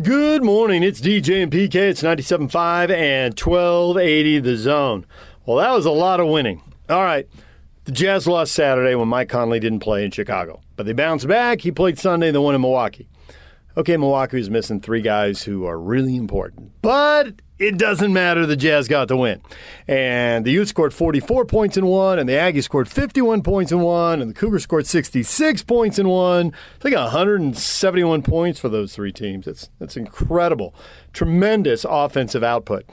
Good morning. It's DJ and PK. It's 97.5 and 1280 the zone. Well, that was a lot of winning. All right. The Jazz lost Saturday when Mike Conley didn't play in Chicago, but they bounced back. He played Sunday, the one in Milwaukee. Okay, Milwaukee was missing three guys who are really important, but it doesn't matter. The Jazz got the win. And the Utes scored 44 points in one, and the Aggies scored 51 points in one, and the Cougars scored 66 points in one. I think 171 points for those three teams. That's, that's incredible. Tremendous offensive output.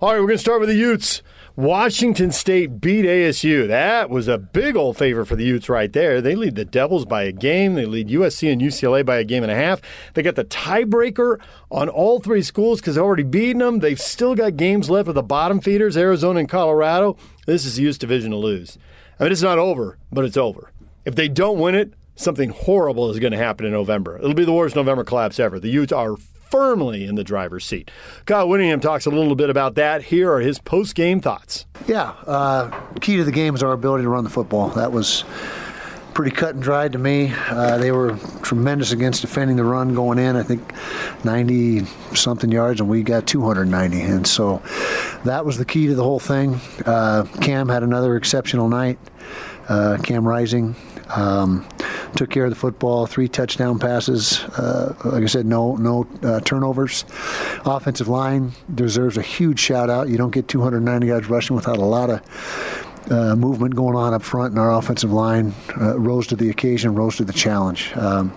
All right, we're going to start with the Utes. Washington State beat ASU. That was a big old favor for the Utes right there. They lead the Devils by a game. They lead USC and UCLA by a game and a half. They got the tiebreaker on all three schools because they've already beaten them. They've still got games left with the bottom feeders, Arizona and Colorado. This is the Utes division to lose. I mean, it's not over, but it's over. If they don't win it, something horrible is going to happen in November. It'll be the worst November collapse ever. The Utes are firmly in the driver's seat. Kyle Whittingham talks a little bit about that. Here are his post game thoughts. Yeah, uh, key to the game is our ability to run the football. That was pretty cut and dried to me. Uh, they were tremendous against defending the run going in. I think 90 something yards, and we got 290. And so that was the key to the whole thing. Uh, Cam had another exceptional night. Uh, Cam Rising. Um, took care of the football, three touchdown passes. Uh, like I said, no no uh, turnovers. Offensive line deserves a huge shout out. You don't get 290 yards rushing without a lot of uh, movement going on up front, and our offensive line uh, rose to the occasion, rose to the challenge. Um,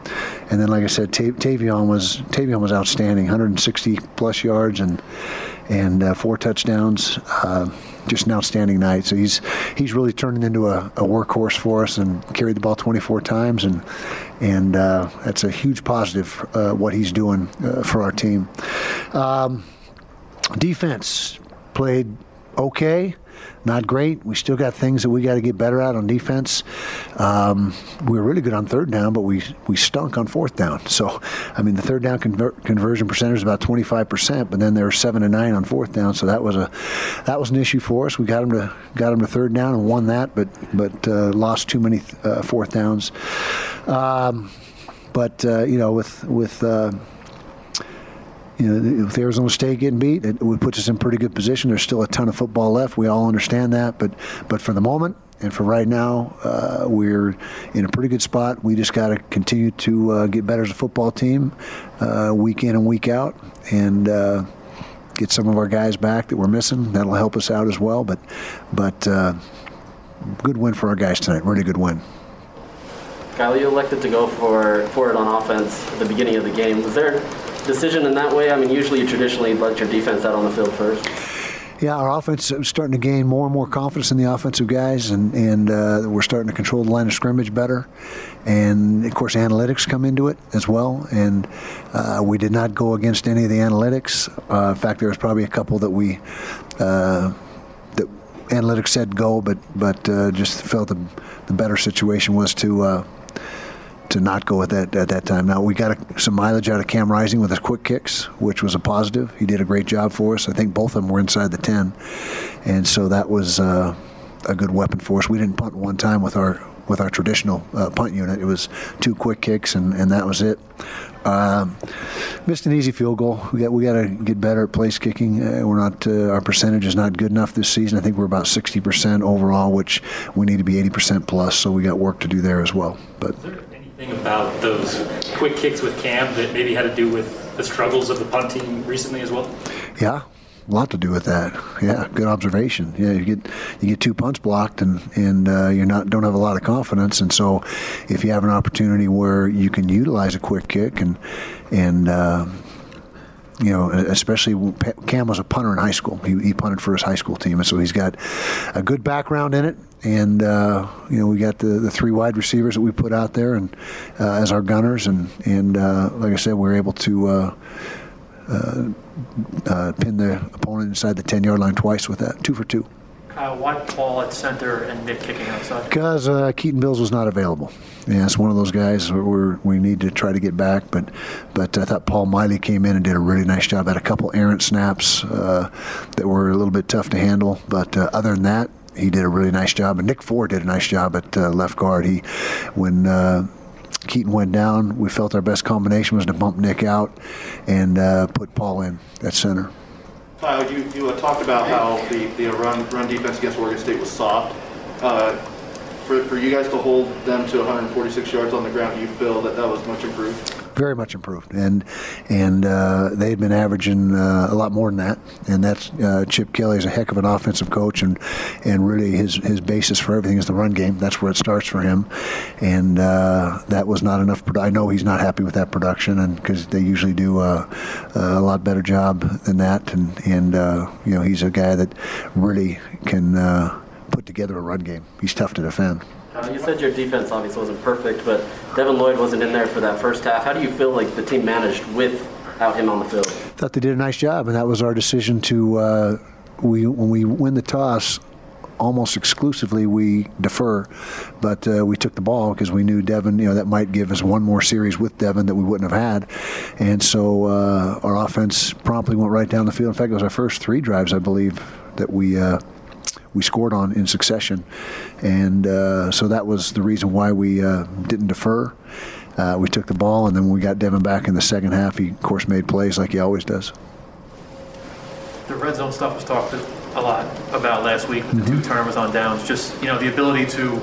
and then, like I said, Tavion was Tavion was outstanding, 160 plus yards and and uh, four touchdowns. Uh, just an outstanding night. So he's he's really turning into a, a workhorse for us and carried the ball 24 times, and and uh, that's a huge positive uh, what he's doing uh, for our team. Um, defense played okay not great. We still got things that we got to get better at on defense. Um, we were really good on third down, but we we stunk on fourth down. So, I mean, the third down conver- conversion percentage is about 25 percent, but then they were seven and nine on fourth down. So that was a that was an issue for us. We got them to got them to third down and won that, but but uh, lost too many uh, fourth downs. Um, but uh, you know, with with uh, you know, with Arizona State getting beat, it would put us in pretty good position. There's still a ton of football left. We all understand that, but but for the moment and for right now, uh, we're in a pretty good spot. We just got to continue to uh, get better as a football team, uh, week in and week out, and uh, get some of our guys back that we're missing. That'll help us out as well. But but uh, good win for our guys tonight. Really good win. Kyle, you elected to go for for it on offense at the beginning of the game. Was there decision in that way? I mean, usually you traditionally let your defense out on the field first. Yeah, our offense is starting to gain more and more confidence in the offensive guys, and and uh, we're starting to control the line of scrimmage better. And of course, analytics come into it as well. And uh, we did not go against any of the analytics. Uh, in fact, there was probably a couple that we uh, that analytics said go, but but uh, just felt the the better situation was to uh, to not go at that at that time. Now we got a, some mileage out of Cam Rising with his quick kicks, which was a positive. He did a great job for us. I think both of them were inside the ten, and so that was uh, a good weapon for us. We didn't punt one time with our with our traditional uh, punt unit. It was two quick kicks, and, and that was it. Um, missed an easy field goal. We got we got to get better at place kicking. Uh, we're not uh, our percentage is not good enough this season. I think we're about 60% overall, which we need to be 80% plus. So we got work to do there as well. But thing about those quick kicks with Cam that maybe had to do with the struggles of the punt team recently as well? Yeah, a lot to do with that. Yeah, good observation. Yeah, you get you get two punts blocked, and and uh, you're not don't have a lot of confidence, and so if you have an opportunity where you can utilize a quick kick and and uh, you know, especially Cam was a punter in high school. He, he punted for his high school team, and so he's got a good background in it and uh, you know we got the, the three wide receivers that we put out there and uh, as our gunners and and uh, like I said we are able to uh, uh, uh, pin the opponent inside the 10 yard line twice with that two for two. Why Paul at center and Nick kicking outside? Because Keaton Bills was not available. Yeah, it's one of those guys where we need to try to get back. But but I thought Paul Maile came in and did a really nice job. Had a couple errant snaps that were a little bit tough to handle. But other than that, he did a really nice job, and Nick Ford did a nice job at uh, left guard. He, when uh, Keaton went down. We felt our best combination was to bump Nick out and uh, put Paul in at center. Tyler, you, you talked about how the, the run, run defense against Oregon State was soft. Uh, for, for you guys to hold them to 146 yards on the ground, you feel that that was much improved? Very much improved, and and uh, they had been averaging uh, a lot more than that. And that's uh, Chip Kelly is a heck of an offensive coach, and and really his his basis for everything is the run game. That's where it starts for him, and uh, that was not enough. I know he's not happy with that production, and because they usually do a, a, lot better job than that. And and uh, you know he's a guy that really can uh, put together a run game. He's tough to defend. Uh, you said your defense obviously wasn't perfect, but Devin Lloyd wasn't in there for that first half. How do you feel like the team managed without him on the field? Thought they did a nice job, and that was our decision to. Uh, we when we win the toss, almost exclusively we defer, but uh, we took the ball because we knew Devin. You know that might give us one more series with Devin that we wouldn't have had, and so uh, our offense promptly went right down the field. In fact, it was our first three drives, I believe, that we uh, we scored on in succession, and uh, so that was the reason why we uh, didn't defer. Uh, we took the ball, and then when we got Devin back in the second half, he of course made plays like he always does. The red zone stuff was talked a lot about last week the Mm-hmm. two turnovers on downs. Just you know the ability to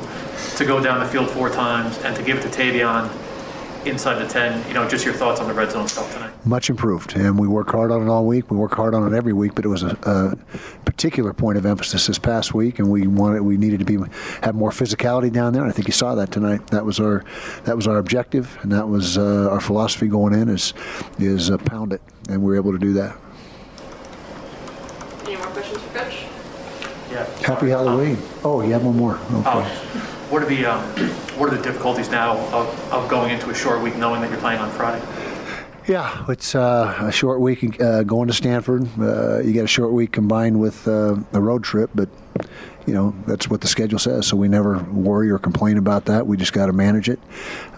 to go down the field four times and to give it to Tavion inside the 10, you know, just your thoughts on the red zone stuff tonight. Much improved, and we work hard on it all week. We work hard on it every week, but it was a, a particular point of emphasis this past week, and we wanted we needed to be have more physicality down there. And I think you saw that tonight. That was our that was our objective, and that was uh, our philosophy going in is is uh, pound it, and we were able to do that. Any more questions for Coach? Yeah. Happy Halloween! Oh, you have one more. Okay. Oh, what are the um, what are the difficulties now of, of going into a short week, knowing that you're playing on Friday? Yeah, it's uh, a short week uh, going to Stanford. Uh, you get a short week combined with uh, a road trip, but you know that's what the schedule says. So we never worry or complain about that. We just got to manage it,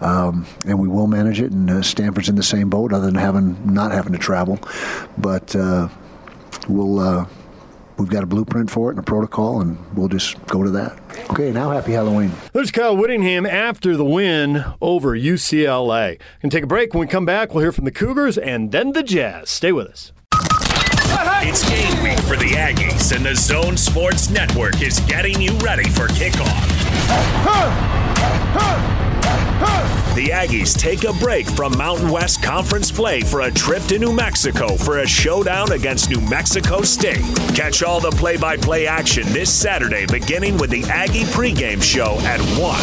um, and we will manage it. And uh, Stanford's in the same boat, other than having not having to travel. But uh, we'll we've got a blueprint for it and a protocol, and we'll just go to that. Okay, now happy Halloween. There's Kyle Whittingham after the win over UCLA. Gonna take a break. When we come back, we'll hear from the Cougars and then the Jazz. Stay with us. It's game week for the Aggies, and the Zone Sports Network is getting you ready for kickoff. The Aggies take a break from Mountain West Conference play for a trip to New Mexico for a showdown against New Mexico State. Catch all the play by play action this Saturday, beginning with the Aggie pregame show at 1.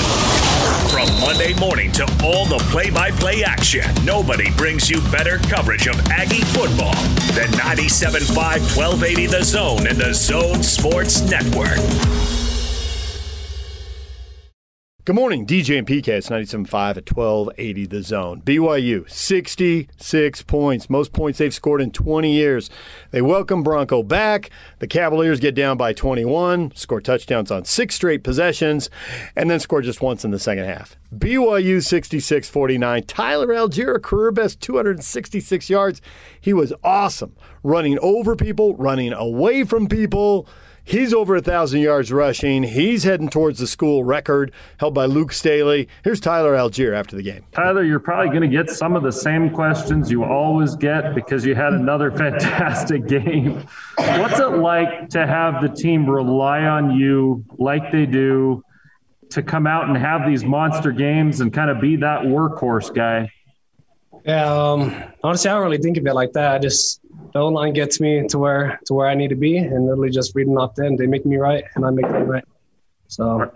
From Monday morning to all the play by play action, nobody brings you better coverage of Aggie football than 97.5 1280 The Zone and the Zone Sports Network. Good morning, DJ and PK. It's 97.5 at 1280 The Zone. BYU, 66 points, most points they've scored in 20 years. They welcome Bronco back. The Cavaliers get down by 21, score touchdowns on six straight possessions, and then score just once in the second half. BYU 66 49. Tyler Allgeier, career best 266 yards. He was awesome, running over people, running away from people. He's over a thousand yards rushing. He's heading towards the school record held by Luke Staley. Here's Tyler Allgeier after the game. Tyler, you're probably going to get some of the same questions you always get because you had another fantastic game. What's it like to have the team rely on you like they do to come out and have these monster games and kind of be that workhorse guy? Yeah, um, honestly, I don't really think of it like that. I just the O line gets me to where to where I need to be, and literally just reading off them. They make me right, and I make them right. So,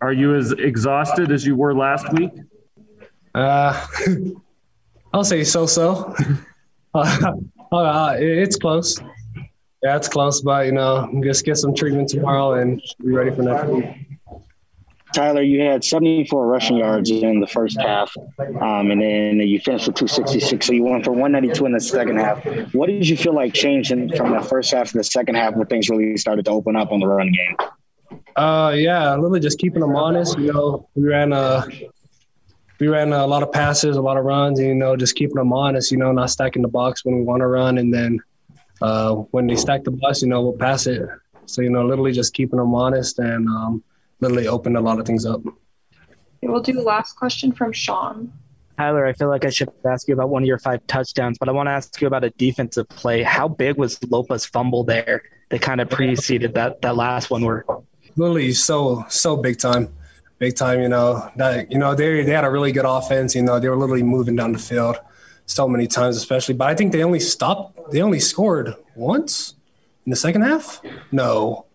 Are you as exhausted as you were last week? uh, I'll say so-so. uh, uh, it's close. Yeah, it's close, but you know, just get some treatment tomorrow and be ready for next week. Tyler, you had 74 rushing yards in the first half, um, and then you finished with 266. So you went for 192 in the second half. What did you feel like changing from the first half to the second half when things really started to open up on the run game? Uh, yeah, literally just keeping them honest. You know, we ran a we ran a lot of passes, a lot of runs, and you know, just keeping them honest. You know, not stacking the box when we want to run, and then uh, when they stack the box, you know, we'll pass it. So you know, literally just keeping them honest and um, literally opened a lot of things up. we'll do last question from Sean. Tyler, I feel like I should ask you about one of your five touchdowns, but I want to ask you about a defensive play. How big was Lopa's fumble there that kind of preceded that that last one where Literally so so big time. Big time, you know. That you know, they they had a really good offense, you know, they were literally moving down the field so many times, especially. But I think they only stopped they only scored once in the second half? No.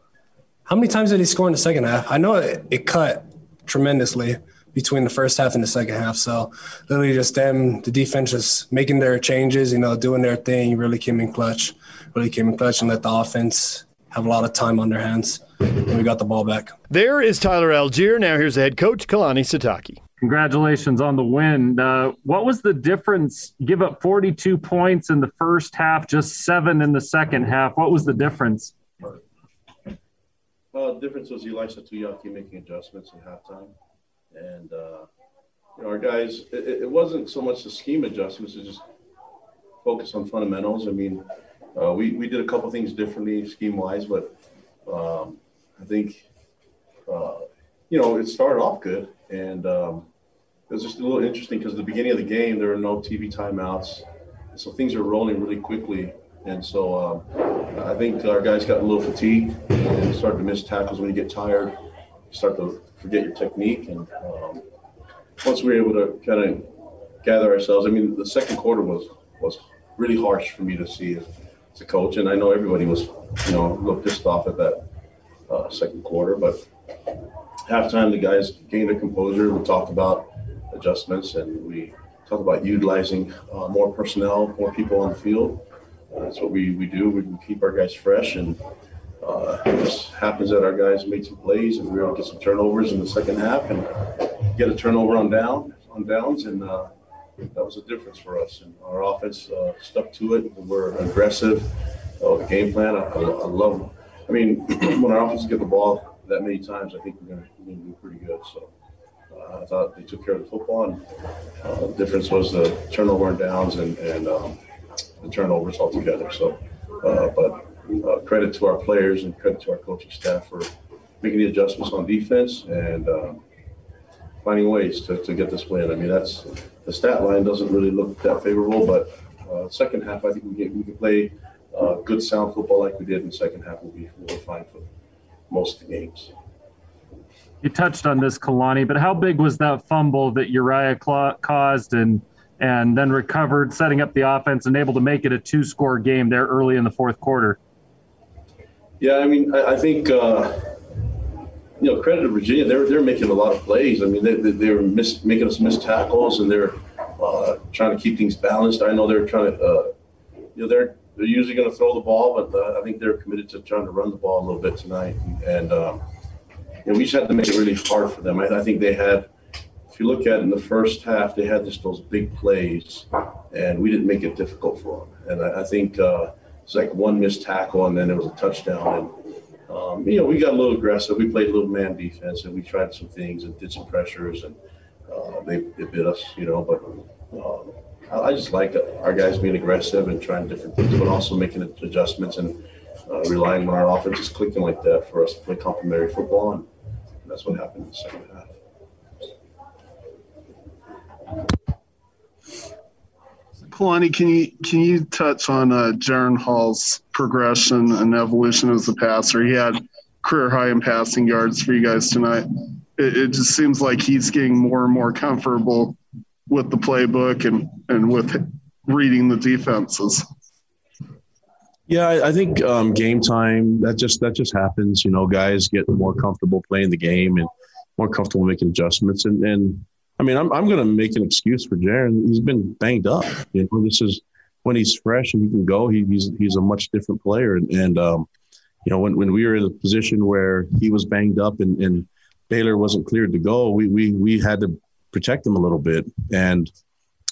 How many times did he score in the second half? I know it, it cut tremendously between the first half and the second half. So literally just them, the defense just making their changes, you know, doing their thing, really came in clutch, really came in clutch and let the offense have a lot of time on their hands. And we got the ball back. There is Tyler Allgeier. Now here's the head coach, Kalani Sitake. Congratulations on the win. Uh, what was the difference? Give up 42 points in the first half, just seven in the second half. What was the difference? The difference was Ilaisa Tuiaki making adjustments at halftime. And, uh, you know, our guys, it, it, wasn't so much the scheme adjustments, it just focus on fundamentals. I mean, uh, we, we did a couple things differently scheme wise, but um, I think, uh, you know, it started off good. And um, it was just a little interesting because at the beginning of the game, there were no TV timeouts. So things are rolling really quickly. And so um, I think our guys got a little fatigued and started to miss tackles when you get tired. You start to forget your technique. And um, once we were able to kind of gather ourselves, I mean, the second quarter was was really harsh for me to see as, as a coach. And I know everybody was, you know, a little pissed off at that uh, second quarter. But halftime, the guys gained their composure. We talked about adjustments and we talked about utilizing uh, more personnel, more people on the field. That's what we, we do. We keep our guys fresh and uh, it just happens that our guys made some plays and we to get some turnovers in the second half and get a turnover on down on downs and uh, that was a difference for us. And our offense uh, stuck to it. We were aggressive. Uh, the game plan, I, I, I love. I mean, when our offense get the ball that many times, I think we're going to do pretty good. So uh, I thought they took care of the football. And uh, the difference was the turnover and downs and, and um, the turnovers altogether. So, uh, but uh, credit to our players and credit to our coaching staff for making the adjustments on defense and um, finding ways to, to get this win. I mean, that's the stat line doesn't really look that favorable, but uh, second half, I think we can, we can play uh, good sound football like we did in the second half. We'll be, we'll be fine for most of the games. You touched on this, Kalani, but how big was that fumble that Uriah caused and and then recovered, setting up the offense and able to make it a two-score game there early in the fourth quarter? Yeah, I mean, I, I think uh, you know credit to Virginia. They're they're making a lot of plays. I mean, they they, are miss, making us miss tackles and they're uh, trying to keep things balanced. I know they're trying to, uh, you know, they're they're usually going to throw the ball, but uh, I think they're committed to trying to run the ball a little bit tonight. And, um, you know, we just had to make it really hard for them. I, I, think they had, if you look at it in the first half, they had just those big plays, and we didn't make it difficult for them. And I, I think uh, it's like one missed tackle, and then it was a touchdown. And um, you know, we got a little aggressive. We played a little man defense, and we tried some things and did some pressures, and uh, they, they bit us, you know. But um, I just like our guys being aggressive and trying different things, but also making adjustments and uh, relying on our offense is clicking like that for us to play complementary football, and that's what happened in the second half. Kalani, can you can you touch on uh, Jaren Hall's progression and evolution as a passer? He had career high in passing yards for you guys tonight. It, it just seems like he's getting more and more comfortable with the playbook and and with reading the defenses. Yeah, I, I think um, game time that just that just happens. You know, guys get more comfortable playing the game and more comfortable making adjustments. And, and I mean, I'm I'm going to make an excuse for Jaren. He's been banged up. You know, this is when he's fresh and he can go. He, he's he's a much different player. And, and um, you know, when when we were in a position where he was banged up and, and Baylor wasn't cleared to go, we we we had to protect him a little bit. And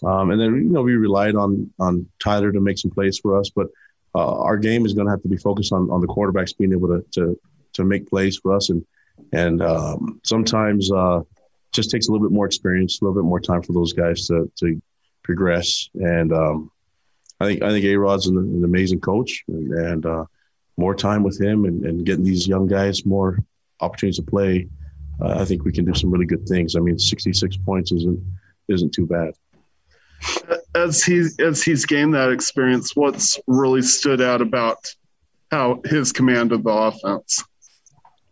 um, and then you know we relied on on Tyler to make some plays for us, but uh, our game is going to have to be focused on on the quarterbacks being able to to to make plays for us, and and um, sometimes uh, just takes a little bit more experience, a little bit more time for those guys to to progress. And um, I think I think A Rod's an, an, amazing coach, and, and uh, more time with him and, and getting these young guys more opportunities to play uh, I think we can do some really good things. I mean, 66 points isn't isn't too bad. As he's as he's gained that experience, what's really stood out about how his command of the offense?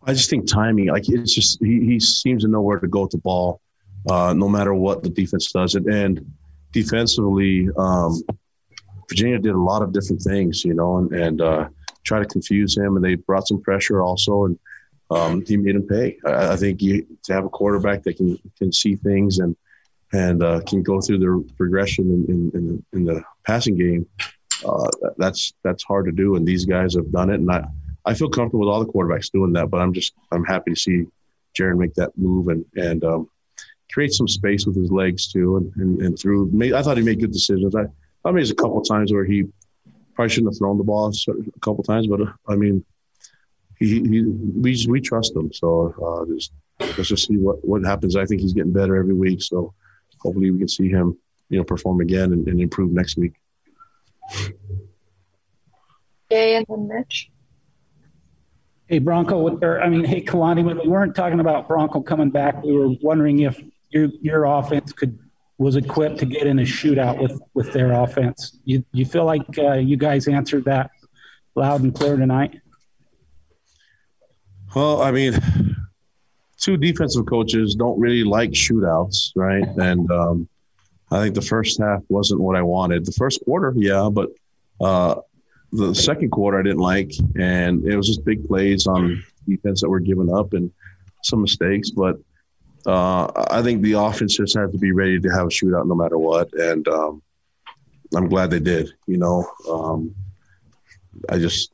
I just think timing, like it's just he, he seems to know where to go with the ball, uh, no matter what the defense does. And, and defensively, um, Virginia did a lot of different things, you know, and, and uh, try to confuse him, and they brought some pressure also, and um, he made him pay. I, I, think you, to have a quarterback that can can see things and and uh, can go through the progression in, in, in, the, in the passing game, uh, that's that's hard to do, and these guys have done it, and I I feel comfortable with all the quarterbacks doing that, but I'm just I'm happy to see Jaren make that move and and um, create some space with his legs too, and and, and through. I thought he made good decisions. I I mean, there's a couple times where he probably shouldn't have thrown the ball a couple times, but uh, I mean, he, he we we trust him. So uh, just, let's just see what what happens. I think he's getting better every week. So hopefully we can see him, you know, perform again and, and improve next week. Jay and then Mitch. Hey Bronco, or I mean, hey Kalani, when we weren't talking about Bronco coming back, we were wondering if your your offense could was equipped to get in a shootout with with their offense. You you feel like uh, you guys answered that loud and clear tonight? Well, I mean, two defensive coaches don't really like shootouts, right? And um, I think the first half wasn't what I wanted. The first quarter, yeah, but uh, the second quarter I didn't like, and it was just big plays on defense that were given up and some mistakes. But uh, I think the offense just had to be ready to have a shootout no matter what, and um, I'm glad they did. You know, um, I just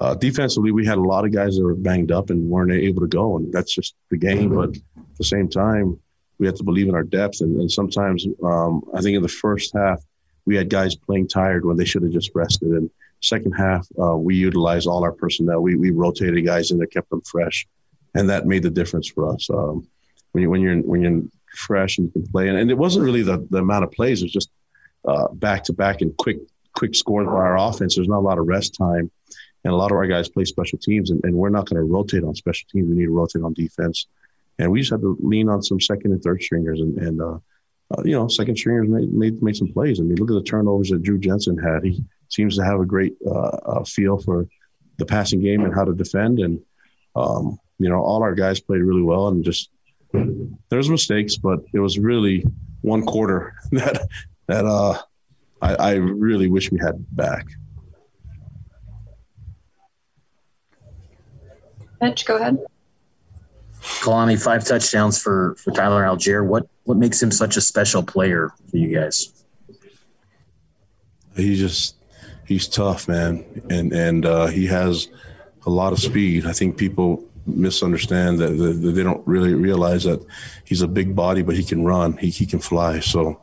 uh, defensively we had a lot of guys that were banged up and weren't able to go, and that's just the game. But at the same time, we have to believe in our depth, and, and sometimes um, I think in the first half we had guys playing tired when they should have just rested. And second half, uh, we utilized all our personnel. We we rotated guys in there, kept them fresh and that made the difference for us. Um, when you when you're when you're fresh and you can play, and, and it wasn't really the, the amount of plays; it was just back to back and quick quick scores by our offense. There's not a lot of rest time, and a lot of our guys play special teams, and, and we're not going to rotate on special teams. We need to rotate on defense, and we just had to lean on some second and third stringers, and, and uh, uh, you know, second stringers made, made made some plays. I mean, look at the turnovers that Drew Jensen had. He seems to have a great uh, uh feel for the passing game and how to defend, and um, you know, all our guys played really well and just there's mistakes, but it was really one quarter that that uh I, I really wish we had back. Mitch, go ahead. Kalani, five touchdowns for for Tyler Allgeier. What what makes him such a special player for you guys? He just he's tough, man, and and uh, he has a lot of speed. I think people misunderstand that, that, they don't really realize that he's a big body, but he can run, he, he can fly. So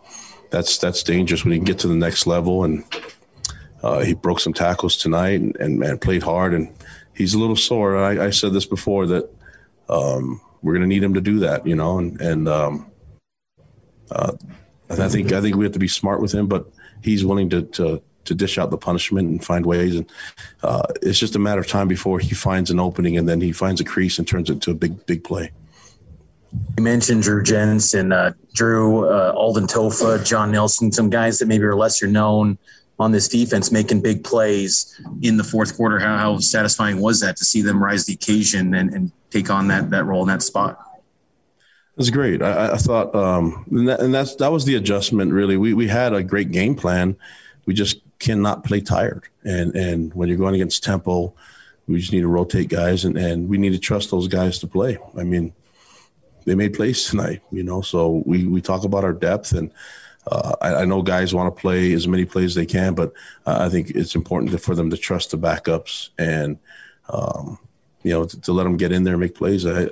that's that's dangerous when he get to the next level. And uh, he broke some tackles tonight and, and, and, played hard. And he's a little sore. I, I said this before that um, we're going to need him to do that, you know. And and um, uh, I think I think we have to be smart with him, but he's willing to to to dish out the punishment and find ways. And uh, it's just a matter of time before he finds an opening and then he finds a crease and turns it into a big, big play. You mentioned Drew Jensen, uh, Drew, uh, Alden Tofa, John Nelson, some guys that maybe are lesser known on this defense making big plays in the fourth quarter. How, how satisfying was that to see them rise the occasion and, and take on that, that role in that spot? It was great. I, I thought, um, and, that, and, that's that was the adjustment. Really, we we had a great game plan. We just cannot play tired. And and when you're going against Temple, we just need to rotate guys and, and we need to trust those guys to play. I mean, they made plays tonight, you know, so we, we talk about our depth and uh, I, I, know guys want to play as many plays as they can, but uh, I think it's important to, for them to trust the backups and, um, you know, to, to, let them get in there and make plays. I,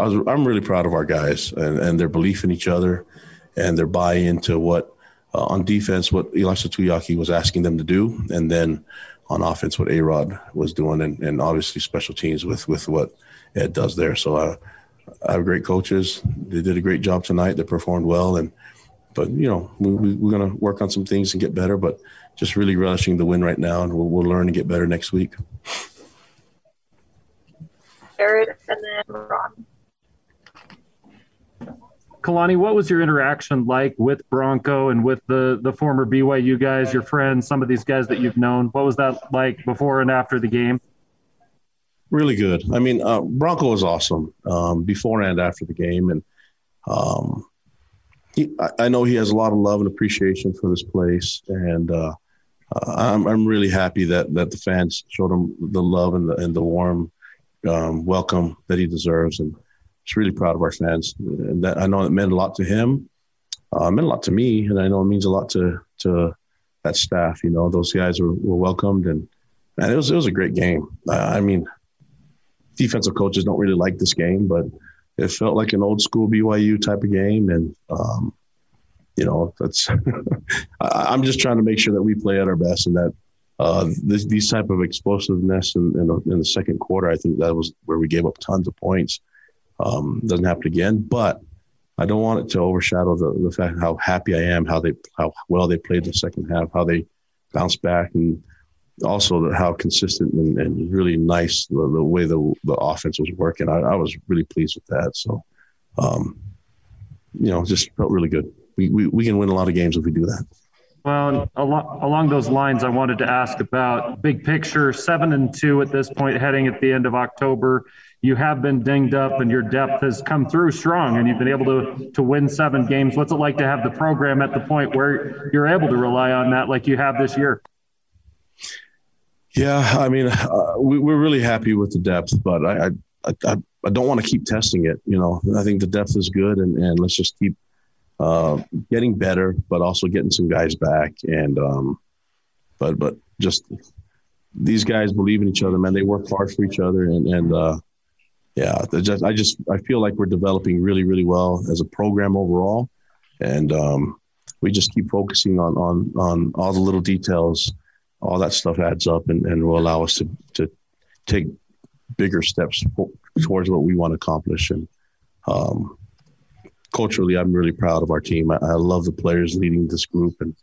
I was, I'm really proud of our guys and, and their belief in each other and their buy into what uh, on defense what Ilaisa Tuiaki was asking them to do, and then on offense what A Rod was doing, and, and obviously special teams with with what Ed does there. So uh, I have great coaches. They did a great job tonight. They performed well, and but you know we, we, we're going to work on some things and get better. But just really relishing the win right now, and we'll, we'll learn and get better next week. Jared and then Ron. Kalani, what was your interaction like with Bronco and with the the former BYU guys, your friends, some of these guys that you've known? What was that like before and after the game? Really good. I mean, uh, Bronco was awesome um, before and after the game, and um, he, I, I, know he has a lot of love and appreciation for this place, and uh, uh, I'm, I'm really happy that that the fans showed him the love and the and the warm um, welcome that he deserves, and just really proud of our fans. And that I know it meant a lot to him, uh, meant a lot to me, and I know it means a lot to to that staff. You know, those guys were, were welcomed, and man, it was it was a great game. I mean, defensive coaches don't really like this game, but it felt like an old school BYU type of game, and um, you know, that's I'm just trying to make sure that we play at our best and that uh, this, these type of explosiveness in, in, in, the second quarter, I think that was where we gave up tons of points. Um, doesn't happen again, but I don't want it to overshadow the, the fact how happy I am, how they how well they played the second half, how they bounced back, and also how consistent and, and really nice the, the, way the the offense was working. I, I was really pleased with that. So, um, you know, just felt really good we, we, we can win a lot of games if we do that. Well, along those lines, I wanted to ask about big picture seven and two at this point, heading at the end of October. You have been dinged up, and your depth has come through strong, and you've been able to to win seven games. What's it like to have the program at the point where you're able to rely on that, like you have this year? Yeah, I mean, uh, we, are really happy with the depth, but I, I, I, I don't want to keep testing it. You know, I think the depth is good, and, and let's just keep uh, getting better, but also getting some guys back. And um, but but just these guys believe in each other, man. They work hard for each other, and and uh, yeah, just, I just I feel like we're developing really really well as a program overall, and um, we just keep focusing on on on all the little details. All that stuff adds up, and, and will allow us to to take bigger steps towards what we want to accomplish. And um, culturally, I'm really proud of our team. I, I love the players leading this group and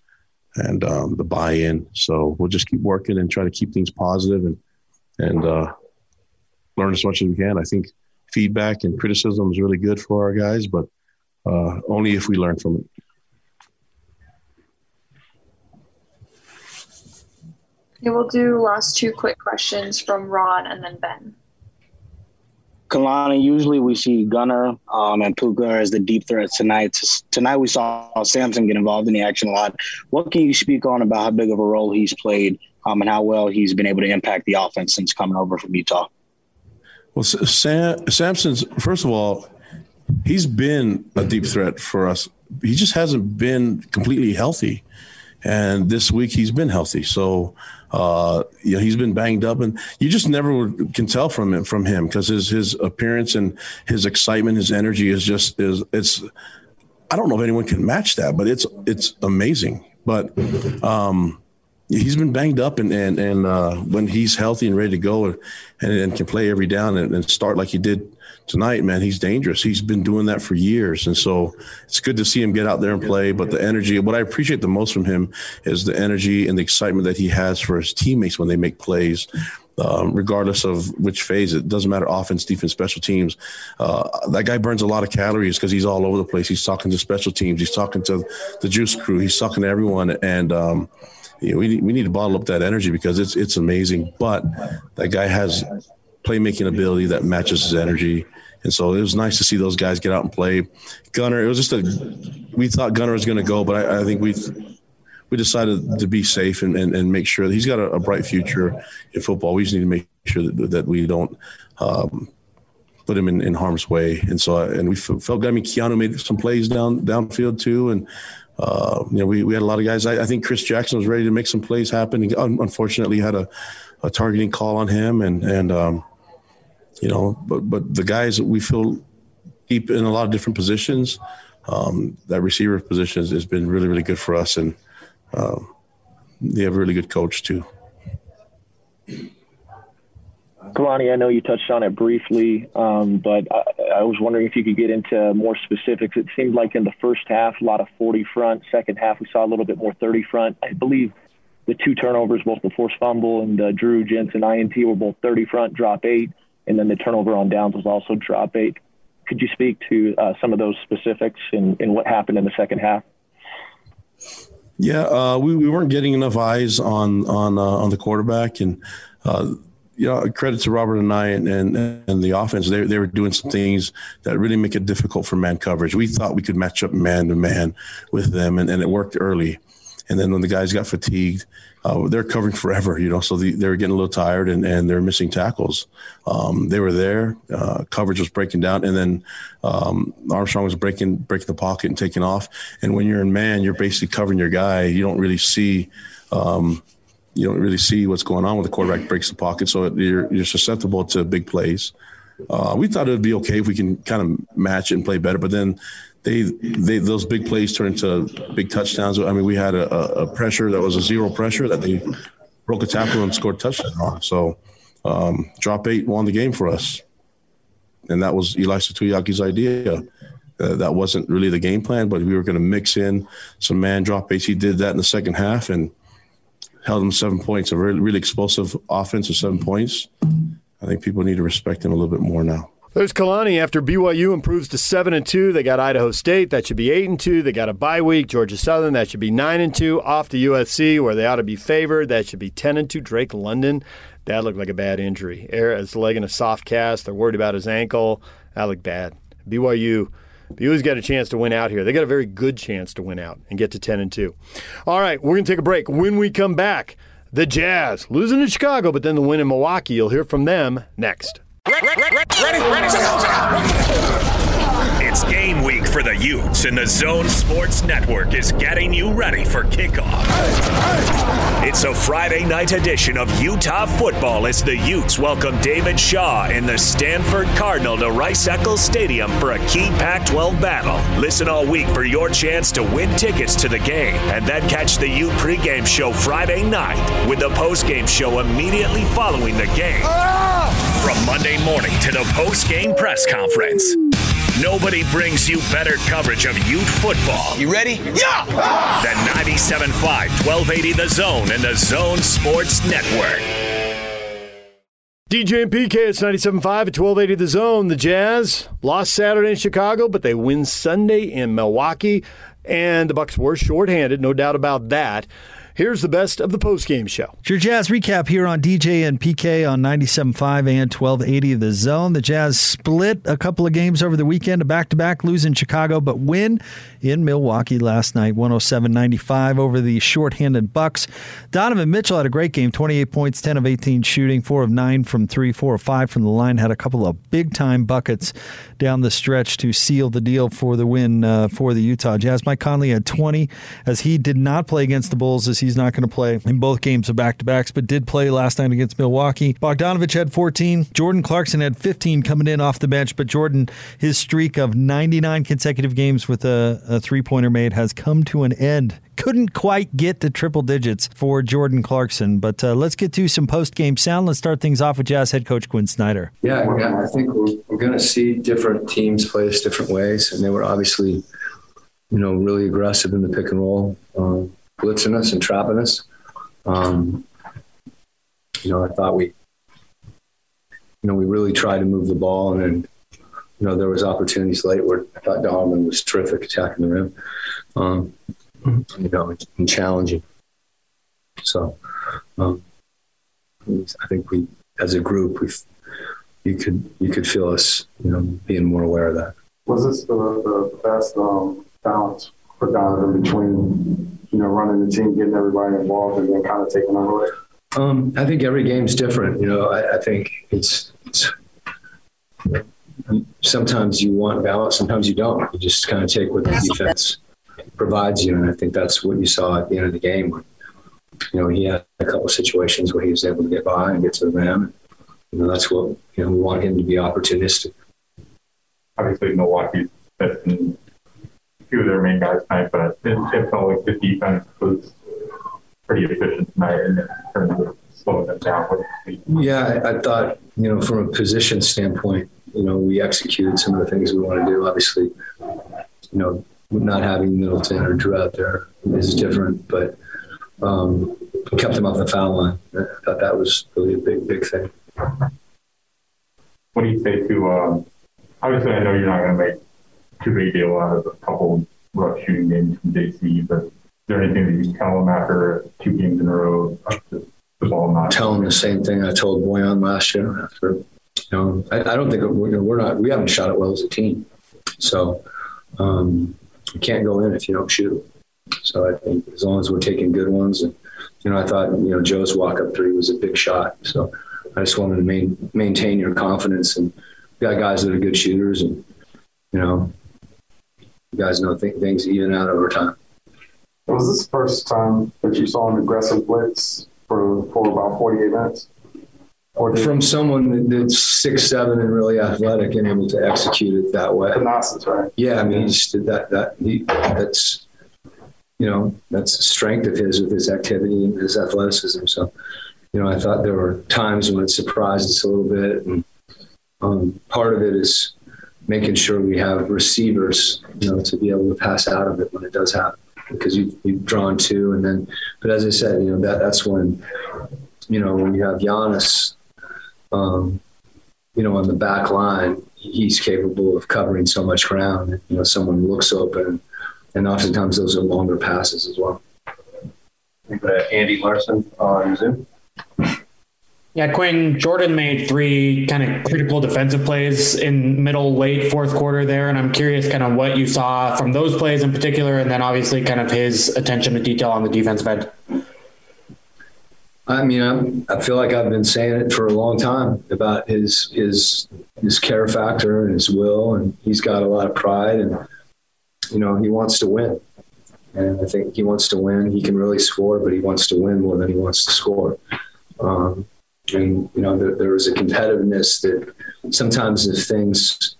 and um, the buy-in. So we'll just keep working and try to keep things positive and and uh, learn as much as we can. I think feedback and criticism is really good for our guys, but uh, only if we learn from it. Okay, we'll do last two quick questions from Ron and then Ben. Kalani, usually we see Gunner um, and Puka as the deep threats tonight. Tonight we saw Samson get involved in the action a lot. What can you speak on about how big of a role he's played um, and how well he's been able to impact the offense since coming over from Utah? Well, Sam, Samson's, first of all, he's been a deep threat for us. He just hasn't been completely healthy. And this week he's been healthy. So, uh, you know, he's been banged up, and you just never can tell from him from him because his his appearance and his excitement, his energy is just is it's. I don't know if anyone can match that, but it's it's amazing. But um, he's been banged up, and and and uh, when he's healthy and ready to go, and, and can play every down and, and start like he did tonight, man, he's dangerous. He's been doing that for years. And so it's good to see him get out there and play. But the energy, what I appreciate the most from him is the energy and the excitement that he has for his teammates when they make plays. Um, regardless of which phase, it doesn't matter offense, defense, special teams. Uh, that guy burns a lot of calories because he's all over the place. He's talking to special teams, he's talking to the juice crew, he's talking to everyone. And, um, you know, we need, we need to bottle up that energy because it's it's amazing. But that guy has playmaking ability that matches his energy. And so it was nice to see those guys get out and play. Gunner, it was just a, we thought Gunner was going to go, but I, I, think we we decided to be safe and, and, and make sure that he's got a, a, bright future in football. We just need to make sure that, that we don't um, put him in, in harm's way. And so, and we felt, I mean, Keanu made some plays down downfield too. And, uh, you know, we, we had a lot of guys. I, I, think Chris Jackson was ready to make some plays happen. He unfortunately had a, a targeting call on him. And, and, um, you know, but but the guys we feel deep in a lot of different positions, um, that receiver position has, has, been really really good for us, and um, they have a really good coach too. Kalani, I know you touched on it briefly, um, but I, I, was wondering if you could get into more specifics. It seemed like in the first half, a lot of 40 front. Second half, we saw a little bit more 30 front. I believe the two turnovers, both the forced fumble and uh, Drew Jensen INT, were both 30 front, drop eight and then the turnover on downs was also drop eight. could you speak to uh, some of those specifics and, and what happened in the second half? Yeah, uh, we, we weren't getting enough eyes on on uh, on the quarterback, and uh, you know, credit to Robert and I and, and, and the offense. They, they were doing some things that really make it difficult for man coverage. We thought we could match up man to man with them, and, and it worked early. And then when the guys got fatigued, uh, they're covering forever, you know, so the, they were getting a little tired and, and they're missing tackles. Um, they were there, uh, coverage was breaking down, and then um, Armstrong was breaking breaking the pocket and taking off. And when you're in man, you're basically covering your guy. You don't really see. Um, you don't really see what's going on when the quarterback breaks the pocket, so you're you're susceptible to big plays. Uh, we thought it would be okay if we can kind of match and play better, but then they they those big plays turn into big touchdowns. I mean, we had a, a pressure that was a zero pressure that they broke a tackle and scored a touchdown on. So um, drop eight won the game for us, and that was Ilaisa Tuiaki's idea. Uh, that wasn't really the game plan, but we were going to mix in some man drop eights. He did that in the second half and held them seven points. A really, really explosive offense of seven points. I think people need to respect him a little bit more now. There's Kalani after BYU improves to seven and two. They got Idaho State. That should be eight and two. They got a bye week. Georgia Southern. That should be nine and two. Off to USC where they ought to be favored. That should be ten and two. Drake London. That looked like a bad injury. His leg in a soft cast. They're worried about his ankle. That looked bad. BYU. BYU's got a chance to win out here. They got a very good chance to win out and get to 10 and 2. All right, we're going to take a break. When we come back, the Jazz losing to Chicago, but then the win in Milwaukee. You'll hear from them next. Ready, ready, It's game week for the Utes, and the Zone Sports Network is getting you ready for kickoff. It's a Friday night edition of Utah football as the Utes welcome David Shaw and the Stanford Cardinal to Rice Eccles Stadium for a key Pac 12 battle. Listen all week for your chance to win tickets to the game, and then catch the Ute pregame show Friday night with the postgame show immediately following the game. From Monday morning to the post-game press conference. Nobody brings you better coverage of Ute football. You ready? Yeah! Than 97.5, 1280 The Zone and the Zone Sports Network. DJ and PK, it's 97.5 at 1280 The Zone. The Jazz lost Saturday in Chicago, but they win Sunday in Milwaukee. And the Bucks were shorthanded, no doubt about that. Here's the best of the postgame show. It's your Jazz recap here on DJ and PK on 97.5 and 1280 of The Zone. The Jazz split a couple of games over the weekend, a back to back, lose in Chicago, but win in Milwaukee last night, 107 95 over the shorthanded Bucks. Donovan Mitchell had a great game 28 points, 10 of 18 shooting, 4 of 9 from 3, 4 of 5 from the line. Had a couple of big time buckets down the stretch to seal the deal for the win uh, for the Utah Jazz. Mike Conley had 20 as he did not play against the Bulls as he's not going to play in both games of back to backs, but did play last night against Milwaukee. Bogdanovich had 14. Jordan Clarkson had 15 coming in off the bench, but Jordan, his streak of 99 consecutive games with a, a three pointer made has come to an end couldn't quite get to triple digits for Jordan Clarkson. But uh, let's get to some post game sound. Let's start things off with Jazz head coach Quinn Snyder. Yeah, I think we're, we're going to see different teams play us different ways, and they were obviously, you know, really aggressive in the pick and roll, um, blitzing us and trapping us. Um, you know, I thought we, you know, we really tried to move the ball, and then, you know, there was opportunities late where I thought Donovan was terrific attacking the rim. Um, you know, and challenging. So, um, I think we, as a group, we, you could you could feel us, you know, being more aware of that. Was this the, the best um, balance for Donovan between you know running the team, getting everybody involved, and then kind of taking them away? Um, I think every game's different. You know, I, I think it's, it's sometimes you want balance, sometimes you don't. You just kind of take what the defense provides you. And I think that's what you saw at the end of the game. When, You know, he had a couple of situations where he was able to get by and get to the rim. You know, that's what you know. We want him to be opportunistic. Obviously, Milwaukee missing two of their main guys tonight, but it, it felt like the defense was pretty efficient tonight in terms of slowing them down. Yeah, I, I thought you know from a position standpoint, you know, we executed some of the things we want to do. Obviously, you know, not having Middleton or Jrue out there is different, but um, kept them off the foul line. I thought that was really a big, big thing. What do you say to um, obviously, I know you're not going to make too big a deal out of a couple rough shooting games from JC, but is there anything that you tell them after two games in a row? The ball not tell them the same thing I told Bojan last year. After, you know, I, I don't think we're, we're not. We haven't shot it well as a team, so um, you can't go in if you don't shoot. So I think as long as we're taking good ones, and you know, I thought you know Joe's walk up three was a big shot. So I just wanted to main, maintain your confidence and got guys that are good shooters, and you know, you guys know th- things even out over time. Was this the first time that you saw an aggressive blitz for for about forty eight minutes? Or from someone that's six seven and really athletic and able to execute it that way. Thanasis, right? Yeah, I mean, he just did that. That he, that's you know that's a strength of his with his activity and his athleticism. So, you know, I thought there were times when it surprised us a little bit, and um, part of it is making sure we have receivers, you know, to be able to pass out of it when it does happen. Because you've, you've drawn two, and then, but as I said, you know, that that's when, you know, when you have Giannis, um, you know, on the back line, he's capable of covering so much ground. You know, someone looks open, and oftentimes those are longer passes as well. Andy Larson on Zoom. Yeah, Quinn, Jordan made three kind of critical defensive plays in middle, late fourth quarter there. And I'm curious kind of what you saw from those plays in particular, and then obviously kind of his attention to detail on the defensive end. I mean, I'm, I feel like I've been saying it for a long time about his his his care factor and his will, and he's got a lot of pride, and you know he wants to win, and I think he wants to win. He can really score, but he wants to win more than he wants to score. Um, and you know there, there is a competitiveness that sometimes if things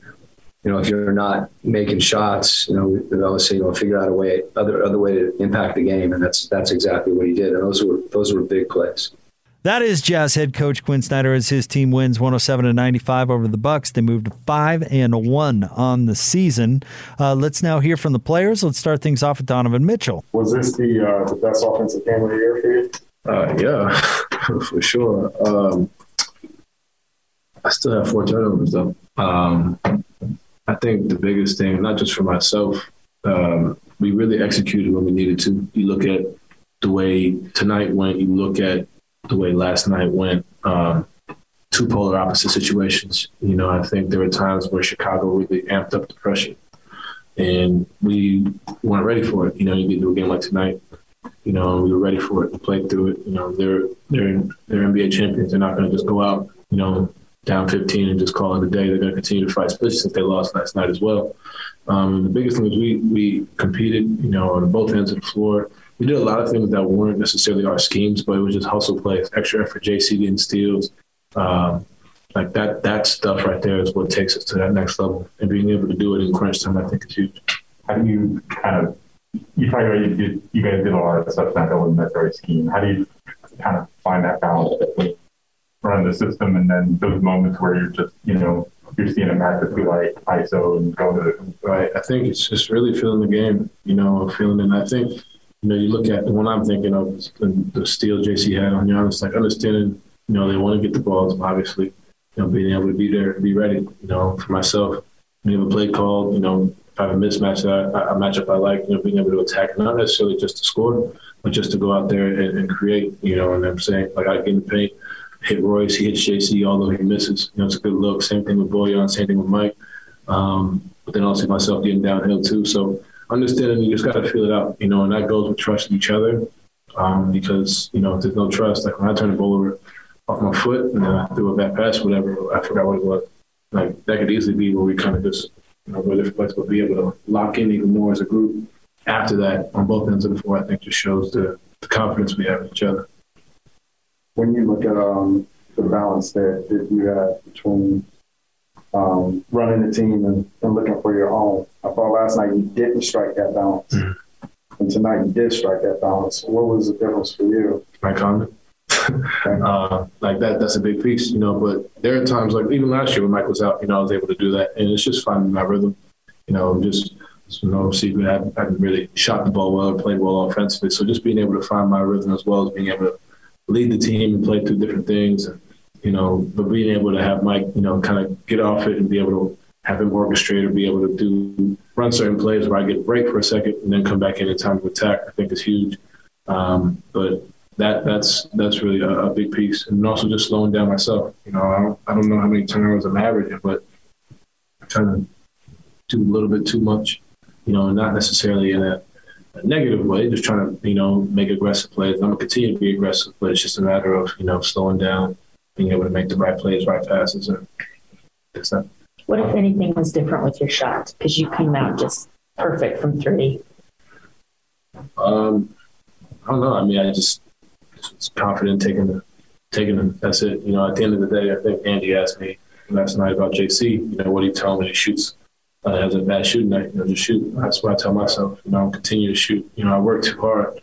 you know if you're not making shots you know they always say you know figure out a way other other way to impact the game and that's that's exactly what he did and those were those were big plays that is Jazz head coach Quinn Snyder as his team wins 107 to 95 over the Bucks. They moved to five and one on the season. Uh, let's now hear from the players. Let's start things off with Donovan Mitchell. Was this the uh, the best offensive game of the year for you? Uh, yeah, for sure. Um, I still have four turnovers though. Um, I think the biggest thing, not just for myself, um, we really executed when we needed to. You look at the way tonight went. You look at the way last night went. Um, two polar opposite situations. You know, I think there were times where Chicago really amped up the pressure, and we weren't ready for it. You know, you get to a game like tonight. You know, we were ready for it and played through it. You know, they're they're they're NBA champions. They're not going to just go out. You know, down 15 and just call it a day. They're going to continue to fight, especially since they lost last night as well. Um, the biggest thing is we we competed, you know, on both ends of the floor. We did a lot of things that weren't necessarily our schemes, but it was just hustle plays, extra effort, JC getting steals. Um, like that that stuff right there is what takes us to that next level. And being able to do it in crunch time, I think is huge. How do you kind of you about you did you guys did a lot of stuff that wasn't necessarily scheme. How do you kind of find that balance between run the system and then those moments where you're just, you know, you're seeing a matchup be like ISO and go to the right. I think it's just really feeling the game, you know, feeling it. I think, you know, you look at when I'm thinking of the, the steal JC had on you. Giannis, like understanding, you know, they want to get the balls, obviously, you know, being able to be there be ready, you know, for myself. We have a play called, you know, have a mismatch that I, a matchup I like, you know, being able to attack, not necessarily just to score, but just to go out there and, and create, you know, and I'm saying, like, I get in the paint, hit Royce, he hits JC, although he misses. You know, it's a good look. Same thing with Bojan, same thing with Mike. Um, but then also myself getting downhill too. So understanding you just got to feel it out, you know, and that goes with trusting each other. Um, because, you know, if there's no trust, like when I turn the ball over off my foot and then I threw a bad pass, whatever, I forgot what it was. Like that could easily be where we kind of just, you know, different places, but be able to lock in even more as a group after that on both ends of the floor, I think just shows the, the confidence we have in each other when you look at um, the balance that, that you have between um, running the team and, and, looking for your own, I thought last night you didn't strike that balance. Mm-hmm. And tonight you did strike that balance. What was the difference for you? My conduct. Uh, like that, that's a big piece, you know. But there are times, like even last year when Mike was out, you know, I was able to do that, and it's just finding my rhythm. You know, just no secret. I haven't, I haven't really shot the ball well or played well offensively, so just being able to find my rhythm as well as being able to lead the team and play through different things. And, you know, but being able to have Mike, you know, kind of get off it and be able to have him orchestrate or be able to do run certain plays where I get a break for a second and then come back in in time to attack. I think is huge. Um, but that that's that's really a, a, big piece, and also just slowing down myself. You know, I don't I don't know how many turnovers I'm averaging, but I'm trying to do a little bit too much. You know, not necessarily in a, a negative way, just trying to you know make aggressive plays. I'm gonna continue to be aggressive, but it's just a matter of you know slowing down, being able to make the right plays, right passes, and that. What if anything was different with your shot? Because you came out just perfect from three. Um, I don't know. I mean, I just, just confident taking the taking them. That's it. You know, at the end of the day, I think Andy asked me last night about JC. You know, what do you tell him when he shoots? Uh, has a bad shooting night, you know, just shoot. That's what I tell myself. You know, I'll continue to shoot. You know, I work too hard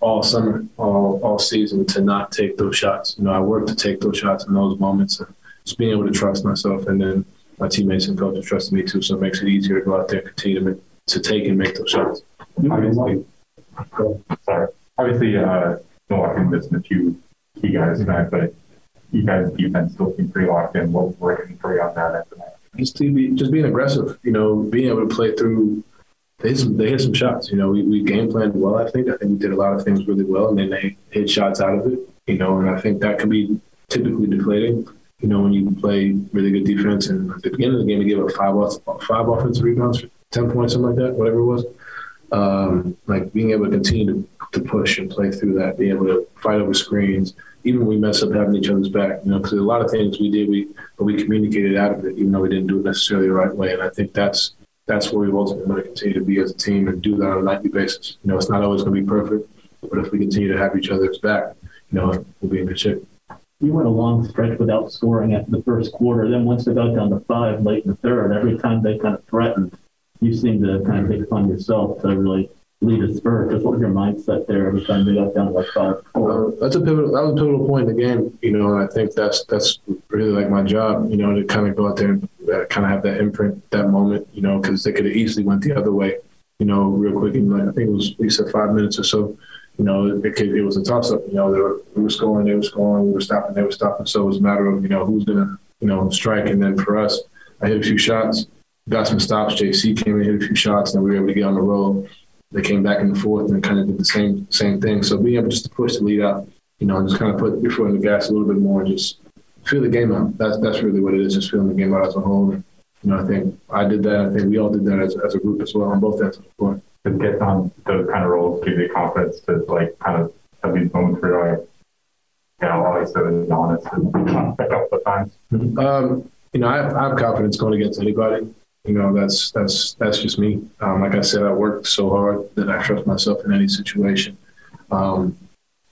all summer, all all season to not take those shots. You know, I work to take those shots in those moments and just being able to trust myself and then my teammates and coaches trusted me too, so it makes it easier to go out there and continue to, make, to take and make those shots. Obviously, sorry. Obviously, uh, Milwaukee missing a few key guys tonight, but you guys' defense still seems pretty locked in. What was working for you on that end Just to be, just being aggressive, you know, being able to play through. They hit some, they hit some shots. You know, we, we game planned well. I think. I think we did a lot of things really well, and then they hit shots out of it. You know, and I think that can be typically deflating you know, when you play really good defense and at the beginning of the game, you give up five five offensive rebounds 10 points, something like that, whatever it was. Um, like being able to continue to, to push and play through that, being able to fight over screens, even when we mess up having each other's back, you know, because a lot of things we did, we but we communicated out of it, even though we didn't do it necessarily the right way. And I think that's that's where we ultimately want to continue to be as a team and do that on a nightly basis. You know, it's not always going to be perfect, but if we continue to have each other's back, you know, we'll be in good shape you went a long stretch without scoring after the first quarter. Then once they got down to five late in the third, every time they kind of threatened, you seemed to kind of take upon yourself to really lead a spurt. Just what was your mindset there every time they got down to like five? Uh, that's a pivotal. That was a pivotal point in the game, you know. And I think that's that's really like my job, you know, to kind of go out there and uh, kind of have that imprint, that moment, you know, because they could have easily went the other way, you know, real quick. And like, I think it was we said five minutes or so you know, it, it was a toss up. You know, they were, we were scoring, they were scoring, we were stopping, they were stopping. So it was a matter of, you know, who's to, you know, strike. And then for us, I hit a few shots, got some stops. JC came in, hit a few shots, and we were able to get on the roll. They came back in the fourth and kind of did the same same thing. So being able just to push the lead out, you know, and just kind of put your foot in the gas a little bit more and just feel the game out. That's that's really what it is, just feeling the game out as a whole. And, you know, I think I did that. I think we all did that as, as a group as well on both ends of the court to get on those kind of roles give you confidence to like kind of have these moments where you're like, you know, like so honest and a couple of times. Um, you know, I have, I have, confidence going against anybody. You know, that's that's that's just me. Um, like I said, I work so hard that I trust myself in any situation. Um,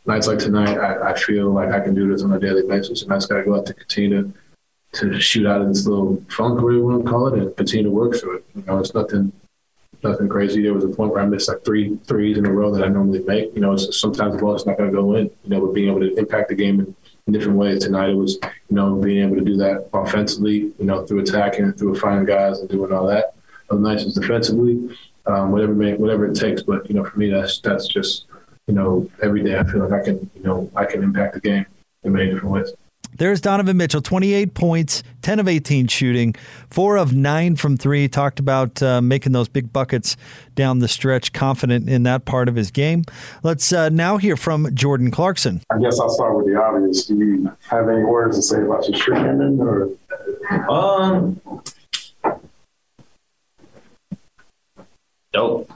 nights like tonight, I, I, feel like I can do this on a daily basis, and I just got to go out to continue to, to shoot out of this little funk, whatever you want to call it, and continue to work through it. You know, it's nothing nothing crazy. There was a point where I missed like three threes in a row that I normally make. You know, it's, sometimes the ball is not going to go in. You know, but being able to impact the game in, in, different ways tonight, it was you know being able to do that offensively. You know, through attacking, through finding guys and doing all that. Was nice defensively, um, whatever whatever it takes. But you know, for me, that's that's just you know every day I feel like I can you know I can impact the game in many different ways. There's Donovan Mitchell, 28 points, 10 of 18 shooting, four of nine from three. Talked about uh, making those big buckets down the stretch, confident in that part of his game. Let's uh, now hear from Jordan Clarkson. I guess I'll start with the obvious. Do you have any words to say about your streak or? Um, dope.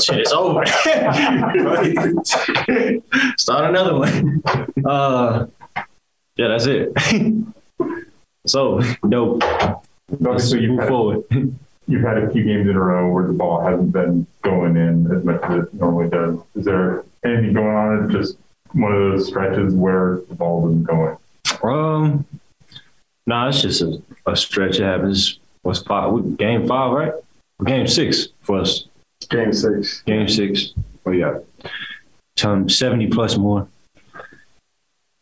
Shit, it's over. Start another one. Uh, yeah, that's it. so dope. Let's so move had, forward. You've had a few games in a row where the ball hasn't been going in as much as it normally does. Is there anything going on? It's just one of those stretches where the ball isn't going. Um, no, nah, it's just a, a stretch. It happens. What's five? Game five, right? Game six for us. Game six. Game six. Oh yeah. Um, seventy plus more.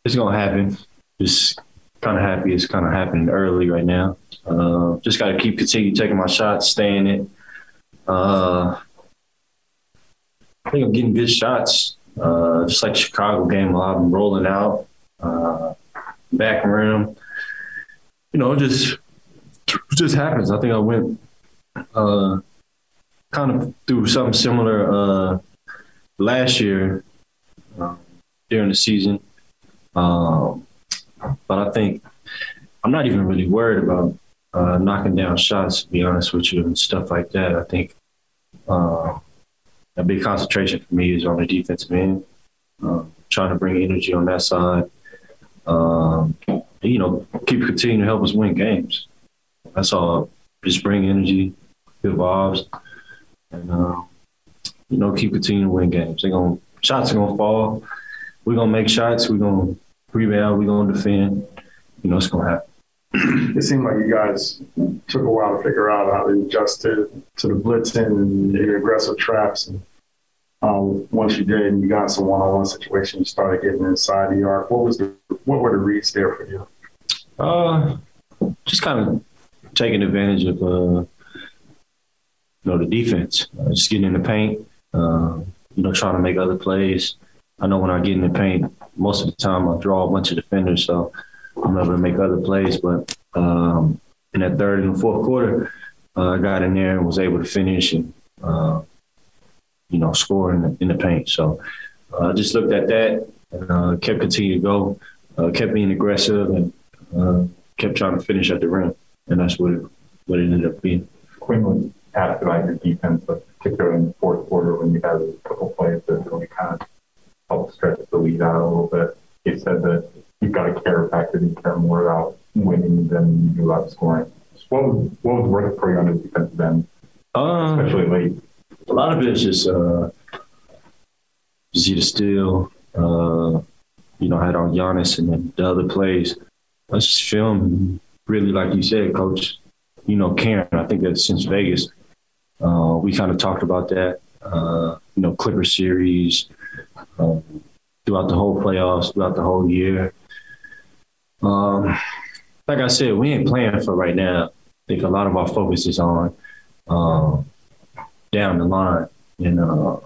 It's gonna happen just kind of happy it's kind of happening early right now. Uh, just got to keep continue taking my shots, staying it. Uh, I think I'm getting good shots. Uh, just like Chicago game, been rolling out, uh, back rim. You know, just just happens. I think I went uh, kind of through something similar uh, last year um, during the season. Um, but I think I'm not even really worried about uh, knocking down shots, to be honest with you, and stuff like that. I think uh, a big concentration for me is on the defensive end, uh, trying to bring energy on that side. Um, you know, keep continuing to help us win games. That's all. Just bring energy, good vibes, and uh, you know, keep continuing to win games. They're gonna shots are gonna fall. We're gonna make shots. We're gonna rebound. We're gonna defend. You know, it's gonna happen. It seemed like you guys took a while to figure out how to adjust to, to the blitzing and your aggressive traps. And um, once you did, and you got some one-on-one situation, you started getting inside the arc. What was the what were the reads there for you? Uh, just kind of taking advantage of uh, you know the defense, uh, just getting in the paint. Uh, you know, trying to make other plays. I know when I get in the paint, most of the time I draw a bunch of defenders, so I'm able to make other plays. But um, in that third and fourth quarter, uh, I got in there and was able to finish and uh, you know score in the, in the paint. So uh, I just looked at that and uh, kept continuing to go, uh, kept being aggressive, and kept trying to finish at the rim, and that's what it what it ended up being. Quinn was asked about your defense, but particularly in the fourth quarter when you had a couple plays that really kind of helped stretch the lead out a little bit. He said that you've got a care factor, you care more about winning than you do about scoring. So what was what was working for you on the defensive end, Uh, especially late? a lot of it is just uh, just either steal. Uh, you know, I had on Giannis and then the other plays. I just film really, like you said, Coach. You know, Karen. I think that since Vegas, uh, we kind of talked about that. Uh, you know, Clipper series um, throughout the whole playoffs, throughout the whole year. Um, like I said, we ain't playing for right now. I think a lot of our focus is on um, down the line and uh,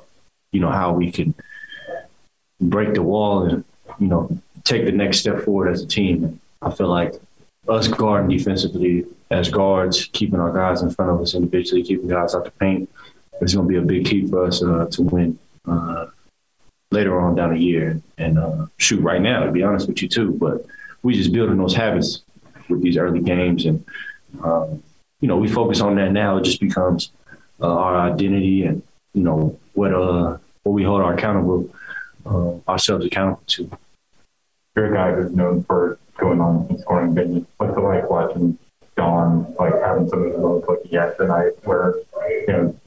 you know how we can break the wall and you know take the next step forward as a team. I feel like us guarding defensively as guards, keeping our guys in front of us individually, keeping guys out the paint, is going to be a big key for us uh, to win uh, later on down the year. And uh, shoot, right now, to be honest with you too, but we just building those habits with these early games, and um, you know we focus on that now. It just becomes uh, our identity and you know what uh what we hold our accountable uh, ourselves accountable to. You're a guy who's known for going on and scoring big. What's it like watching Don like having some of moments like he tonight where you know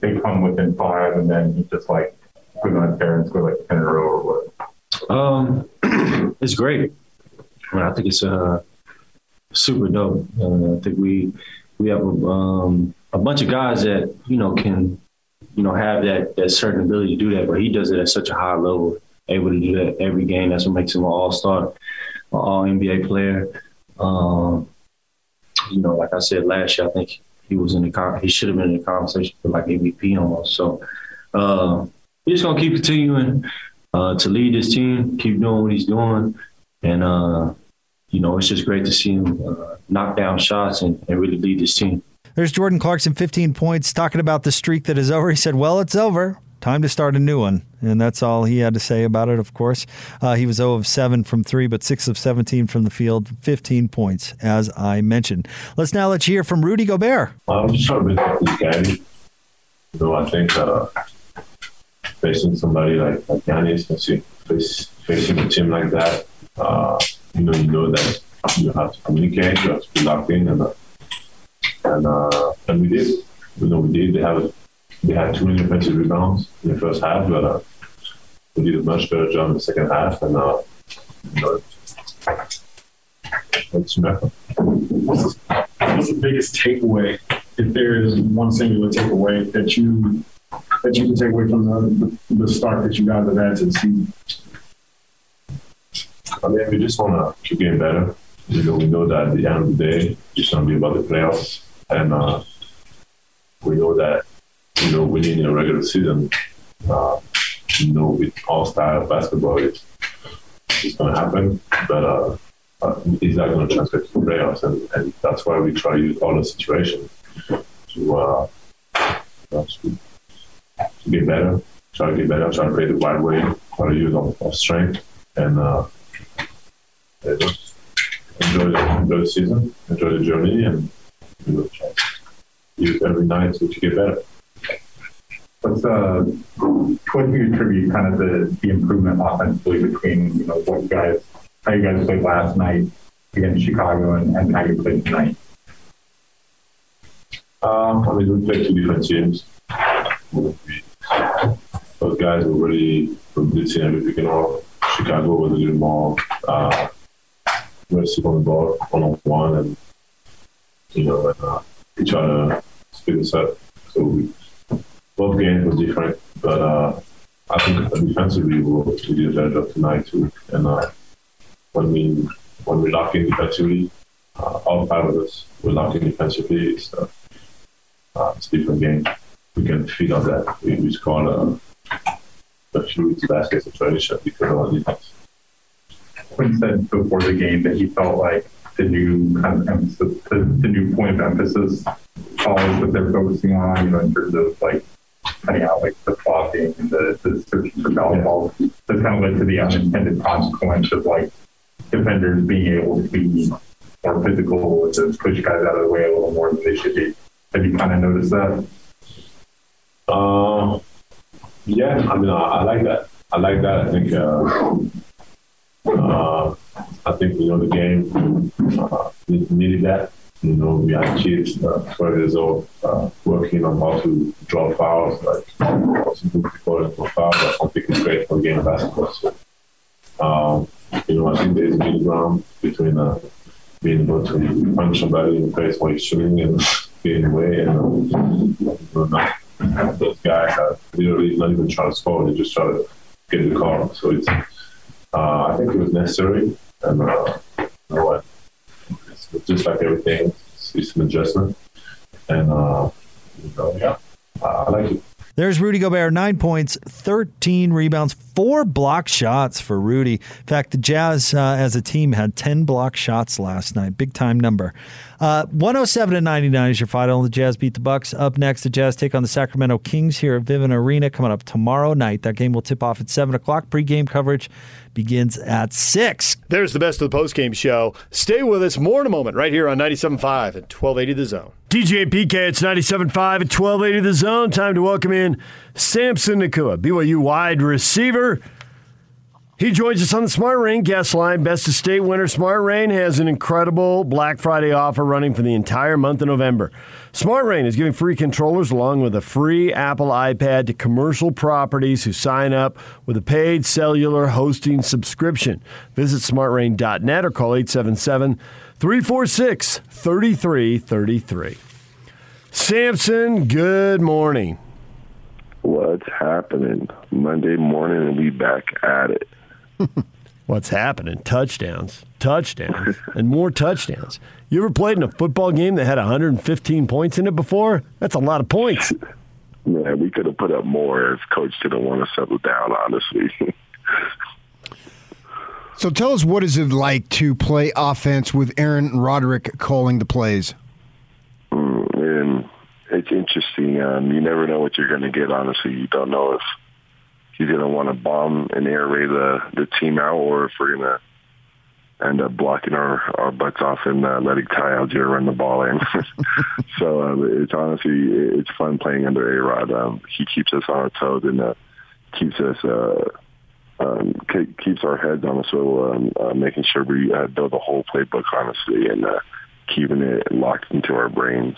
they come within five and then he just like put on parents score like ten in a row or what? Um, it's great. I mean, I think it's uh, super dope. Uh, I think we we have a, um, a bunch of guys that you know can you know have that that certain ability to do that, but he does it at such a high level, able to do that every game. That's what makes him an all star, all NBA player. Um, you know, like I said last year, I think he was in the con- he should have been in the conversation for like MVP almost. So uh, we're just gonna keep continuing uh, to lead this team, keep doing what he's doing, and uh, you know, it's just great to see him uh, knock down shots and, and really lead this team. There's Jordan Clarkson, 15 points, talking about the streak that is over. He said, Well, it's over. Time to start a new one. And that's all he had to say about it, of course. Uh, he was 0 of 7 from 3, but 6 of 17 from the field, 15 points, as I mentioned. Let's now let you hear from Rudy Gobert. I'm just trying to bring up this guy. You know, I think uh, facing somebody like, like Giannis, face, facing a team like that, uh, you know, you know that you have to communicate, you have to be locked in, and uh, and uh, and we did. You know, we did. They have they had too many offensive rebounds in the first half, but uh, we did a much better job in the second half, and uh, you know, What's, what's the biggest takeaway, if there is one singular takeaway that you that you can take away from the, the, start that you guys have had to the season? I mean, we just want to keep getting better. You know, we know that at the end of the day, it's going to be about the playoffs, and uh, we know that you know winning in a regular season, uh, you know, with all style basketball, it's, it's going to happen. But uh, uh, is that going to translate to the playoffs? And, and that's why we try to use all the situations to, uh, to get better, try to get better, try to play the right way, try to use our, our strength, and uh, just enjoy the, enjoy the season, enjoy the journey, and you know, use every night to, to get better. What's uh, what do you attribute kind of the, the improvement offensively between you know what you guys how you guys played last night against Chicago and, and how you played tonight? Um, I mean, we played two different teams. Those guys were really blitzing every pick and roll. Chicago was a little more uh, on the ball, one on one, and you know, and, uh, we try to speed us up. So we, both games were different, but uh, I think defensively we, we did a better job tonight too. And uh, when we when we lock in defensively, uh, all five of us were locked in defensively. It's, uh, uh, it's a different game. We can on that. We, we scored uh, a few baskets of tradition because of defense. Quinn said before the game that he felt like the new kind of emphasis, the, the new point of emphasis, always that they're focusing on, you know, in terms of like cutting out like the blocking and the, the searching for foul balls. That's kind of led to the unintended consequence of like defenders being able to be more physical and to push guys out of the way a little more than they should be. Have you kind of noticed that? Uh, yeah, I mean, I, I like that. I like that. I think, uh, uh, I think you know the game uh, needed that. You know, we had kids, uh, 12 years old, uh, working on how to draw fouls, like also before for fouls. I think it's great for the game of basketball. So, um, you know, I think there's a middle ground between uh, being able to punch somebody in the face while you're shooting and being away and you know, not those guys are literally not even trying to score; they just try to get the call. So it's, uh, I think it was necessary, and uh, you know what, it's just like everything, it's, it's an adjustment, and uh, you know, yeah, I like it. There's Rudy Gobert, nine points, 13 rebounds, four block shots for Rudy. In fact, the Jazz uh, as a team had 10 block shots last night. Big time number. Uh, 107 to 99 is your final. The Jazz beat the Bucks. Up next, the Jazz take on the Sacramento Kings here at Vivint Arena coming up tomorrow night. That game will tip off at 7 o'clock. Pre-game coverage begins at 6. There's the best of the postgame show. Stay with us. More in a moment right here on 97.5 and 1280 The Zone. DJ and PK, it's 97.5 and 1280 The Zone. Time to welcome in Samson Nacua, BYU wide receiver. He joins us on the Smart Rain guest line. Best of state winner Smart Rain has an incredible Black Friday offer running for the entire month of November. Smart Rain is giving free controllers along with a free Apple iPad to commercial properties who sign up with a paid cellular hosting subscription. Visit smartrain.net or call 877 346 3333. Samson, good morning. What's happening? Monday morning and we back at it. What's happening? Touchdowns, touchdowns, and more touchdowns. You ever played in a football game that had 115 points in it before? That's a lot of points. Man, we could have put up more if coach didn't want to settle down, honestly. So tell us what is it like to play offense with Aaron Roderick calling the plays? Mm, and it's interesting. Um, you never know what you're going to get. Honestly, you don't know if he's going to want to bomb and air raid the the team out, or if we're going to end up blocking our, our butts off and uh, letting Ty Allgeier run the ball in. so uh, it's honestly it's fun playing under A Rod. Um, he keeps us on our toes and uh, keeps us. Uh, um, keeps our heads on a swivel, um, uh, making sure we uh, build a whole playbook honestly, and uh, keeping it locked into our brains.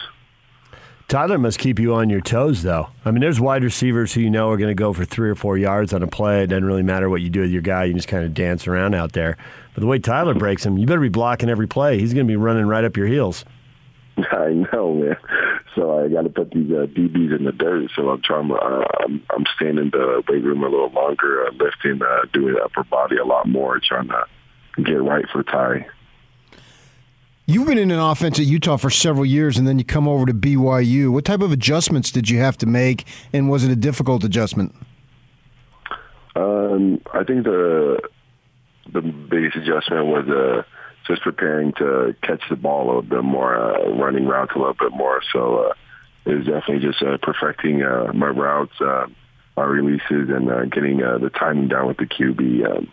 Tyler must keep you on your toes, though. I mean, there's wide receivers who you know are going to go for three or four yards on a play. It doesn't really matter what you do with your guy; you just kind of dance around out there. But the way Tyler breaks him, you better be blocking every play. He's going to be running right up your heels. I know, man. So I got to put these uh, DBs in the dirt. So I'm trying. Uh, I'm, I'm staying in the weight room a little longer, uh, lifting, uh, doing upper body a lot more, trying to get right for Ty. You've been in an offense at Utah for several years, and then you come over to BYU. What type of adjustments did you have to make, and was it a difficult adjustment? Um, I think the the biggest adjustment was uh, just preparing to catch the ball a little bit more, uh, running routes a little bit more. So uh, it was definitely just uh, perfecting uh, my routes, uh, my releases, and uh, getting uh, the timing down with the QB. Um,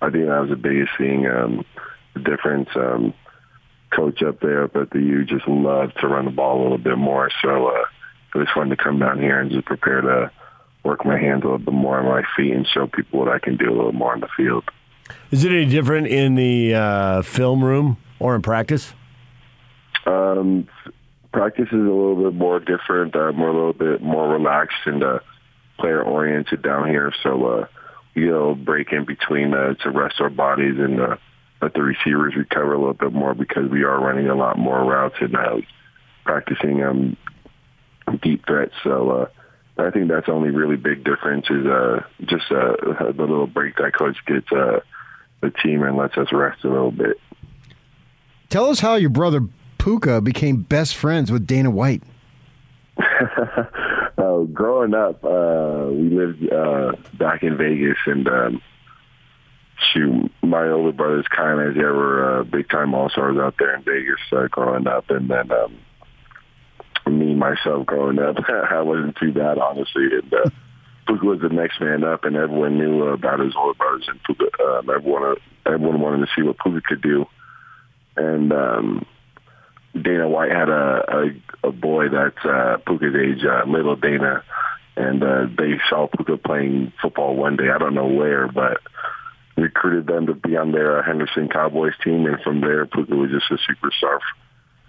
I think that was the biggest thing, um, the difference. Um, coach up there up at the U just loved to run the ball a little bit more. So uh, it was fun to come down here and just prepare to work my hands a little bit more on my feet and show people what I can do a little more on the field. Is it any different in the uh, film room or in practice? Um, practice is a little bit more different. Uh, more a little bit more relaxed and uh, player oriented down here. So uh, we get a break in between uh, to rest our bodies and uh, let the receivers recover a little bit more because we are running a lot more routes and uh, practicing um, deep threats. So. Uh, I think that's the only really big difference is uh, just uh, the little break that coach gets uh, the team and lets us rest a little bit. Tell us how your brother Puka became best friends with Dana White. uh, growing up, uh, we lived uh, back in Vegas, and um, shoot, my older brothers kind of they were uh, big time all stars out there in Vegas uh, growing up, and then. Um, me myself growing up, I wasn't too bad honestly. And uh, Puka was the next man up, and everyone knew about his older brothers. And Puka, um, everyone, everyone wanted to see what Puka could do. And um, Dana White had a a, a boy that's uh, Puka's age, uh, little Dana, and uh, they saw Puka playing football one day. I don't know where, but recruited them to be on their uh, Henderson Cowboys team, and from there, Puka was just a superstar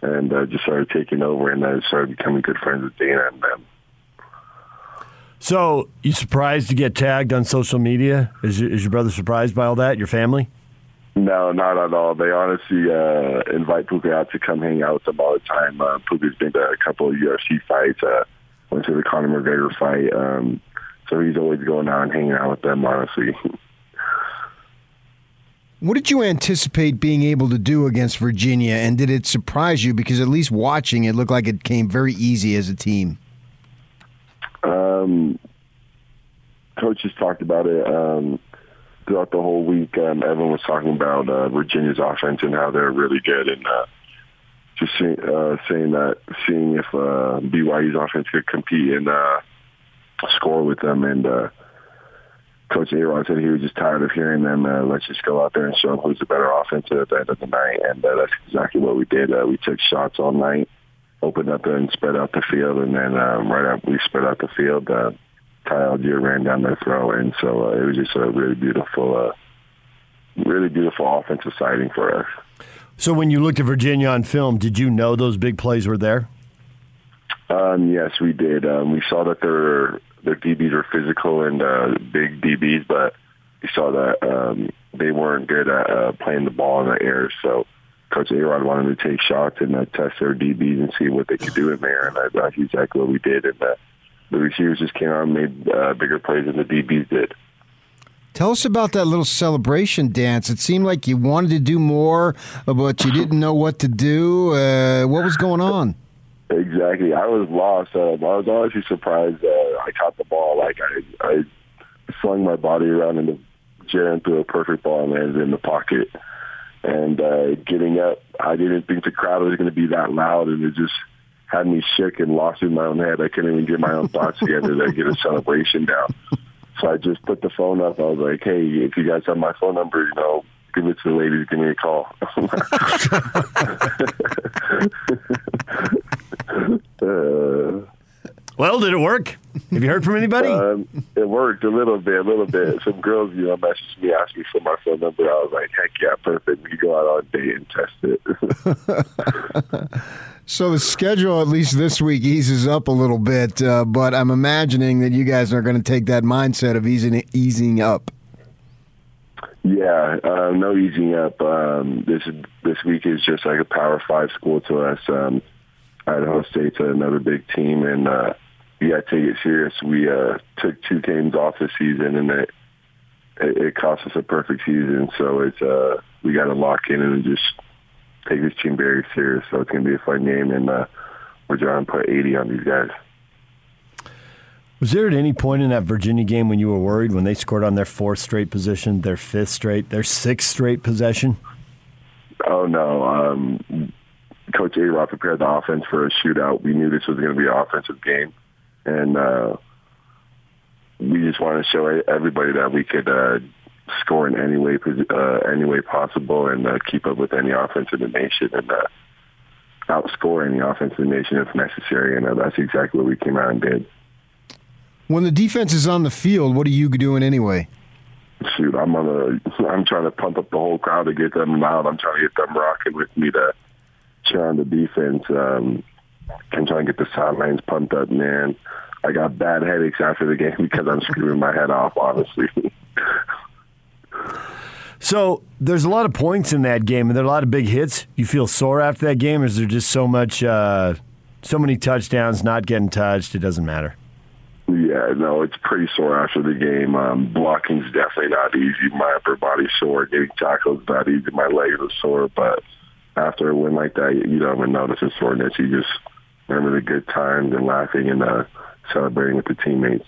and uh, just started taking over, and I started becoming good friends with Dana and them. So, you surprised to get tagged on social media? Is, is your brother surprised by all that? Your family? No, not at all. They honestly uh, invite Puka out to come hang out with them all the time. Uh, Puka's been to a couple of UFC fights. Uh, went to the Conor McGregor fight. Um, so he's always going out and hanging out with them, honestly. What did you anticipate being able to do against Virginia, and did it surprise you? Because at least watching, it looked like it came very easy as a team. Um, coaches talked about it um, throughout the whole week. Um, everyone was talking about uh, Virginia's offense and how they're really good, and uh, just see, uh, saying that, seeing if uh, BYU's offense could compete and uh, score with them, and. Uh, Coach Aaron said he was just tired of hearing them. Uh, let's just go out there and show them who's the better offensive at the end of the night, and uh, that's exactly what we did. Uh, we took shots all night, opened up and spread out the field, and then um, right after we spread out the field, uh, Ty Allgeier ran down their throat, and so uh, it was just a really beautiful, uh, really beautiful offensive sighting for us. So when you looked at Virginia on film, did you know those big plays were there? Um, yes, we did. Um, we saw that their their DBs are physical and uh, big DBs, but you saw that um, they weren't good at uh, playing the ball in the air. So Coach Arod wanted to take shots and uh, test their DBs and see what they could do in there, and that's exactly what we did. And uh, the receivers just came out and made uh, bigger plays than the DBs did. Tell us about that little celebration dance. It seemed like you wanted to do more, but you didn't know what to do. Uh, what was going on? Exactly. I was lost. Uh, I was honestly surprised uh, I caught the ball. Like I, I swung my body around in the and threw a perfect ball and landed in the pocket. And uh, getting up, I didn't think the crowd was going to be that loud, and it just had me shook and lost in my own head. I couldn't even get my own thoughts together to get a celebration down. So I just put the phone up. I was like, "Hey, if you guys have my phone number, you know, give it to the ladies. Give me a call." uh, well, did it work? Have you heard from anybody? Um, it worked a little bit, a little bit. Some girls, you know, messaged me, asked me for my phone number. I was like, heck yeah, perfect. We go out on a date and test it. so the schedule, at least this week, eases up a little bit. Uh, but I'm imagining that you guys are going to take that mindset of easing easing up. Yeah, uh, no easing up. Um, this this week is just like a Power Five school to us. Um, Idaho State's another big team, and uh, we got to take it serious. We uh, took two games off this season, and it, it it cost us a perfect season. So it's uh, we got to lock in and just take this team very serious. So it's going to be a fun game, and uh, we're trying to put 80 on these guys. Was there at any point in that Virginia game when you were worried when they scored on their fourth straight position, their fifth straight, their sixth straight possession? Oh no, um, Coach A. Rod prepared the offense for a shootout. We knew this was going to be an offensive game, and uh, we just wanted to show everybody that we could uh, score in any way, uh, any way possible, and uh, keep up with any offense in the nation, and uh, outscore any offense in the nation if necessary. And uh, that's exactly what we came out and did. When the defense is on the field, what are you doing anyway? shoot, I'm on a, I'm trying to pump up the whole crowd to get them out. I'm trying to get them rocking with me to on the defense. Um, I'm trying to get the sidelines pumped up, man. I got bad headaches after the game because I'm screaming my head off, honestly. so there's a lot of points in that game, and there are a lot of big hits. You feel sore after that game, or is there just so much, uh, so many touchdowns not getting touched? It doesn't matter. Yeah, no, it's pretty sore after the game. Um, blocking's definitely not easy. My upper body's sore. Getting tackles not easy. My legs are sore. But after a win like that, you don't even notice the soreness. You just remember the good times and laughing and uh, celebrating with the teammates.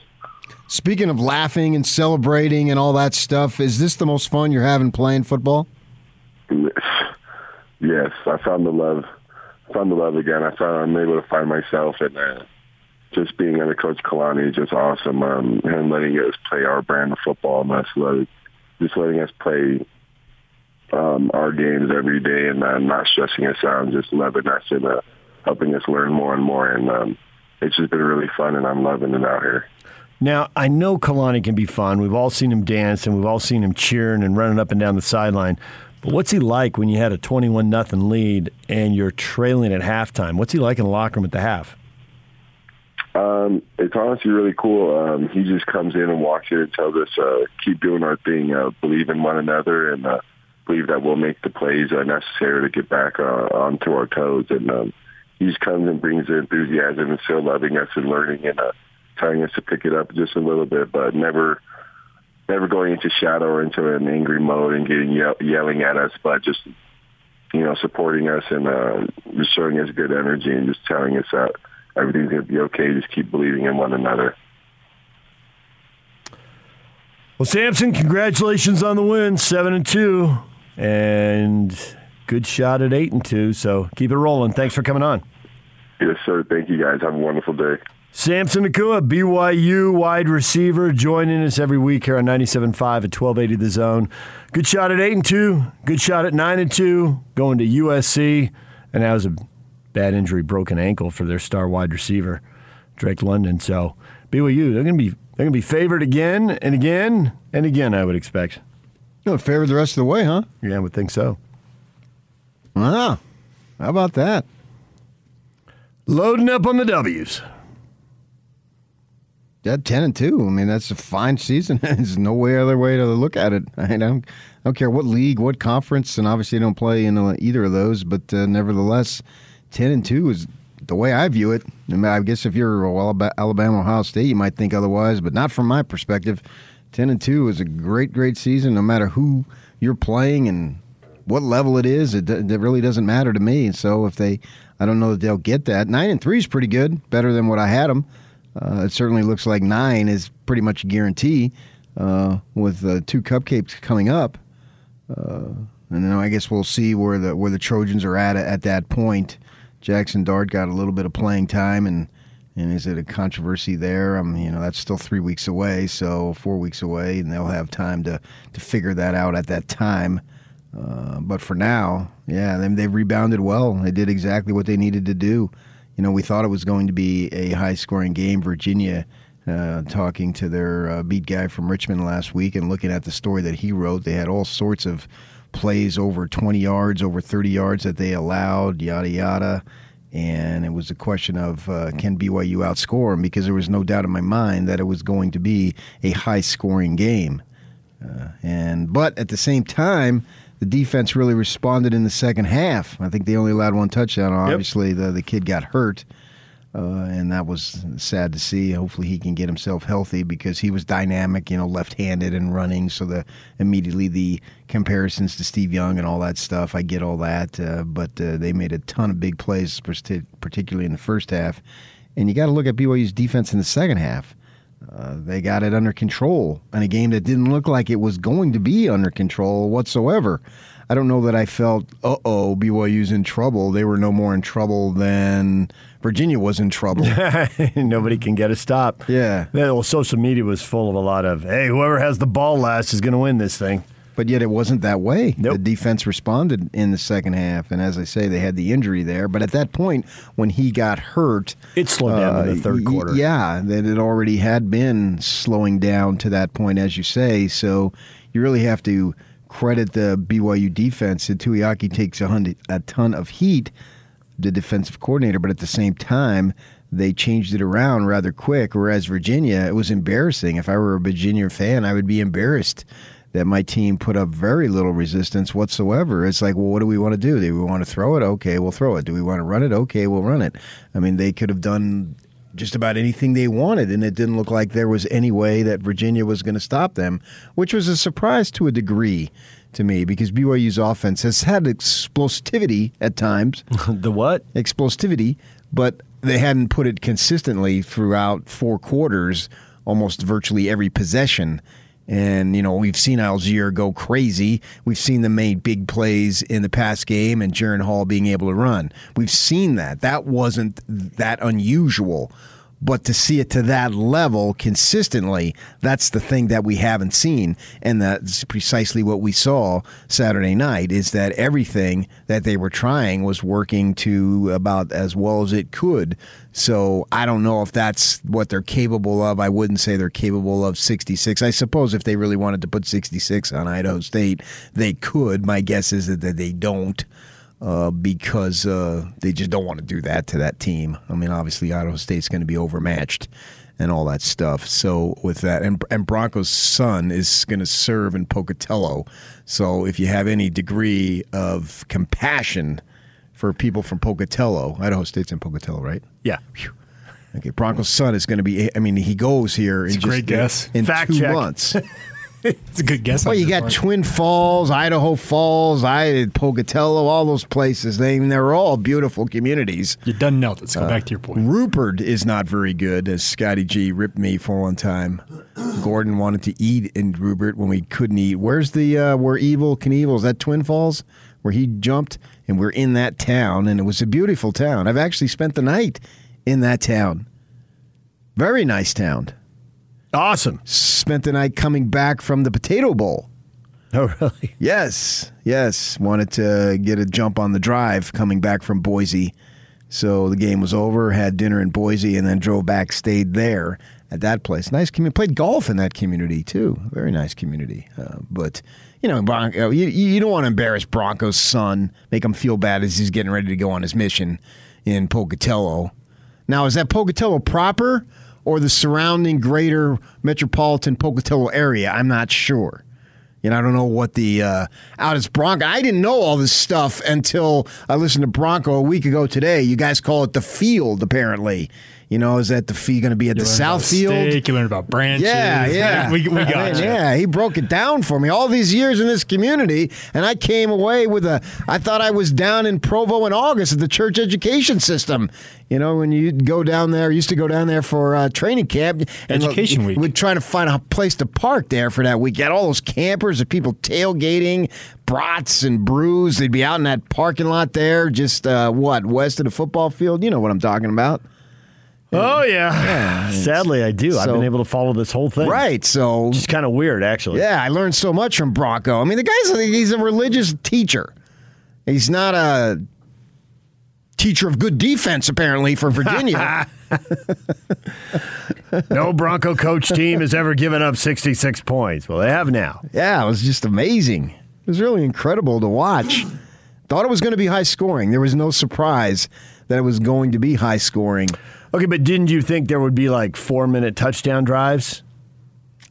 Speaking of laughing and celebrating and all that stuff, is this the most fun you're having playing football? Yes, I found the love. Found the love again. I found I'm able to find myself and. Uh, just being under Coach Kalani is just awesome. Um, him letting us play our brand of football and us let, just letting us play um, our games every day and uh, not stressing us out and just loving us and uh, helping us learn more and more. And um, it's just been really fun, and I'm loving it out here. Now, I know Kalani can be fun. We've all seen him dance, and we've all seen him cheering and running up and down the sideline. But what's he like when you had a 21 nothing lead and you're trailing at halftime? What's he like in the locker room at the half? Um, it's honestly really cool. Um, he just comes in and walks in and tells us, uh, keep doing our thing, uh, believe in one another, and uh, believe that we'll make the plays necessary to get back uh, onto our toes. And um, he just comes and brings the enthusiasm and still loving us and learning and uh, telling us to pick it up just a little bit, but never never going into shadow or into an angry mode and getting ye- yelling at us, but just you know supporting us and uh, just showing us good energy and just telling us that everything's going to be okay. Just keep believing in one another. Well, Samson, congratulations on the win, seven and two, and good shot at eight and two. So keep it rolling. Thanks for coming on. Yes, sir. Thank you, guys. Have a wonderful day. Samson Nacua, BYU wide receiver, joining us every week here on 97.5 at 1280 The Zone. Good shot at 8 and 2, good shot at 9 and 2, going to USC. And that was a bad injury, broken ankle for their star wide receiver, Drake London. So BYU, they're going to be they're going to be favored again and again and again. I would expect. No, favored the rest of the way, huh? Yeah, I would think so. Wow, how about that? Loading up on the W's. Yeah, ten and two. I mean, that's a fine season. There's no way other way to look at it. I don't, I don't care what league, what conference, and obviously, I don't play in either of those. But uh, nevertheless, ten and two is the way I view it. I guess if you're Alabama, Ohio State, you might think otherwise, but not from my perspective. Ten and two is a great, great season. No matter who you're playing and what level it is, it, it really doesn't matter to me. So if they, I don't know that they'll get that. Nine and three is pretty good, better than what I had them. Uh, it certainly looks like nine is pretty much a guarantee uh, with uh, two cupcakes coming up. Uh, and then I guess we'll see where the where the Trojans are at at that point. Jackson Dart got a little bit of playing time, and and is it a controversy there? Um, you know, that's still three weeks away, so four weeks away, and they'll have time to to figure that out at that time. Uh, but for now, yeah, they, they've rebounded well. They did exactly what they needed to do. You know, we thought it was going to be a high scoring game. Virginia, uh, talking to their uh, beat guy from Richmond last week and looking at the story that he wrote, they had all sorts of plays over 20 yards, over 30 yards that they allowed, yada, yada. And it was a question of uh, can BYU outscore them because there was no doubt in my mind that it was going to be a high scoring game. Uh, and but at the same time, the defense really responded in the second half. I think they only allowed one touchdown. Obviously, yep. the the kid got hurt, uh, and that was sad to see. Hopefully, he can get himself healthy because he was dynamic, you know, left-handed and running. So the immediately the comparisons to Steve Young and all that stuff, I get all that. Uh, but uh, they made a ton of big plays, particularly in the first half. And you got to look at BYU's defense in the second half. Uh, they got it under control in a game that didn't look like it was going to be under control whatsoever. I don't know that I felt, uh oh, BYU's in trouble. They were no more in trouble than Virginia was in trouble. Nobody can get a stop. Yeah. Yeah, Well, social media was full of a lot of, hey, whoever has the ball last is going to win this thing. But yet it wasn't that way. The defense responded in the second half, and as I say, they had the injury there. But at that point, when he got hurt, it slowed down in the uh, third quarter. Yeah, that it already had been slowing down to that point, as you say. So you really have to credit the BYU defense. Tuiaki takes a, hun- a ton of heat, the defensive coordinator, but at the same time. They changed it around rather quick. Whereas Virginia, it was embarrassing. If I were a Virginia fan, I would be embarrassed that my team put up very little resistance whatsoever. It's like, well, what do we want to do? Do we want to throw it? Okay, we'll throw it. Do we want to run it? Okay, we'll run it. I mean, they could have done just about anything they wanted, and it didn't look like there was any way that Virginia was going to stop them, which was a surprise to a degree to me because BYU's offense has had explosivity at times. the what? Explosivity, but they hadn't put it consistently throughout four quarters, almost virtually every possession. And, you know, we've seen Allgeier go crazy. We've seen them make big plays in the past game and Jaren Hall being able to run. We've seen that. That wasn't that unusual. But to see it to that level consistently, that's the thing that we haven't seen. And that's precisely what we saw Saturday night is that everything that they were trying was working to about as well as it could. So I don't know if that's what they're capable of. I wouldn't say they're capable of 66. I suppose if they really wanted to put 66 on Idaho State, they could. My guess is that they don't uh, because uh, they just don't want to do that to that team. I mean, obviously, Idaho State's going to be overmatched and all that stuff. So with that, and, and Bronco's son is going to serve in Pocatello. So if you have any degree of compassion for people from Pocatello, Idaho State's in Pocatello, right? Yeah. Okay, Bronco's son is going to be. I mean, he goes here in It's just great guess. in Fact two check. months. it's a good guess. Well, you got part. Twin Falls, Idaho Falls, I Pocatello, all those places. They they're all beautiful communities. You done it. Let's go Uh, back to your point. Rupert is not very good, as Scotty G ripped me for one time. Gordon wanted to eat in Rupert when we couldn't eat. Where's the uh, where Evel Knievel? Is that Twin Falls where he jumped? And we're in that town, and it was a beautiful town. I've actually spent the night in that town. Very nice town. Awesome. Spent the night coming back from the Potato Bowl. Oh, really? Yes, yes. Wanted to get a jump on the drive coming back from Boise. So the game was over, had dinner in Boise, and then drove back, stayed there at that place. Nice community. Played golf in that community, too. Very nice community. Uh, but, you know, Bronco, you, you don't want to embarrass Bronco's son, make him feel bad as he's getting ready to go on his mission in Pocatello. Now, is that Pocatello proper or the surrounding greater metropolitan Pocatello area? I'm not sure. You know, I don't know what the uh, out is Bronco. I didn't know all this stuff until I listened to Bronco a week ago today. You guys call it the field, apparently. You know, is that the fee going to be at You the South Field? steak, you learned about branches. Yeah, yeah. we, we I got mean, you. Yeah, he broke it down for me. All these years in this community, and I came away with a. I thought I was down in Provo in August at the church education system. You know, when you go down there, used to go down there for uh, training camp. And Education week. We'd try to find a place to park there for that week. You had all those campers and people tailgating, brats and brews. They'd be out in that parking lot there, just uh, what west of the football field. You know what I'm talking about. Oh yeah. it's- Sadly, I do. I've been able to follow this whole thing. Right. So Just kind of weird, actually. Yeah, I learned so much from Bronco. I mean, the guy's he's a religious teacher. He's not a teacher of good defense, apparently, for Virginia. no Bronco coach team has ever given up 66 points. Well, they have now. yeah, it was just amazing. It was really incredible to watch. Thought it was going to be high scoring. There was no surprise that it was going to be high scoring. Okay, but didn't you think there would be like four minute touchdown drives?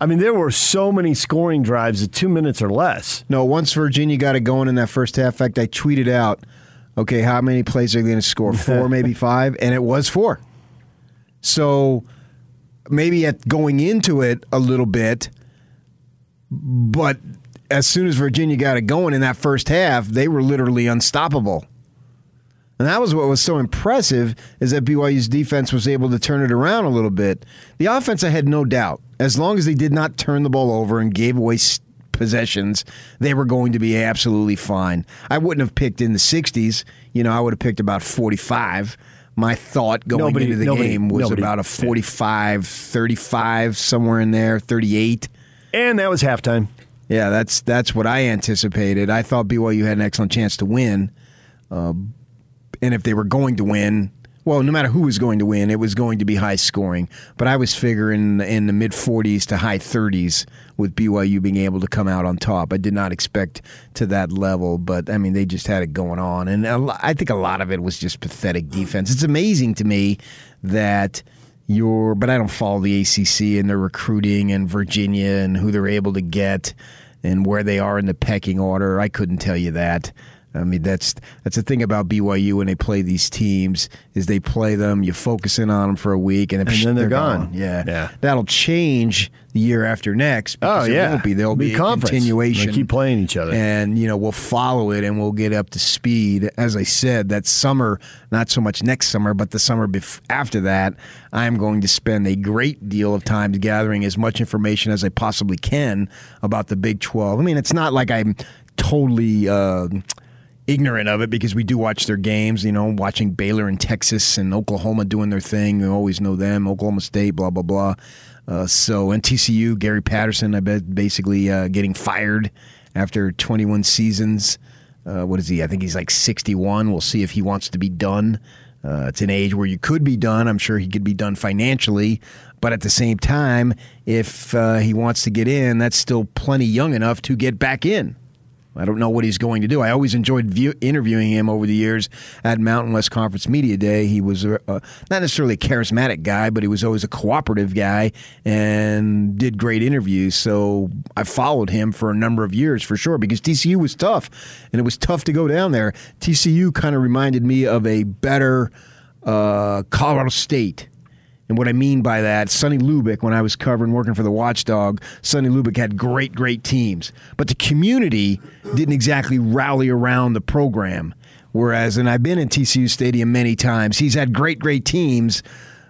I mean, there were so many scoring drives at two minutes or less. No, once Virginia got it going in that first half, in fact, I tweeted out, okay, how many plays are they going to score? Four, maybe five? And it was four. So maybe at going into it a little bit, but as soon as Virginia got it going in that first half, they were literally unstoppable. And that was what was so impressive is that BYU's defense was able to turn it around a little bit. The offense, I had no doubt, as long as they did not turn the ball over and gave away possessions, they were going to be absolutely fine. I wouldn't have picked in the 60s. You know, I would have picked about 45. My thought going Nobody- into the nobody- game was nobody- about a 45, 35, somewhere in there, 38. And that was halftime. Yeah, that's that's what I anticipated. I thought BYU had an excellent chance to win, uh, and if they were going to win, well, no matter who was going to win, it was going to be high scoring. But I was figuring in the mid 40s to high 30s with BYU being able to come out on top. I did not expect to that level, but I mean they just had it going on, and I think a lot of it was just pathetic defense. It's amazing to me that your but I don't follow the ACC and their recruiting and Virginia and who they're able to get and where they are in the pecking order. I couldn't tell you that. I mean that's that's the thing about BYU when they play these teams is they play them, you focus in on them for a week, and, And then they're gone. Yeah, Yeah. that'll change the year after next. Oh, it yeah. won't be. There'll be be, a conference. continuation. They keep playing each other. and you know we'll follow it and we'll get up to speed. As I said, that summer, not so much next summer, but the summer bef- after that, I'm going to spend a great deal of time gathering as much information as I possibly can about the Big 12. I mean, it's not like I'm totally. Uh, ignorant of it because we do watch their games, you know, watching Baylor and Texas and Oklahoma doing their thing. We always know them, Oklahoma State, blah, blah, blah. Uh, so, and TCU, Gary Patterson, I bet basically uh, getting fired after 21 seasons. Uh, what is he? I think he's like 61. We'll see if he wants to be done. Uh, it's an age where you could be done. I'm sure he could be done financially. But at the same time, if uh, he wants to get in, that's still plenty young enough to get back in. I don't know what he's going to do. I always enjoyed view, interviewing him over the years at Mountain West Conference Media Day. He was a, a, not necessarily a charismatic guy, but he was always a cooperative guy and did great interviews. So I followed him for a number of years for sure because TCU was tough, and it was tough to go down there. TCU kind of reminded me of a better uh, Colorado State. And what I mean by that, Sonny Lubick, when I was covering working for the Watchdog, Sonny Lubick had great, great teams. But the community didn't exactly rally around the program. Whereas, and I've been in TCU Stadium many times, he's had great, great teams.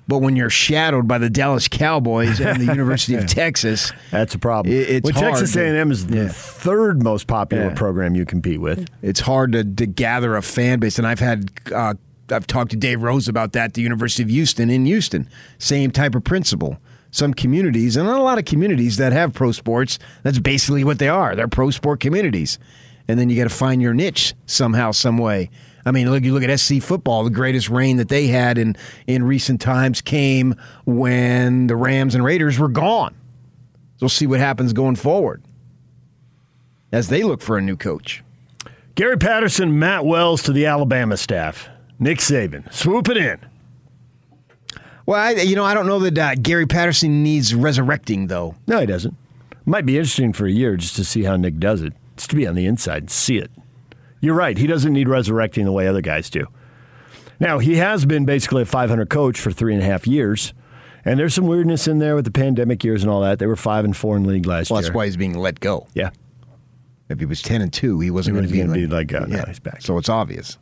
But when you're shadowed by the Dallas Cowboys and the University of Texas, that's a problem. It, it's when hard Texas A&M is the third most popular Yeah. program you compete with. it's hard to, to gather a fan base. And I've had uh, I've talked to Dave Rose about that. The University of Houston in Houston, same type of principle. Some communities, and not a lot of communities that have pro sports. That's basically what they are. They're pro sport communities, and then you got to find your niche somehow, some way. I mean, look, you look at SC football. The greatest reign that they had in in recent times came when the Rams and Raiders were gone. So we'll see what happens going forward as they look for a new coach. Gary Patterson, Matt Wells to the Alabama staff. Nick Saban, swoop it in. Well, I, you know, I don't know that uh, Gary Patterson needs resurrecting, though. No, he doesn't. Might be interesting for a year just to see how Nick does it. Just to be on the inside and see it. You're right. He doesn't need resurrecting the way other guys do. Now, he has been basically a 500 coach for three and a half years. And there's some weirdness in there with the pandemic years and all that. They were five and four in league last Well, year. that's why he's being let go. Yeah. If he was ten and two, he wasn't going to be, be oh, no, he's back. So it's obvious.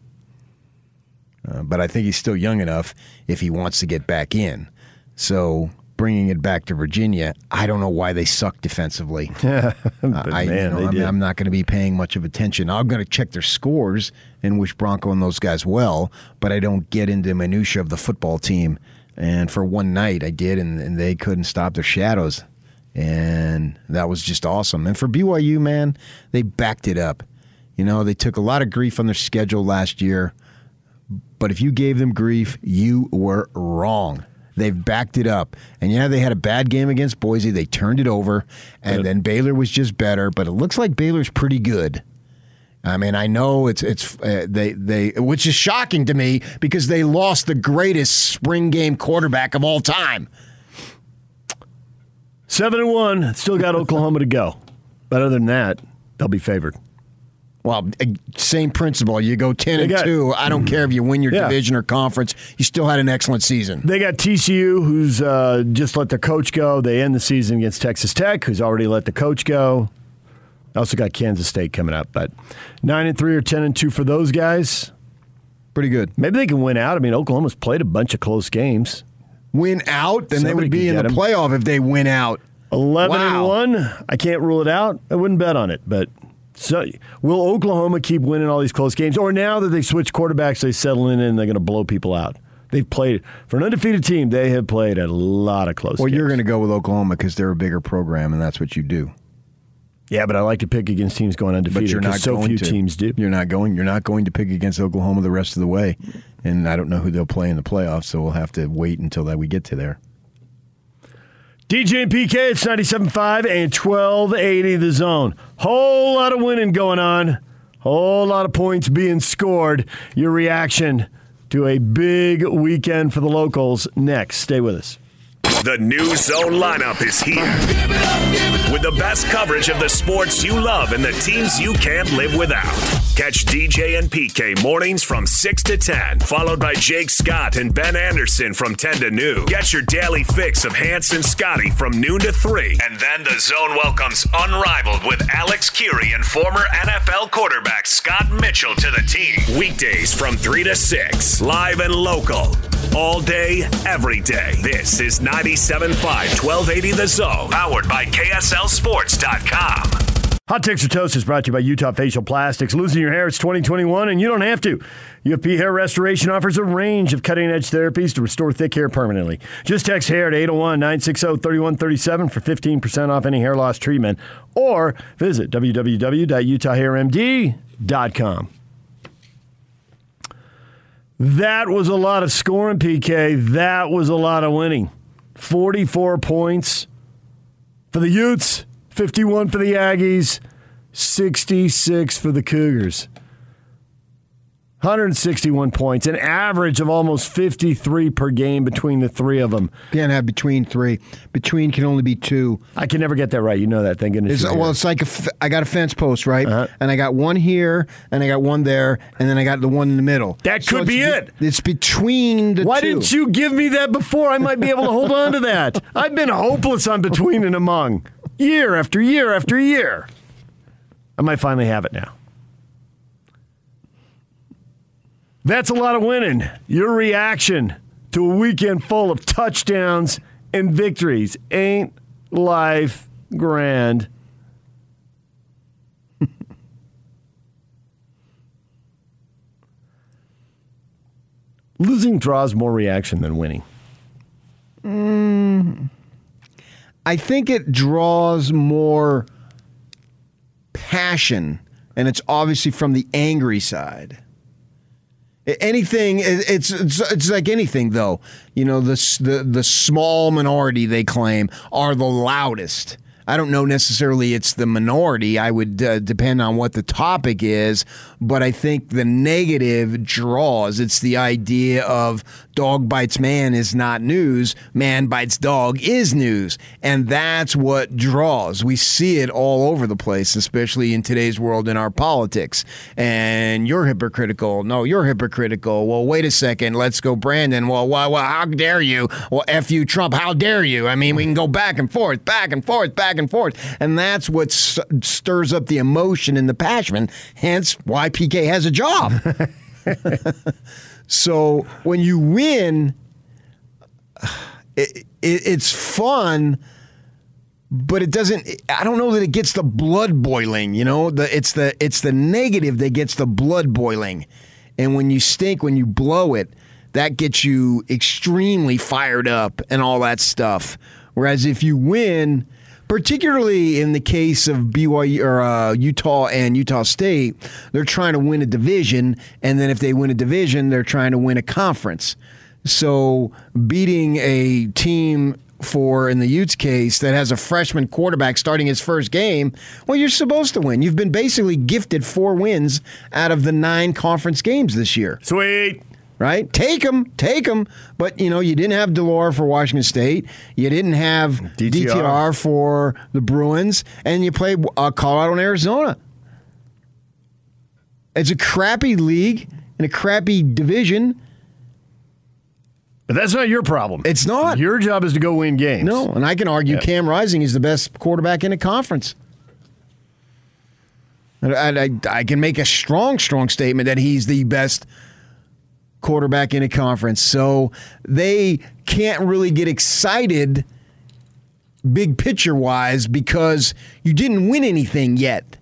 Uh, but I think he's still young enough if he wants to get back in. So bringing it back to Virginia, I don't know why they suck defensively. Yeah, Uh, I, you man, know, they I'm. I'm not going to be paying much of attention. I'm going to check their scores and wish Bronco and those guys well, but I don't get into minutia of the football team. And for one night, I did, and, and they couldn't stop their shadows, and that was just awesome. And for BYU, man, they backed it up. You know, they took a lot of grief on their schedule last year, but if you gave them grief, you were wrong. They've backed it up. And yeah, they had a bad game against Boise. They turned it over. And then Baylor was just better, but it looks like Baylor's pretty good. I mean, I know it's it's uh, they they which is shocking to me because they lost the greatest spring game quarterback of all time. Seven and one. Still got Oklahoma to go. But other than that, they'll be favored. Well, uh, same principle. You go ten They and got- two. I don't care if you win your Yeah. division or conference. You still had an excellent season. They got TCU, who's uh, just let their coach go. They end the season against Texas Tech, who's already let the coach go. Also got Kansas State coming up, but nine and three or ten and two for those guys. Pretty good. Maybe they can win out. I mean, Oklahoma's played a bunch of close games. Win out, then they would be in the the 'em. playoff if they win out. 11 Wow. and 1. I can't rule it out. I wouldn't bet on it, but so will Oklahoma keep winning all these close games or now that they switch quarterbacks they settle in and they're going to blow people out. They've played for an undefeated team, they have played a lot of close Well, games. you're going to go with Oklahoma because they're a bigger program, and that's what you do. Yeah, but I like to pick against teams going undefeated But you're not so going few to. teams do. You're not going. You're not going to pick against Oklahoma the rest of the way, and I don't know who they'll play in the playoffs. So we'll have to wait until that we get to there. DJ and PK, it's 97.5 and 1280 the zone. Whole lot of winning going on. Whole lot of points being scored. Your reaction to a big weekend for the locals next. Stay with us. The new zone lineup is here. With the best coverage of the sports you love and the teams you can't live without. Catch DJ and PK mornings from 6 to 10, followed by Jake Scott and Ben Anderson from 10 to noon. Get your daily fix of Hans and Scotty from noon to 3. And then the zone welcomes Unrivaled with Alex Kirry and former NFL quarterback Scott Mitchell to the team. Weekdays from 3 to 6, live and local. All day, every day. This is 97.5 1280 The Zone, powered by KSLSports.com. Hot Takes or Toast is brought to you by Utah Facial Plastics. Losing your hair, it's 2021, and you don't have to. UFP Hair Restoration offers a range of cutting edge therapies to restore thick hair permanently. Just text hair to 801 960 3137 for 15% off any hair loss treatment, or visit www.utahhairmd.com. That was a lot of scoring, PK. That was a lot of winning. 44 points for the Utes, 51 for the Aggies, 66 for the Cougars. 161 points, an average of almost 53 per game between the three of them. Can't have between three. Between can only be two. I can never get that right. You know that. Thank goodness. It's, well, it's like a f- I got a fence post, right? Uh-huh. And I got one here, and I got one there, and then I got the one in the middle. That So could be it. It's between the Why didn't you give me that before? I might be able to hold on to that. I've been hopeless on between and among year after year after year. I might finally have it now. That's a lot of winning. Your reaction to a weekend full of touchdowns and victories ain't life grand. Losing draws more reaction than winning. Mm, I think it draws more passion, and it's obviously from the angry side. Anything, it's, it's it's like anything though. You know, the the the small minority they claim are the loudest. I don't know necessarily it's the minority. I would uh, depend on what the topic is, but I think the negative draws. It's the idea of dog bites man is not news, man bites dog is news. And that's what draws. We see it all over the place, especially in today's world in our politics. And you're hypocritical. No, you're hypocritical. Well, wait a second. Let's go, Brandon. Well, well, well how dare you? Well, F you, Trump. How dare you? I mean, we can go back and forth, back and forth, back and forth. And that's what stirs up the emotion and the passion, hence why PK has a job. so when you win, it, it, it's fun, but it doesn't. I don't know that it gets the blood boiling. You know, the it's the it's the negative that gets the blood boiling, and when you stink, when you blow it, that gets you extremely fired up and all that stuff. Whereas if you win, particularly in the case of BYU or uh, Utah and Utah State, they're trying to win a division, and then if they win a division, they're trying to win a conference. So beating a team for in the Utes case that has a freshman quarterback starting his first game, well, you're supposed to win. You've been basically gifted four wins out of the nine conference games this year. Sweet. Right? Take them, take them. But, you know, you didn't have de Laura for Washington State. You didn't have DTR, DTR. for the Bruins. And you played uh, Colorado and Arizona. It's a crappy league and a crappy division. But that's not your problem. It's not. Your job is to go win games. No, and I can argue Yeah. Cam Rising is the best quarterback in the conference. And I, I, I can make a strong, strong statement that he's the best quarterback in a conference. So they can't really get excited big picture wise because you didn't win anything yet.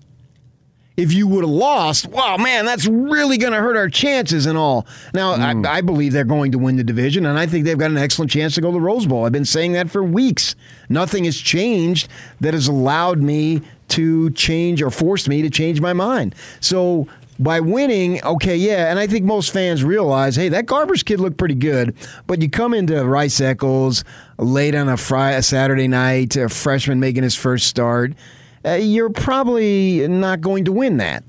If you would have lost, wow, man, that's really going to hurt our chances and all. Now, I, mm. I believe they're going to win the division, and I think they've got an excellent chance to go to the Rose Bowl. I've been saying that for weeks. Nothing has changed that has allowed me to change or forced me to change my mind. So by winning, okay, yeah, and I think most fans realize, hey, that Garbers kid looked pretty good, but you come into Rice Eccles late on a Friday, a Saturday night, a freshman making his first start, uh, you're probably not going to win that.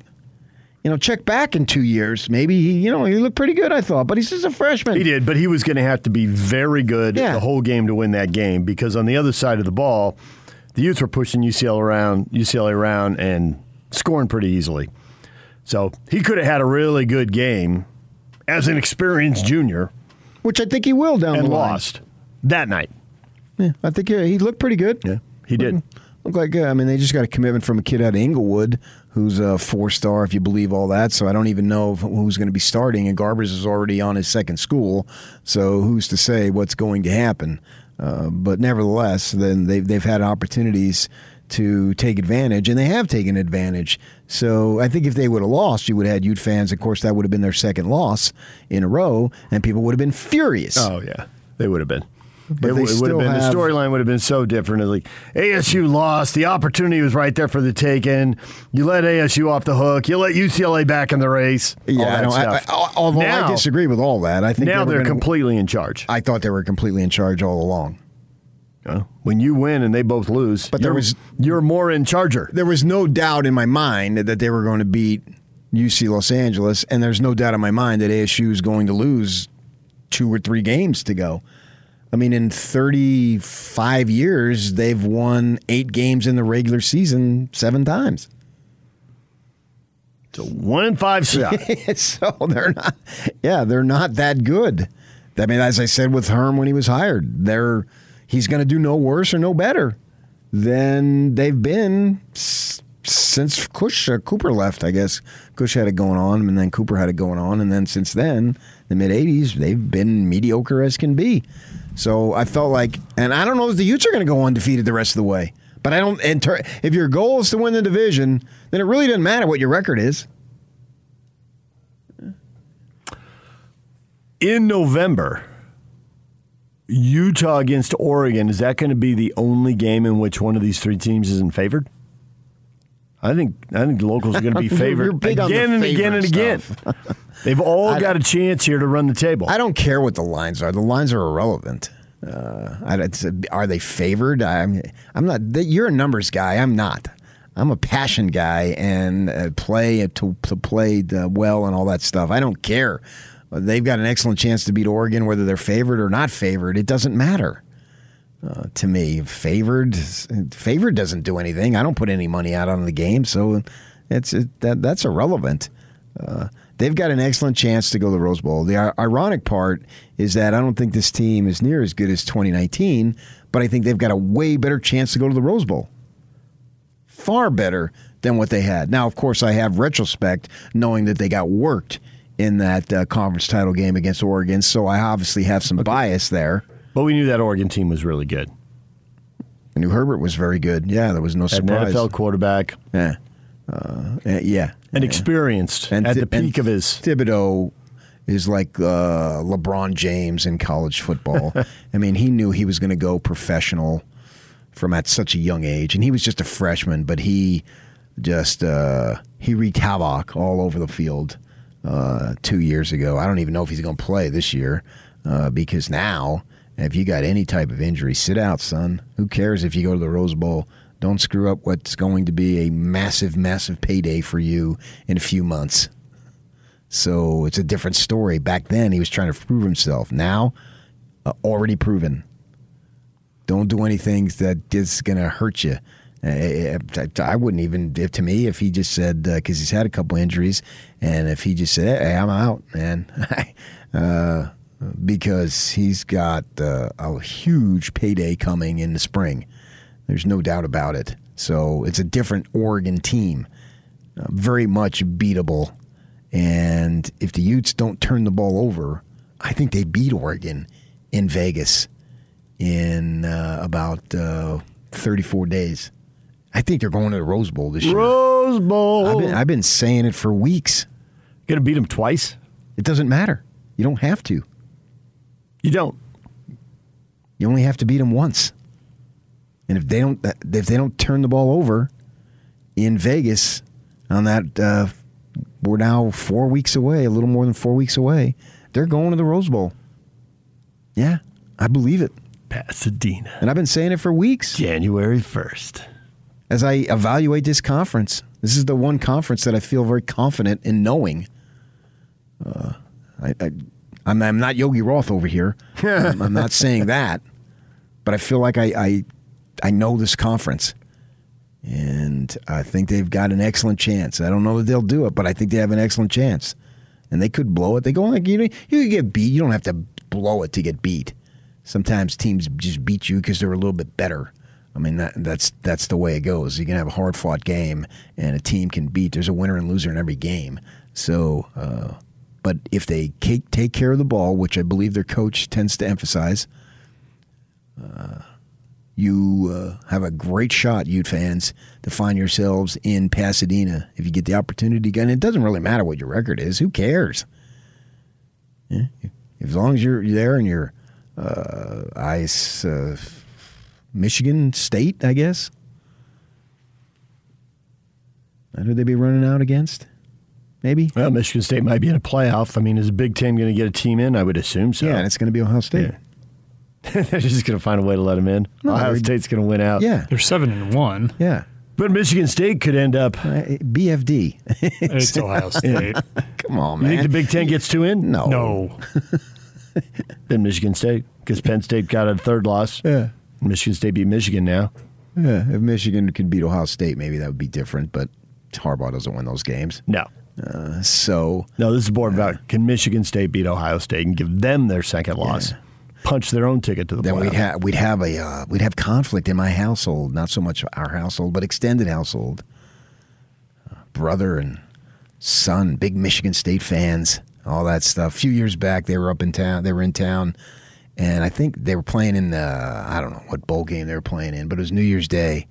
You know, check back in two years. Maybe he, you know, he looked pretty good. I thought, but he's just a freshman. He did, but he was going to have to be very good Yeah. the whole game to win that game because on the other side of the ball, the Utes were pushing UCLA around, UCLA around, and scoring pretty easily. So he could have had a really good game as an experienced junior, which I think he will down and the line. lost that night. Yeah, I think he looked pretty good. Yeah, he did. Look like uh, I mean they just got a commitment from a kid out of Inglewood who's a four star if you believe all that. So I don't even know who's going to be starting. And Garbers is already on his second school, so who's to say what's going to happen? Uh, but nevertheless, then they've they've had opportunities to take advantage, and they have taken advantage. So I think if they would have lost, you would have had Ute fans. Of course, that would have been their second loss in a row, and people would have been furious. Oh yeah, they would have been. But it, would have been have- the storyline would have been so different. Like ASU lost, the opportunity was right there for the taking. You let ASU off the hook. You let UCLA back in the race. Yeah, I don't, I. I, although Now- I disagree with all that. I think now they they're gonna- completely in charge. I thought they were completely in charge all along. When you win and they both lose, But there you're- was you're more in charger. There was no doubt in my mind that they were going to beat UC Los Angeles, and there's no doubt in my mind that ASU is going to lose two or three games to go. I mean, in 35 years, they've won eight games in the regular season seven times. So one in five shot. so they're not, yeah, they're not that good. I mean, as I said with Herm when he was hired, they're he's going to do no worse or no better than they've been since Kush, uh, Cooper left. I guess Kush had it going on, and then Cooper had it going on, and then since then, the mid '80s, they've been mediocre as can be. So I felt like, and I don't know if the Utes are going to go undefeated the rest of the way. But I don't. Ter- if your goal is to win the division, then it really doesn't matter what your record is. in November, Utah against Oregon, is that going to be the only game in which one of these three teams isn't favored? I think I think the locals are going to be favored you're big on again and again and again. They've all got a chance here to run the table. I don't care what the lines are. The lines are irrelevant. Uh, I, are they favored? I'm. I'm not. You're a numbers guy. I'm not. I'm a passion guy and uh, play to to play well and all that stuff. I don't care. They've got an excellent chance to beat Oregon, whether they're favored or not favored. It doesn't matter uh, to me. Favored, favored doesn't do anything. I don't put any money out on the game, so it's it, that that's irrelevant. Uh, they've got an excellent chance to go to the Rose Bowl. The ironic part is that I don't think this team is near as good as 2019, but I think they've got a way better chance to go to the Rose Bowl. Far better than what they had. Now, of course, I have retrospect knowing that they got worked in that uh, conference title game against Oregon, so I obviously have some bias there. But we knew that Oregon team was really good. I knew Herbert was very good. Yeah, there was no an surprise. NFL quarterback. Yeah. Uh, yeah. And Yeah. experienced And at the peak of his. Thibodeaux is like uh, LeBron James in college football. I mean, he knew he was going to go professional from at such a young age, and he was just a freshman, but he just uh, he wreaked havoc all over the field uh, two years ago. I don't even know if he's going to play this year uh, because now, if you got any type of injury, sit out, son. Who cares if you go to the Rose Bowl? Don't screw up what's going to be a massive, massive payday for you in a few months. So it's a different story. Back then, he was trying to prove himself. Now, uh, already proven. Don't do anything that is going to hurt you. Uh, I, wouldn't even, if, to me, if he just said, because he's had a couple injuries, and if he just said, hey, I'm out, man, uh, because he's got uh, a huge payday coming in the spring. There's no doubt about it. So it's a different Oregon team, uh, very much beatable. And if the Utes don't turn the ball over, I think they beat Oregon in Vegas in uh, about uh, 34 days. I think they're going to the Rose Bowl this year. Rose Bowl. I've been, I've been saying it for weeks. Going to beat them twice? It doesn't matter. You don't have to. You don't. You only have to beat them once. And if they don't, if they don't turn the ball over in Vegas on that, uh, we're now four weeks away, a little more than four weeks away. They're going to the Rose Bowl. Yeah, I believe it. Pasadena. And I've been saying it for weeks. January 1st. As I evaluate this conference, this is the one conference that I feel very confident in knowing. Uh, I, I, I'm, I'm not Yogi Roth over here. I'm, I'm not saying that, but I feel like I, I, I know this conference, and I think they've got an excellent chance. I don't know that they'll do it, but I think they have an excellent chance, and they could blow it. They go like you know you could get beat. You don't have to blow it to get beat. Sometimes teams just beat you because they're a little bit better. I mean that, that's that's the way it goes. You can have a hard fought game, and a team can beat. There's a winner and loser in every game. So, uh, but if they take, take care of the ball, which I believe their coach tends to emphasize, uh, you uh, have a great shot, Ute fans, to find yourselves in Pasadena if you get the opportunity. And it doesn't really matter what your record is. Who cares? Yeah? As long as you're there and you're uh, ice. Uh, Michigan State, I guess. That who they be running out against? Maybe. Well, Michigan State might be in a playoff. I mean, is a Big Ten going to get a team in? I would assume so. Yeah, and it's going to be Ohio State. Yeah. They're just going to find a way to let them in. No, Ohio State's going to win out. Yeah. They're seven and one. Yeah. But Michigan State could end up BFD. It's Ohio State. Come on, man. You man. think the Big Ten gets two in? No. No. then Michigan State, because Penn State got a third loss. Yeah. Michigan State beat Michigan now. Yeah, if Michigan could beat Ohio State, maybe that would be different. But Harbaugh doesn't win those games. No. Uh, so No, this is more about can Michigan State beat Ohio State and give them their second loss, punch their own ticket to the then playoff. we'd have we'd have a uh, we'd have conflict in my household. Not so much our household, but extended household. Uh, brother and son, big Michigan State fans, all that stuff. A few years back, they were up in town. They were in town, and I think they were playing in the I don't know what bowl game they were playing in, but it was New Year's Day.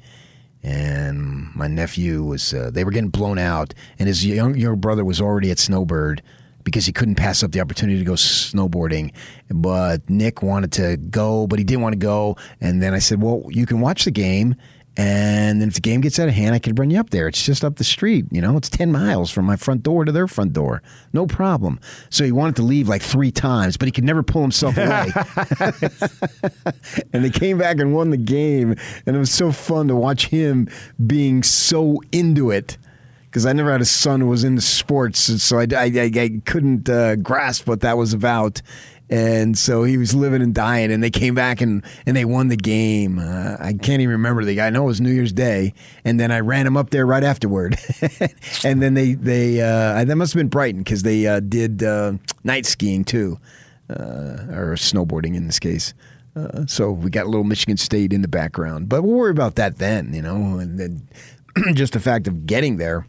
And my nephew was, uh, they were getting blown out, and his young, younger brother was already at Snowbird because he couldn't pass up the opportunity to go snowboarding. But Nick wanted to go, but he didn't want to go. And then I said, Well, you can watch the game. And then if the game gets out of hand, I could run you up there. It's just up the street. You know, it's 10 miles from my front door to their front door. No problem. So he wanted to leave like three times, but he could never pull himself away. and they came back and won the game. And it was so fun to watch him being so into it because I never had a son who was into sports, so I, I, I, I couldn't uh, grasp what that was about. And so he was living and dying, and they came back and, and they won the game. Uh, I can't even remember the guy. I know it was New Year's Day, and then I ran him up there right afterward. and then they they uh, that must have been Brighton because they uh, did uh, night skiing too, uh, or snowboarding in this case. Uh, so we got a little Michigan State in the background, but we'll worry about that then. You know, and then just the fact of getting there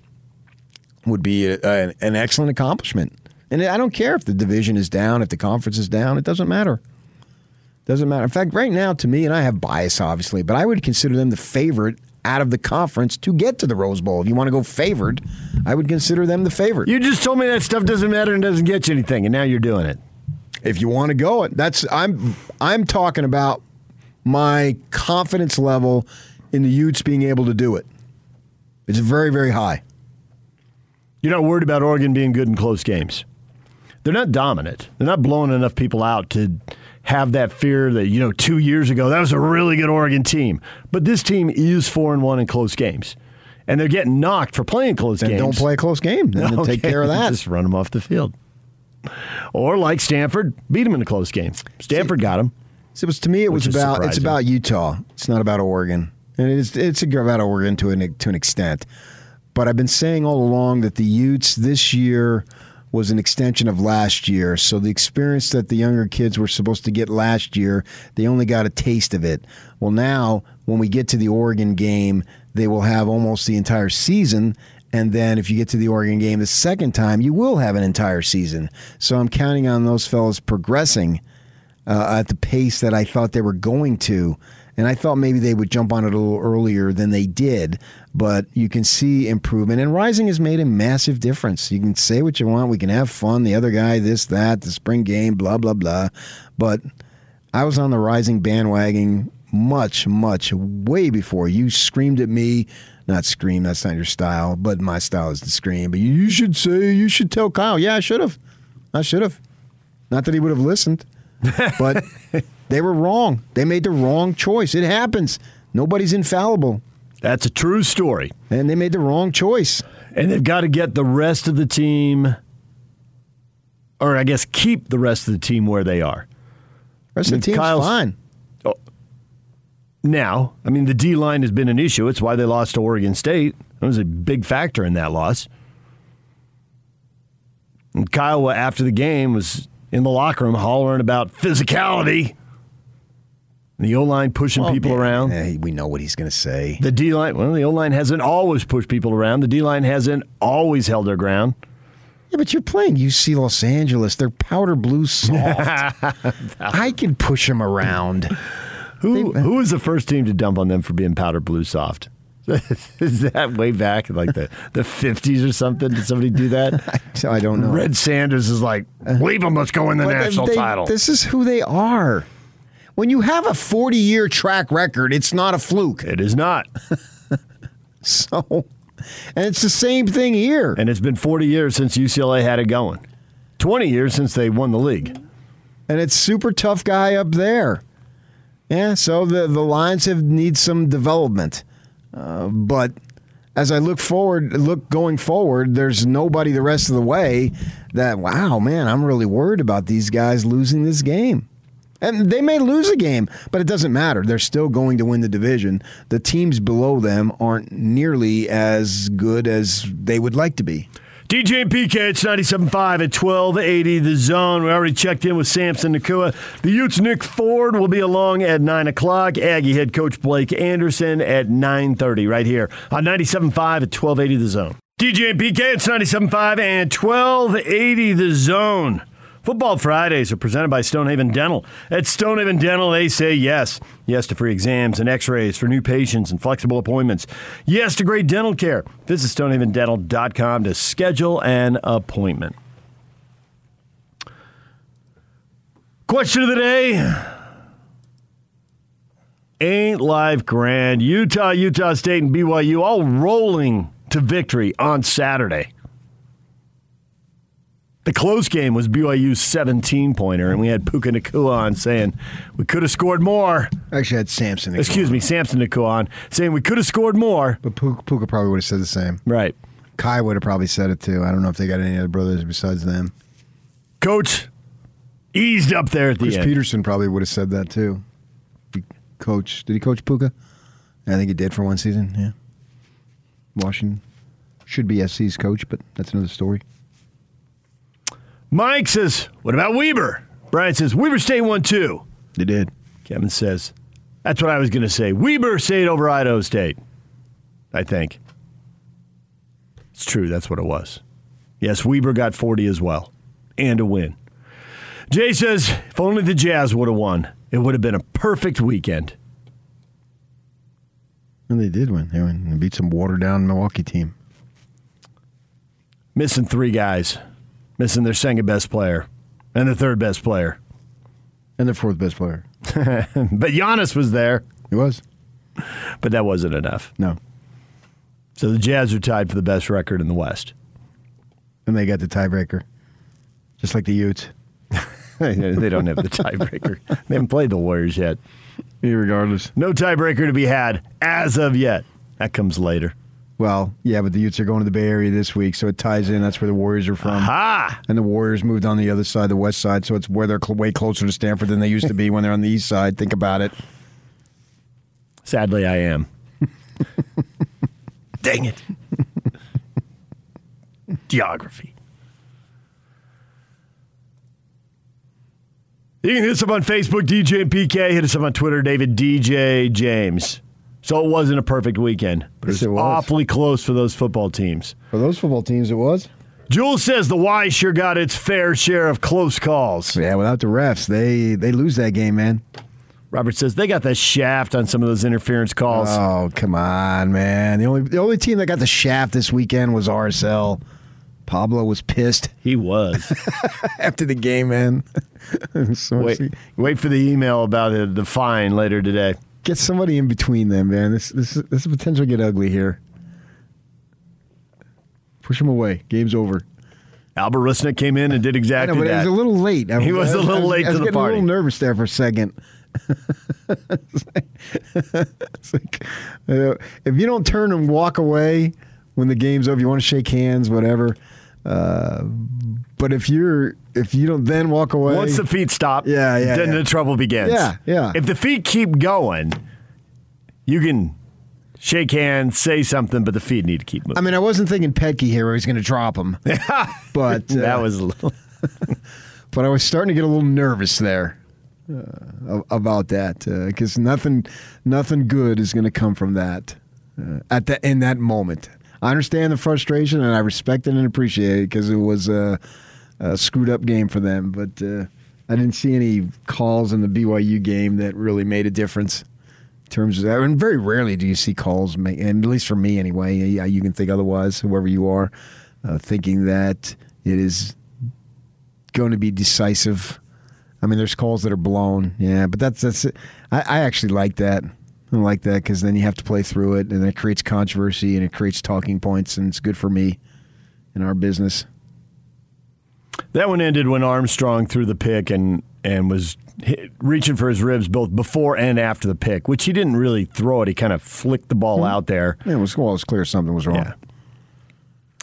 would be a, a, an excellent accomplishment. And I don't care if the division is down, if the conference is down, it doesn't matter. Doesn't matter. In fact, right now, to me, and I have bias, obviously, but I would consider them the favorite out of the conference to get to the Rose Bowl. If you want to go favored, I would consider them the favorite. You just told me that stuff doesn't matter and doesn't get you anything, and now you're doing it. If you want to go it, that's I'm I'm talking about my confidence level in the Utes being able to do it. It's very very high. You're not worried about Oregon being good in close games. They're not dominant. They're not blowing enough people out to have that fear that, you know, two years ago, that was a really good Oregon team. But this team is 4 and 1 in close games. And they're getting knocked for playing close Then games. don't play a close game. Then Okay, take care of that. Just run them off the field. Or like Stanford, beat them in a close game. Stanford got them. So it was to me. It was about it's about Utah. It's not about Oregon, and it's it's about Oregon to an to an extent. But I've been saying all along that the Utes this year was an extension of last year. So the experience that the younger kids were supposed to get last year, they only got a taste of it. Well, now when we get to the Oregon game, they will have almost the entire season. And then if you get to the Oregon game the second time, you will have an entire season. So I'm counting on those fellas progressing uh, at the pace that I thought they were going to And I thought maybe they would jump on it a little earlier than they did, but you can see improvement. And Rising has made a massive difference. You can say what you want. We can have fun. The other guy, this, that, the spring game, blah, blah, blah. But I was on the Rising bandwagon much, much, way before you screamed at me. Not scream, that's not your style, but my style is to scream. But you should say, you should tell Kyle. Yeah, I should have. I should have. Not that he would have listened, but they were wrong. They made the wrong choice. It happens. Nobody's infallible. That's a true story. And they made the wrong choice. And they've got to get the rest of the team, or I guess keep the rest of the team where they are. Rest of the team's Kyle's- fine. Oh, now, I mean, the D line has been an issue. It's why they lost to Oregon State. That was a big factor in that loss. And Kyle, after the game, was in the locker room hollering about physicality. The O line pushing Well, people yeah, around. yeah, we know what he's going to say. The D line, well, the O line hasn't always pushed people around. The D line hasn't always held their ground. Yeah, but you're playing UC Los Angeles. They're powder blue soft. I can push them around. Who who was the first team to dump on them for being powder blue soft? Is that way back in like the, the 50s or something? Did somebody do that? I don't know. Red Sanders is like, uh, leave them, let's go win the But national they- title. This is who they are. When you have a 40 year track record, it's not a fluke. It is not. so, and it's the same thing here. And it's been 40 years since UCLA had it going, 20 years since they won the league. And it's super tough guy up there. Yeah, so the, the Lions have need some development. But as I look forward, look going forward, there's nobody the rest of the way that, wow, man, I'm really worried about these guys losing this game. And they may lose a game, but it doesn't matter. They're still going to win the division. The teams below them aren't nearly as good as they would like to be. DJ and PK, it's 97.5 at 1280 The Zone. We already checked in with Samson Nacua. The Utes' Nick Ford will be along at 9 o'clock. Aggie head coach Blake Anderson at 9.30 right here on 97.5 at 1280 The Zone. DJ and PK, it's 97.5 and 1280 The Zone. Football Fridays are presented by Stonehaven Dental. At Stonehaven Dental, they say yes. Yes to free exams and x rays for new patients and flexible appointments. Yes to great dental care. Visit stonehavendental.com to schedule an appointment. Question of the day Ain't life grand? Utah, Utah State, and BYU all rolling to victory on Saturday. The close game was BYU's 17 pointer, and we had Puka Nacua on saying we could have scored more. Actually, I had Samson. Nacua Excuse me, Samson Nacua on saying we could have scored more. But Puka, Puka probably would have said the same. Right. Kai would have probably said it too. I don't know if they got any other brothers besides them. Coach eased up there at the Chris end. Petersen probably would have said that too. He coach, did he coach Puka? I think he did for one season. Yeah. Washington should be SC's coach, but that's another story. Mike says, What about Weber? Brian says, Weber State won two. They did. Kevin says, That's what I was going to say. Weber State over Idaho State. I think. It's true. That's what it was. Yes, Weber got 40 as well and a win. Jay says, If only the Jazz would have won, it would have been a perfect weekend. And they did win. They went and beat some watered down Milwaukee team. Missing three guys, missing their second best player and the third best player. And their fourth best player. but Giannis was there. He was. But that wasn't enough. No. So the Jazz are tied for the best record in the West. And they got the tiebreaker. Just like the Utes. they don't have the tiebreaker. They haven't played the Warriors yet. Regardless. No tiebreaker to be had as of yet. That comes later. Well, yeah, but the Utes are going to the Bay Area this week, so it ties in. That's where the Warriors are from. Aha! And the Warriors moved on the other side, the west side, so it's where they're cl- way closer to Stanford than they used to be when they're on the east side. Think about it. Sadly, I am. Dang it. Geography. You can hit us up on Facebook, DJ and PK. Hit us up on Twitter, David DJ James. So it wasn't a perfect weekend, but Yes, it it was was. awfully close for those football teams. For those football teams, it was. Jules says the Y sure got its fair share of close calls. Yeah, without the refs, they they lose that game, man. Robert says they got the shaft on some of those interference calls. Oh, come on, man. The only the only team that got the shaft this weekend was RSL. Pablo was pissed. He was. After the game, man. so wait, wait for the email about it, the fine later today. Get somebody in between them, man. This this this is potentially get ugly here. Push him away. Game's over. Albert Rusnak came in and did exactly know, but that. He was a little late. I he was, I a little I was, late I was to the getting. A little nervous there for a second. it's like, uh, if you don't turn and walk away when the game's over, you want to shake hands, whatever. Uh, but if you're if you don't then walk away, Once the feet stop, yeah, yeah, then yeah. the trouble begins. Yeah, yeah. If the feet keep going, you can shake hands, say something, but the feet need to keep moving. I mean, I wasn't thinking Petke here where he's going to drop him, but uh, that was a little. but I was starting to get a little nervous there uh, about that because nothing, nothing good is going to come from that uh, at that in that moment. I understand the frustration and I respect it and appreciate it because it was a, a screwed up game for them. But uh, I didn't see any calls in the BYU game that really made a difference. In terms of that, and very rarely do you see calls make, and at least for me anyway. Yeah, you can think otherwise, whoever you are, uh, thinking that it is going to be decisive. I mean, there's calls that are blown, yeah, but that's that's. I, I actually like that. I like that because then you have to play through it, and it creates controversy and it creates talking points, and it's good for me in our business. That one ended when Armstrong threw the pick and and was hit, reaching for his ribs both before and after the pick, which he didn't really throw it. He kind of flicked the ball out there. Yeah, it was well, it was clear something was wrong.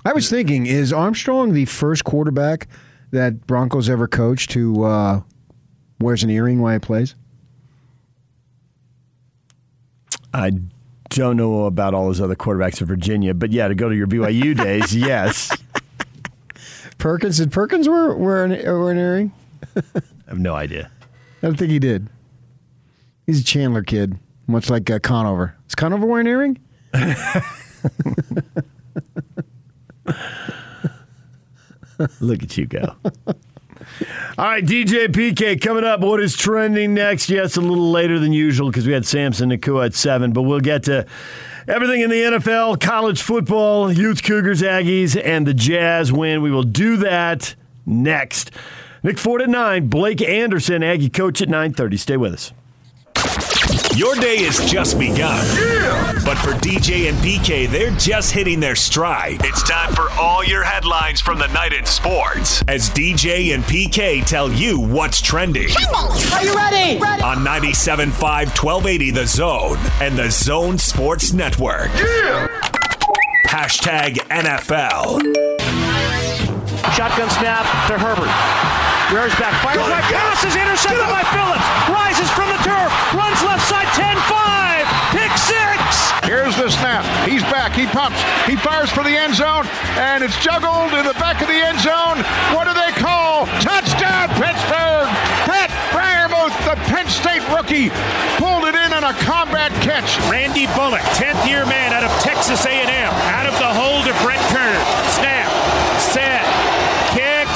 I was thinking, is Armstrong the first quarterback that Broncos ever coached who uh, wears an earring while he plays? I don't know about all those other quarterbacks in Virginia, but yeah, to go to your BYU days, yes. Perkins did Perkins wear wear an, wear an earring? I have no idea. I don't think he did. He's a Chandler kid, much like uh, Conover. Is Conover wearing an earring? Look at you go. All right, DJ PK coming up. What is trending next? Yes, a little later than usual because we had Samson Nacua at 7, but we'll get to everything in the NFL, college football, youth Cougars, Aggies, and the Jazz win. We will do that next. Nick Ford at 9, Blake Anderson, Aggie coach at 9.30. Stay with us. Your day has just begun. Yeah! But for DJ and PK, they're just hitting their stride. It's time for all your headlines from the night in sports as DJ and PK tell you what's trending. Are you ready? ready? On 97.5 1280 The Zone and The Zone Sports Network. Yeah! Hashtag NFL. Shotgun snap to Herbert. Rears back, fires right, pass is intercepted by Phillips. He pumps. He fires for the end zone, and it's juggled in the back of the end zone. What do they call? Touchdown, Pittsburgh! Pat Freiermuth, the Penn State rookie, pulled it in on a combat catch. Randy Bullock, 10th year man out of Texas A&M. Out of the hole to Brett Kerner. Snap, set, kick.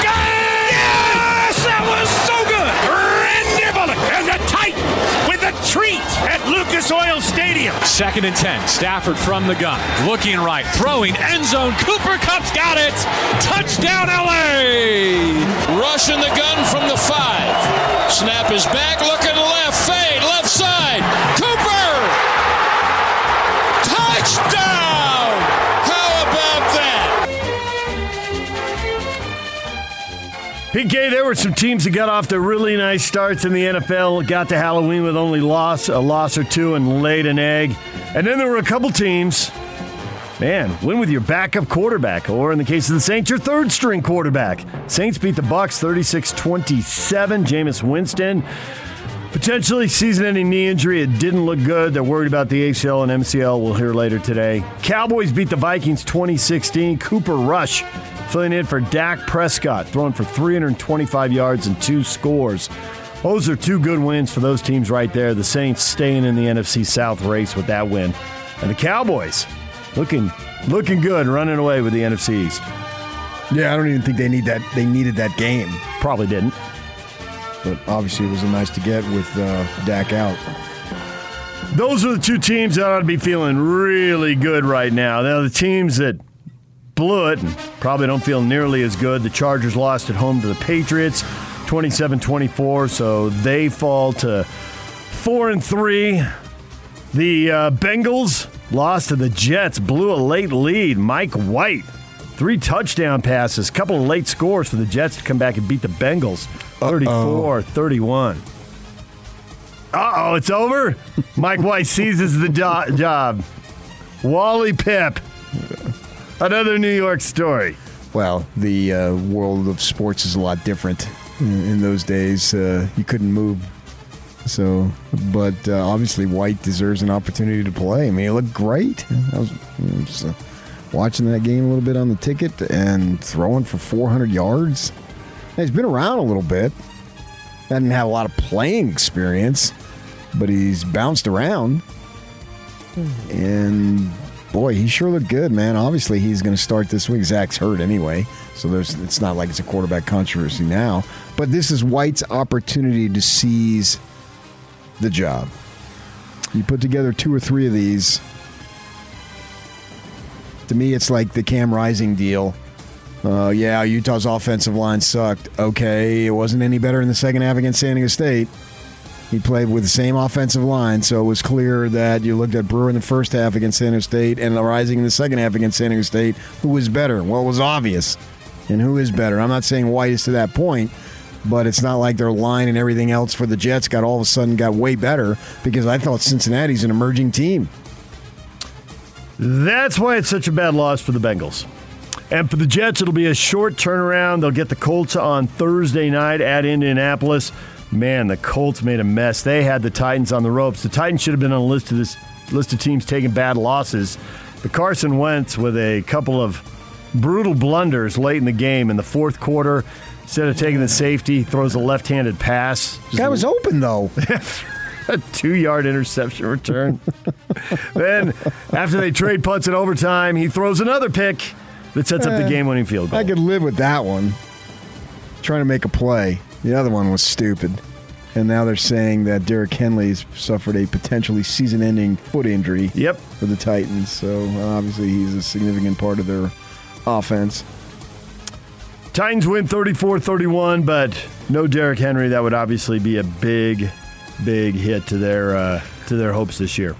Yes! That was so good! Randy Bullock and the Titan with a treat at Lucas Oil Stadium. Second and 10. Stafford from the gun. Looking right. Throwing end zone. Cooper Kupp's got it. Touchdown, LA. Rushing the gun from the five. Snap is back. Looking left. Fade. Left side. Cooper. PK, there were some teams that got off to really nice starts in the NFL, got to Halloween with only loss, a loss or two, and laid an egg. And then there were a couple teams, man, win with your backup quarterback, or in the case of the Saints, your third string quarterback. Saints beat the Bucks 36-27. Jameis Winston, potentially season-ending knee injury. It didn't look good. They're worried about the ACL and MCL. We'll hear later today. Cowboys beat the Vikings 2016. Cooper Rush filling in for Dak Prescott, throwing for 325 yards and two scores. Those are two good wins for those teams right there. The Saints staying in the NFC South race with that win. And the Cowboys looking looking good, running away with the NFC East. Yeah, I don't even think they need that. They needed that game. Probably didn't. but obviously it was a nice to get with uh, Dak out. Those are the two teams that ought to be feeling really good right now. Now, the teams that blew it and probably don't feel nearly as good. The Chargers lost at home to the Patriots 27 24, so they fall to 4 and 3. The uh, Bengals lost to the Jets, blew a late lead. Mike White, three touchdown passes, a couple of late scores for the Jets to come back and beat the Bengals 34 31. Uh oh, it's over. Mike White seizes the do- job. Wally Pip. Another New York story. Well, the uh, world of sports is a lot different in, in those days. Uh, you couldn't move. So, but uh, obviously, White deserves an opportunity to play. I mean, he looked great. I was, I was uh, watching that game a little bit on the ticket and throwing for 400 yards. He's been around a little bit. Hasn't had a lot of playing experience, but he's bounced around. And boy, he sure looked good, man. Obviously, he's going to start this week. Zach's hurt anyway, so there's it's not like it's a quarterback controversy now. But this is White's opportunity to seize the job. You put together two or three of these. To me, it's like the Cam Rising deal. Uh, yeah, Utah's offensive line sucked. Okay, it wasn't any better in the second half against San Diego State. He played with the same offensive line, so it was clear that you looked at Brewer in the first half against San State and Rising in the second half against San State. Who was better? Well, it was obvious. And who is better? I'm not saying White is to that point, but it's not like their line and everything else for the Jets got all of a sudden got way better because I thought Cincinnati's an emerging team. That's why it's such a bad loss for the Bengals. And for the Jets, it'll be a short turnaround. They'll get the Colts on Thursday night at Indianapolis. Man, the Colts made a mess. They had the Titans on the ropes. The Titans should have been on a list of this list of teams taking bad losses. But Carson Wentz with a couple of brutal blunders late in the game in the fourth quarter. Instead of taking the safety, throws a left-handed pass. Guy was open though. a two-yard interception return. then, after they trade punts in overtime, he throws another pick that sets up the Eh, game-winning field goal. I could live with that one. Trying to make a play. The other one was stupid. And now they're saying that Derrick Henry's suffered a potentially season-ending foot injury. Yep. For the Titans, so obviously he's a significant part of their offense. Titans win 34-31, but no Derrick Henry. That would obviously be a big, big hit to their uh, to their hopes this year.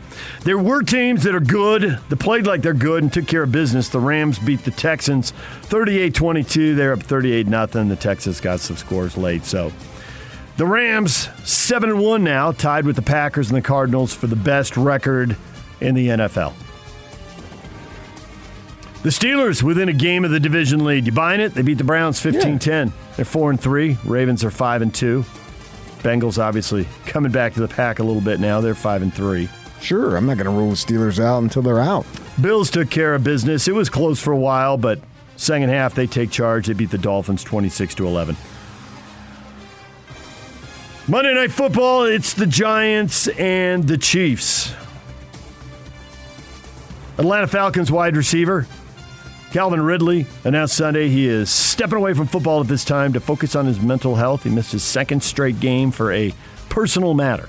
There were teams that are good, that played like they're good and took care of business. The Rams beat the Texans 38-22. They're up 38 nothing. The Texans got some scores late, so the Rams 7 and 1 now, tied with the Packers and the Cardinals for the best record in the NFL. The Steelers within a game of the division lead. You buying it? They beat the Browns 15-10. They're 4 and 3. Ravens are 5 and 2. Bengals obviously coming back to the pack a little bit now. They're 5 and 3. Sure, I'm not going to rule the Steelers out until they're out. Bills took care of business. It was close for a while, but second half they take charge. They beat the Dolphins 26 to 11. Monday Night Football, it's the Giants and the Chiefs. Atlanta Falcons wide receiver Calvin Ridley announced Sunday he is stepping away from football at this time to focus on his mental health. He missed his second straight game for a personal matter.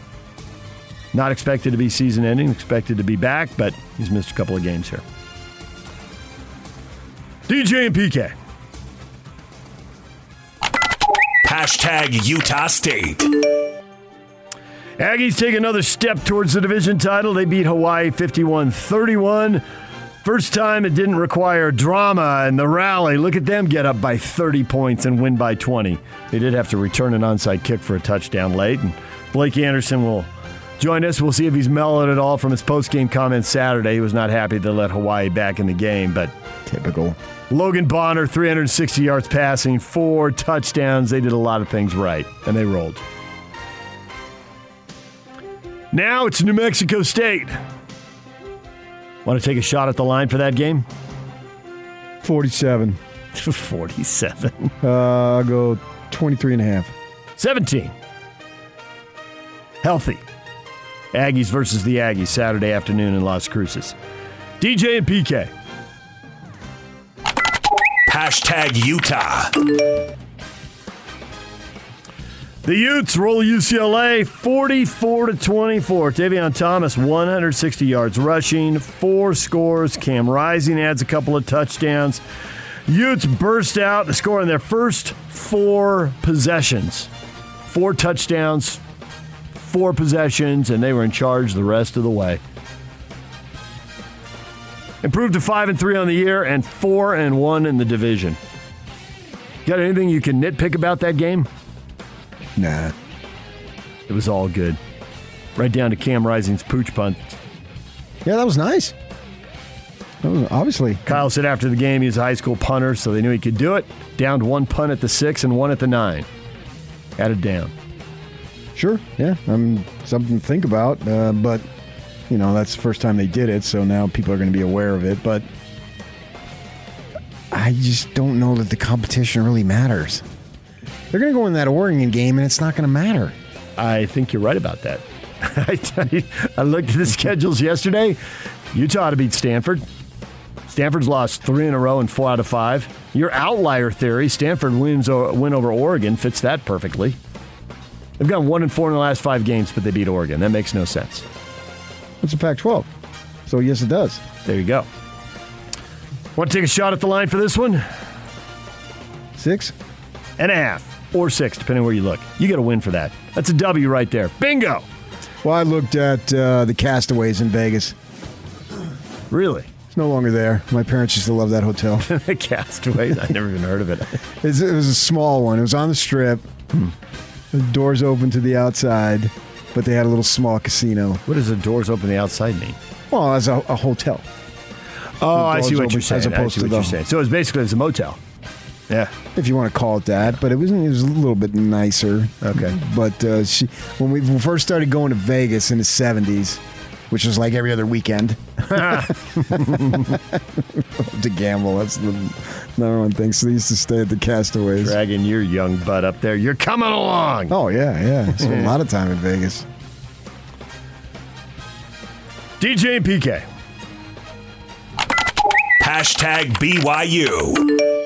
Not expected to be season ending, expected to be back, but he's missed a couple of games here. DJ and PK. Hashtag Utah State. Aggies take another step towards the division title. They beat Hawaii 51 31. First time it didn't require drama in the rally. Look at them get up by 30 points and win by 20. They did have to return an onside kick for a touchdown late, and Blake Anderson will join us. We'll see if he's mellowed at all from his post-game comments Saturday. He was not happy to let Hawaii back in the game, but typical. Logan Bonner, 360 yards passing, four touchdowns. They did a lot of things right, and they rolled. Now it's New Mexico State. Want to take a shot at the line for that game? 47. 47. Uh, I'll go 23 and a half. 17. Healthy. Aggies versus the Aggies Saturday afternoon in Las Cruces. DJ and PK. Hashtag Utah. The Utes roll UCLA 44 to 24. Tavion Thomas 160 yards rushing, four scores. Cam Rising adds a couple of touchdowns. Utes burst out to score in their first four possessions. Four touchdowns, four possessions, and they were in charge the rest of the way. Improved to five and three on the year and four and one in the division. Got anything you can nitpick about that game? Nah. It was all good. Right down to Cam Rising's pooch punt. Yeah, that was nice. That was obviously. Kyle said after the game he was a high school punter, so they knew he could do it. Downed one punt at the six and one at the nine. Added down. Sure, yeah, um, something to think about. Uh, but you know, that's the first time they did it, so now people are going to be aware of it. But I just don't know that the competition really matters. They're going to go in that Oregon game, and it's not going to matter. I think you're right about that. I, you, I looked at the schedules yesterday. Utah to beat Stanford. Stanford's lost three in a row and four out of five. Your outlier theory, Stanford wins win over Oregon, fits that perfectly. They've gone one and four in the last five games, but they beat Oregon. That makes no sense. It's a Pac-12, so yes, it does. There you go. Want to take a shot at the line for this one? Six and a half or six, depending where you look. You got to win for that. That's a W right there. Bingo. Well, I looked at uh, the Castaways in Vegas. Really? It's no longer there. My parents used to love that hotel. the Castaways? I never even heard of it. It was a small one. It was on the strip. The doors open to the outside, but they had a little small casino. What does the doors open the outside mean? Well, as a, a hotel. Oh, I see what open you're saying. As opposed I see to what the, you're saying. So it's basically it's a motel. Yeah. if you want to call it that, but it was it was a little bit nicer. Okay. But uh, she, when we first started going to Vegas in the '70s, which was like every other weekend, to gamble. That's the number one thing. So they used to stay at the Castaways. Dragging your young butt up there. You're coming along. Oh yeah, yeah. Spent a lot of time in Vegas. DJ and PK. Hashtag BYU.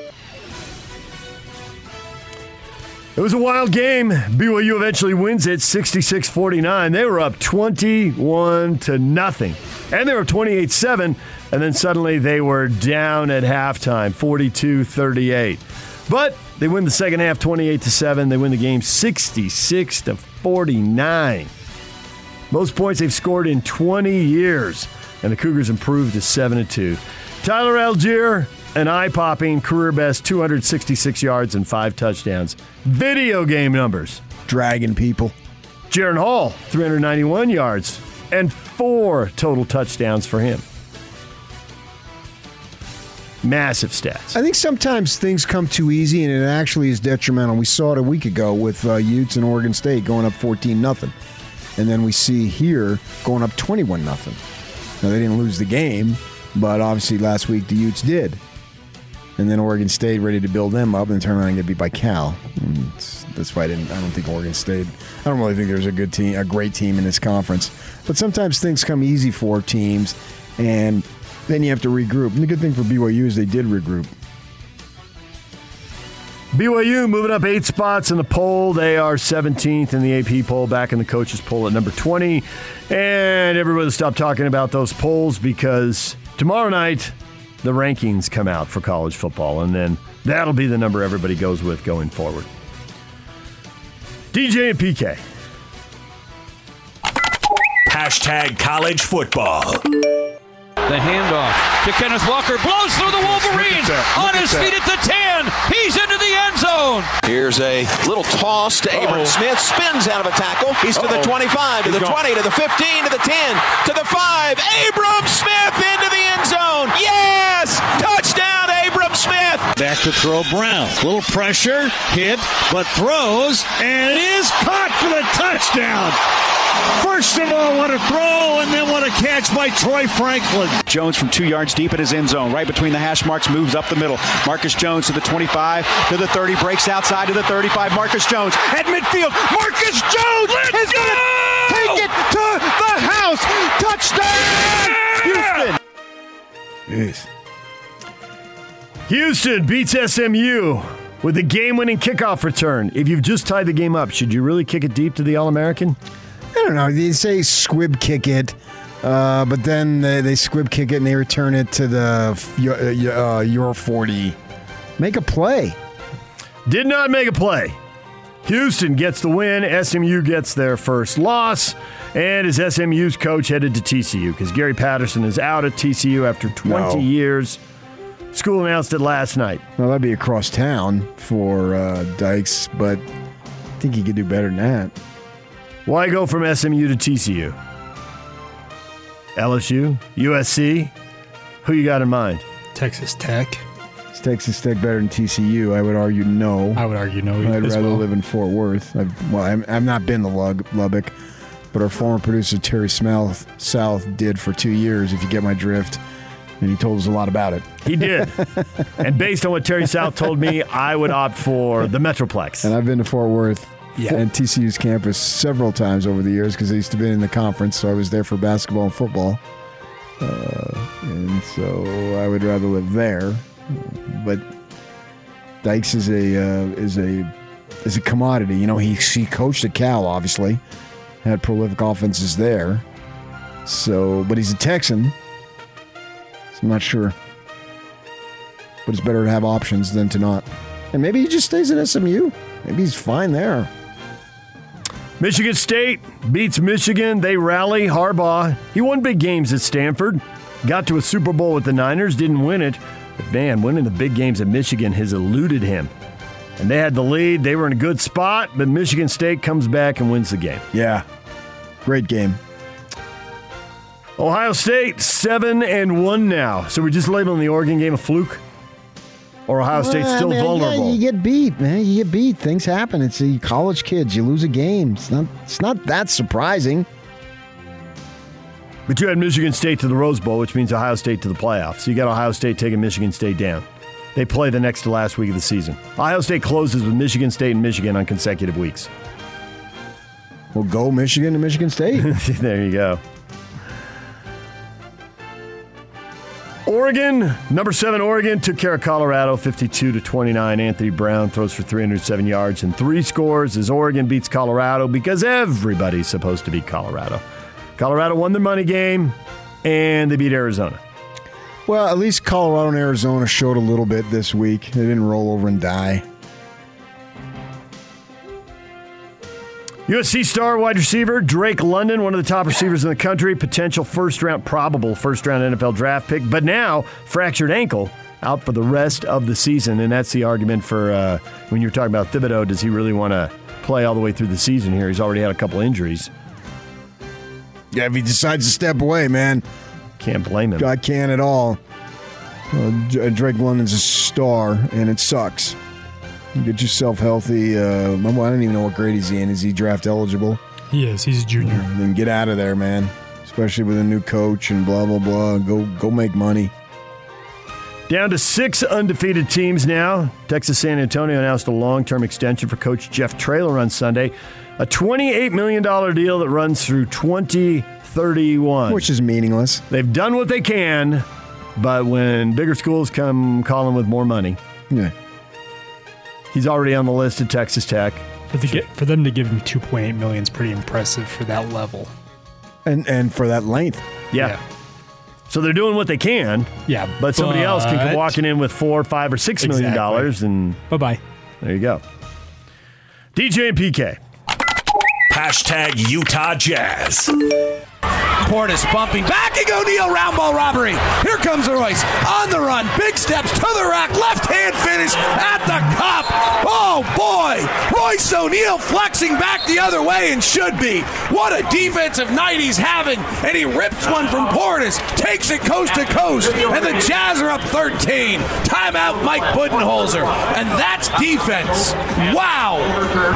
It was a wild game. BYU eventually wins it 66-49. They were up 21 to nothing. And they were 28-7 and then suddenly they were down at halftime 42-38. But they win the second half 28 to 7. They win the game 66 to 49. Most points they've scored in 20 years and the Cougars improved to 7 to 2. Tyler Allgeier, an eye-popping career best 266 yards and 5 touchdowns. Video game numbers. Dragging people. Jaren Hall, 391 yards and 4 total touchdowns for him. Massive stats. I think sometimes things come too easy, and it actually is detrimental. We saw it a week ago with uh, Utes and Oregon State going up fourteen nothing, and then we see here going up twenty-one nothing. Now they didn't lose the game, but obviously last week the Utes did, and then Oregon State ready to build them up and turn around and get beat by Cal. That's why I didn't. I don't think Oregon State. I don't really think there's a good team, a great team in this conference. But sometimes things come easy for teams, and then you have to regroup. And the good thing for BYU is they did regroup. BYU moving up eight spots in the poll. They are 17th in the AP poll, back in the coaches poll at number 20. And everybody stop talking about those polls because tomorrow night the rankings come out for college football, and then that'll be the number everybody goes with going forward. DJ and PK. Hashtag college football. The handoff to Kenneth Walker blows through the Wolverines on his feet at the 10. He's into the end zone. Here's a little toss to Abram Smith. Spins out of a tackle. He's to the 25, to He's the gone. 20, to the 15, to the 10, to the 5. Abram Smith into the end zone. Yes! Touchdown, Abram Smith. Back to throw Brown. Little pressure, hit, but throws, and it is caught for the touchdown. First of all, what a throw, and then what a catch by Troy Franklin. Jones from two yards deep in his end zone, right between the hash marks, moves up the middle. Marcus Jones to the 25, to the 30, breaks outside to the 35. Marcus Jones at midfield. Marcus Jones is going to take it to the house. Touchdown, Houston. Houston beats SMU with the game-winning kickoff return. If you've just tied the game up, should you really kick it deep to the All-American? I don't know. They say squib kick it, uh, but then they, they squib kick it and they return it to the your, uh, your 40. Make a play. Did not make a play. Houston gets the win. SMU gets their first loss. And is SMU's coach headed to TCU? Because Gary Patterson is out at TCU after 20 No. years. School announced it last night. Well, that'd be across town for uh, Dykes, but I think he could do better than that. Why go from SMU to TCU? LSU? USC? Who you got in mind? Texas Tech. Is Texas Tech better than TCU? I would argue no. I would argue no I'd as rather well. live in Fort Worth. I've, well, I'm, I've not been to Lug, Lubbock, but our former producer Terry Smouth South did for two years. If you get my drift, and he told us a lot about it. He did. and based on what Terry South told me, I would opt for the Metroplex. And I've been to Fort Worth Yeah. and TCU's campus several times over the years because I used to be in the conference, so I was there for basketball and football. Uh, and so I would rather live there. But Dykes is a uh, is a is a commodity. You know, he he coached at Cal, obviously, had prolific offenses there. So, but he's a Texan. So I'm not sure. But it's better to have options than to not. And maybe he just stays at SMU. Maybe he's fine there. Michigan State beats Michigan. They rally. Harbaugh, he won big games at Stanford. Got to a Super Bowl with the Niners, didn't win it. But man, winning the big games at Michigan has eluded him. And they had the lead. They were in a good spot, but Michigan State comes back and wins the game. Yeah. Great game. Ohio State, 7 and 1 now. So we're just labeling the Oregon game a fluke? Or Ohio State's Well, still man, vulnerable? Yeah, you get beat, man. You get beat. Things happen. It's the college kids. You lose a game. It's not. It's not that surprising. But you had Michigan State to the Rose Bowl, which means Ohio State to the playoffs. So you got Ohio State taking Michigan State down. They play the next to last week of the season. Ohio State closes with Michigan State and Michigan on consecutive weeks. Well, go Michigan to Michigan State. there you go. Oregon, number seven, Oregon took care of Colorado 52 to 29. Anthony Brown throws for 307 yards and three scores as Oregon beats Colorado because everybody's supposed to beat Colorado. Colorado won their money game and they beat Arizona. Well, at least Colorado and Arizona showed a little bit this week. They didn't roll over and die. USC star wide receiver Drake London, one of the top receivers in the country, potential first round, probable first round NFL draft pick, but now fractured ankle out for the rest of the season. And that's the argument for uh, when you're talking about Thibodeaux. Does he really want to play all the way through the season here? He's already had a couple injuries. Yeah, if he decides to step away, man, can't blame him. I can't at all. Uh, Drake London's a star, and it sucks. Get yourself healthy. Uh, I don't even know what grade he's in. Is he draft eligible? He is. He's a junior. Then get out of there, man. Especially with a new coach and blah blah blah. Go go make money. Down to six undefeated teams now. Texas San Antonio announced a long term extension for coach Jeff Traylor on Sunday. A $28 million deal that runs through 2031. Which is meaningless. They've done what they can, but when bigger schools come calling with more money, yeah. He's already on the list at Texas Tech. For, the, for them to give him 2.8 million is pretty impressive for that level. And and for that length. Yeah. So they're doing what they can. Yeah, But somebody else can come walking in with four, five, or six million Exactly. dollars, and bye bye. There you go. DJ and PK. Hashtag Utah Jazz. Portis bumping backing O'Neale round ball robbery. Here comes Royce on the run. Big steps to the rack. Left hand finish at the cup. Oh boy. Royce O'Neale flexing back the other way and should be. What a defensive night he's having. And he rips one from Portis. Takes it coast to coast. And the Jazz are up 13. Timeout Mike Budenholzer. And that's defense. Wow.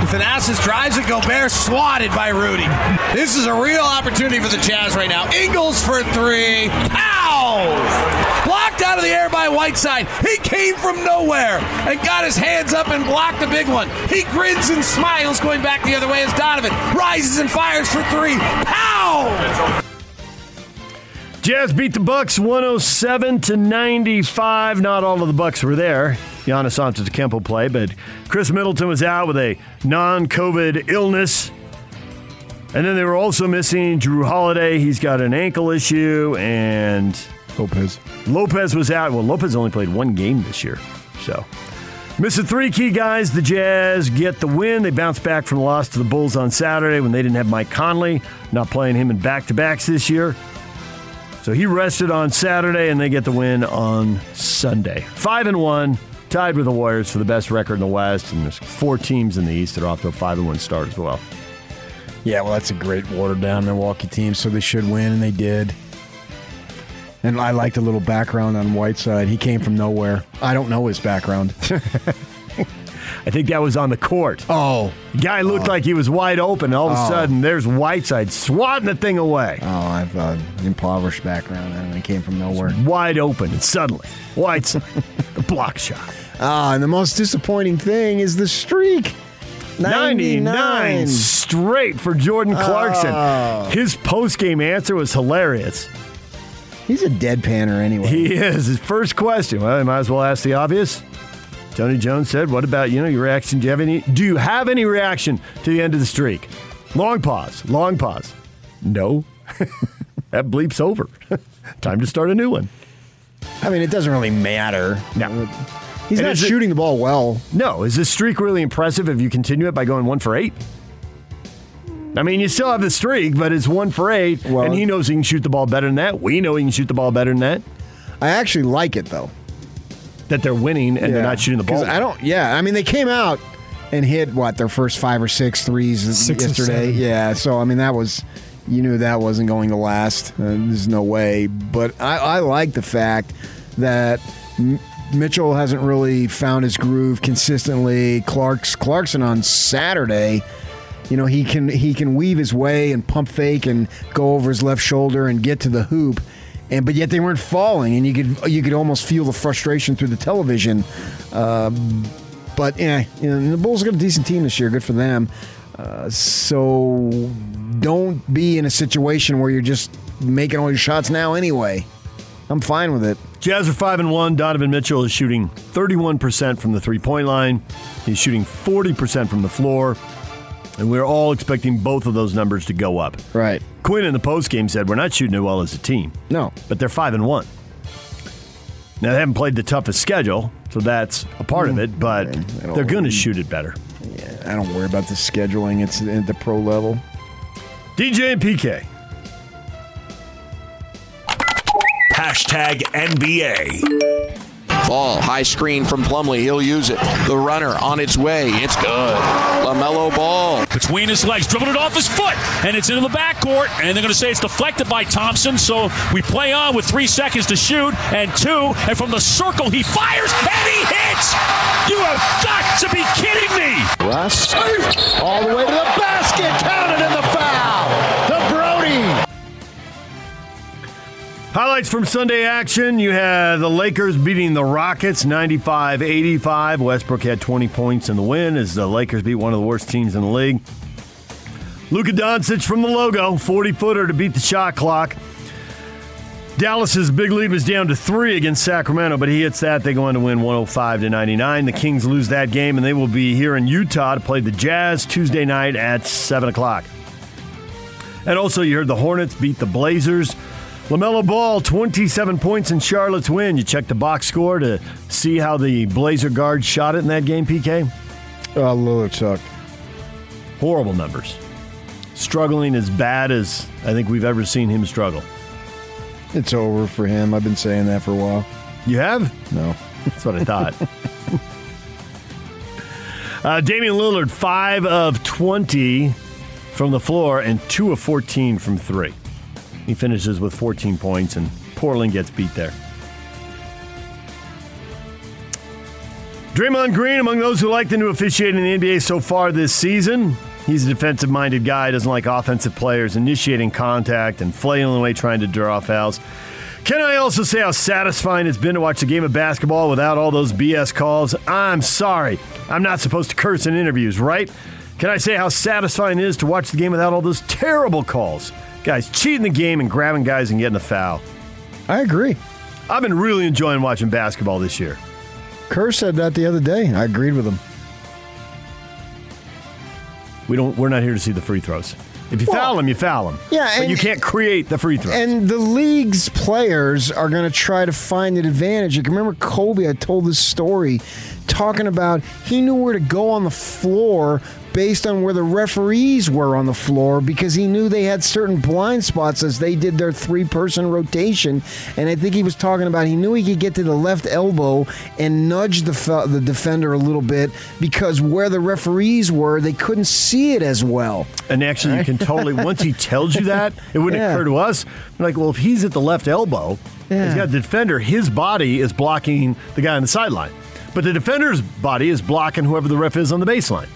Thanasis drives it. Gobert swatted by Rudy. This is a real opportunity for the Jazz right now. Ingles for three. Ow! Blocked out of the air by Whiteside. He came from nowhere and got his hands up and blocked the big one. He grins and smiles going back the other way as Donovan rises and fires for three. Pow! Jazz beat the Bucks 107 to 95. Not all of the Bucks were there. Giannis Antetokounmpo play, but Khris Middleton was out with a non-COVID illness. And then they were also missing Jrue Holiday. He's got an ankle issue, and Lopez. Lopez was out. Well, Lopez only played one game this year, so missing three key guys. The Jazz get the win. They bounce back from the loss to the Bulls on Saturday when they didn't have Mike Conley, not playing him in back-to-backs this year. So he rested on Saturday, and they get the win on Sunday. Five and one, tied with the Warriors for the best record in the West, and there's four teams in the East that are off to a five and one start as well. Yeah, well, that's a great watered down Milwaukee team, so they should win, and they did. And I liked a little background on Whiteside. He came from nowhere. I don't know his background. I think that was on the court. Oh. The guy looked like he was wide open. All of a Oh. sudden, there's Whiteside swatting the thing away. Oh, I've uh, impoverished background, and he came from nowhere. Wide open, and suddenly, Whiteside, the block shot. Ah, and the most disappointing thing is the streak. 99 straight for Jordan Clarkson. Oh. His post game answer was hilarious. He's a deadpanner anyway. He is. His first question. Well, I might as well ask the obvious. Tony Jones said, "What about you know your reaction? Do you have any? Do you have any reaction to the end of the streak?" Long pause. Long pause. No. that bleeps over. Time to start a new one. I mean, it doesn't really matter. No. He's And not is it- shooting the ball well. No. Is this streak really impressive if you continue it by going one for eight? I mean, you still have the streak, but it's one for eight, and he knows he can shoot the ball better than that. We know he can shoot the ball better than that. I actually like it though. That they're winning and they're not shooting the ball. I don't. Yeah, I mean, they came out and hit what their first five or six threes Six yesterday. Yeah, so I mean, that was you knew that wasn't going to last. Uh, there's no way. But I, I like the fact that. Mitchell hasn't really found his groove consistently. Clark's Clarkson on Saturday, you know, he can he can weave his way and pump fake and go over his left shoulder and get to the hoop. And but yet they weren't falling, and you could you could almost feel the frustration through the television. Um, but yeah, you know, the Bulls got a decent team this year. Good for them. Uh, so don't be in a situation where you're just making all your shots now anyway. I'm fine with it. Jazz are five and one. Donovan Mitchell is shooting 31% from the three point line. He's shooting 40% from the floor. And we're all expecting both of those numbers to go up. Right. Quinn in the postgame said, We're not shooting it well as a team. No. But they're five and one. Now they haven't played the toughest schedule, so that's a part of mm. it, but they're going to shoot it better. Yeah, I don't worry about the scheduling. It's at the pro level. DJ and PK. Hashtag NBA. Ball, high screen from Plumlee. He'll use it. The runner on its way. It's good. LaMelo Ball. Between his legs, dribbled it off his foot, and it's into the backcourt. And they're going to say it's deflected by Thompson. So we play on with three seconds to shoot, and two. And from the circle, he fires and he hits. You have got to be kidding me. Russ all the way to the basket. Counted in the Highlights from Sunday action. You had the Lakers beating the Rockets 95 85. Westbrook had 20 points in the win as the Lakers beat one of the worst teams in the league. Luka Doncic from the logo, 40 footer to beat the shot clock. Dallas's big lead was down to three against Sacramento, but he hits that. They go on to win 105 to 99. The Kings lose that game, and they will be here in Utah to play the Jazz Tuesday night at 7 o'clock. And also, you heard the Hornets beat the Blazers. LaMelo Ball, 27 points in Charlotte's win. You check the box score to see how the Blazer guard shot it in that game, PK? Oh, Lillard sucked. Horrible numbers. Struggling as bad as I think we've ever seen him struggle. It's over for him. I've been saying that for a while. You have? No. That's what I thought. uh, Damian Lillard, 5 of 20 from the floor and 2 of 14 from 3. He finishes with 14 points, and Portland gets beat there. Draymond Green, among those who like the new officiating in the NBA so far this season. He's a defensive minded guy, doesn't like offensive players initiating contact and flailing away trying to draw fouls. Can I also say how satisfying it's been to watch the game of basketball without all those BS calls? I'm sorry. I'm not supposed to curse in interviews, right? Can I say how satisfying it is to watch the game without all those terrible calls? Guys cheating the game and grabbing guys and getting a foul. I agree. I've been really enjoying watching basketball this year. Kerr said that the other day. I agreed with him. We don't. We're not here to see the free throws. If you Well, foul them, you foul them. yeah, but and- you can't create the free throws. And the league's players are going to try to find an advantage. You can remember Kobe, I told this story talking about he knew where to go on the floor based on where the referees were on the floor because he knew they had certain blind spots as they did their three person rotation. And I think he was talking about he knew he could get to the left elbow and nudge the, fe- the defender a little bit because where the referees were, they couldn't see it as well. And actually, you can totally. Once he tells you that, it wouldn't Yeah. occur to us. We're like, well, if he's at the left elbow, Yeah. he's got the defender. His body is blocking the guy on the sideline, but the defender's body is blocking whoever the ref is on the baseline.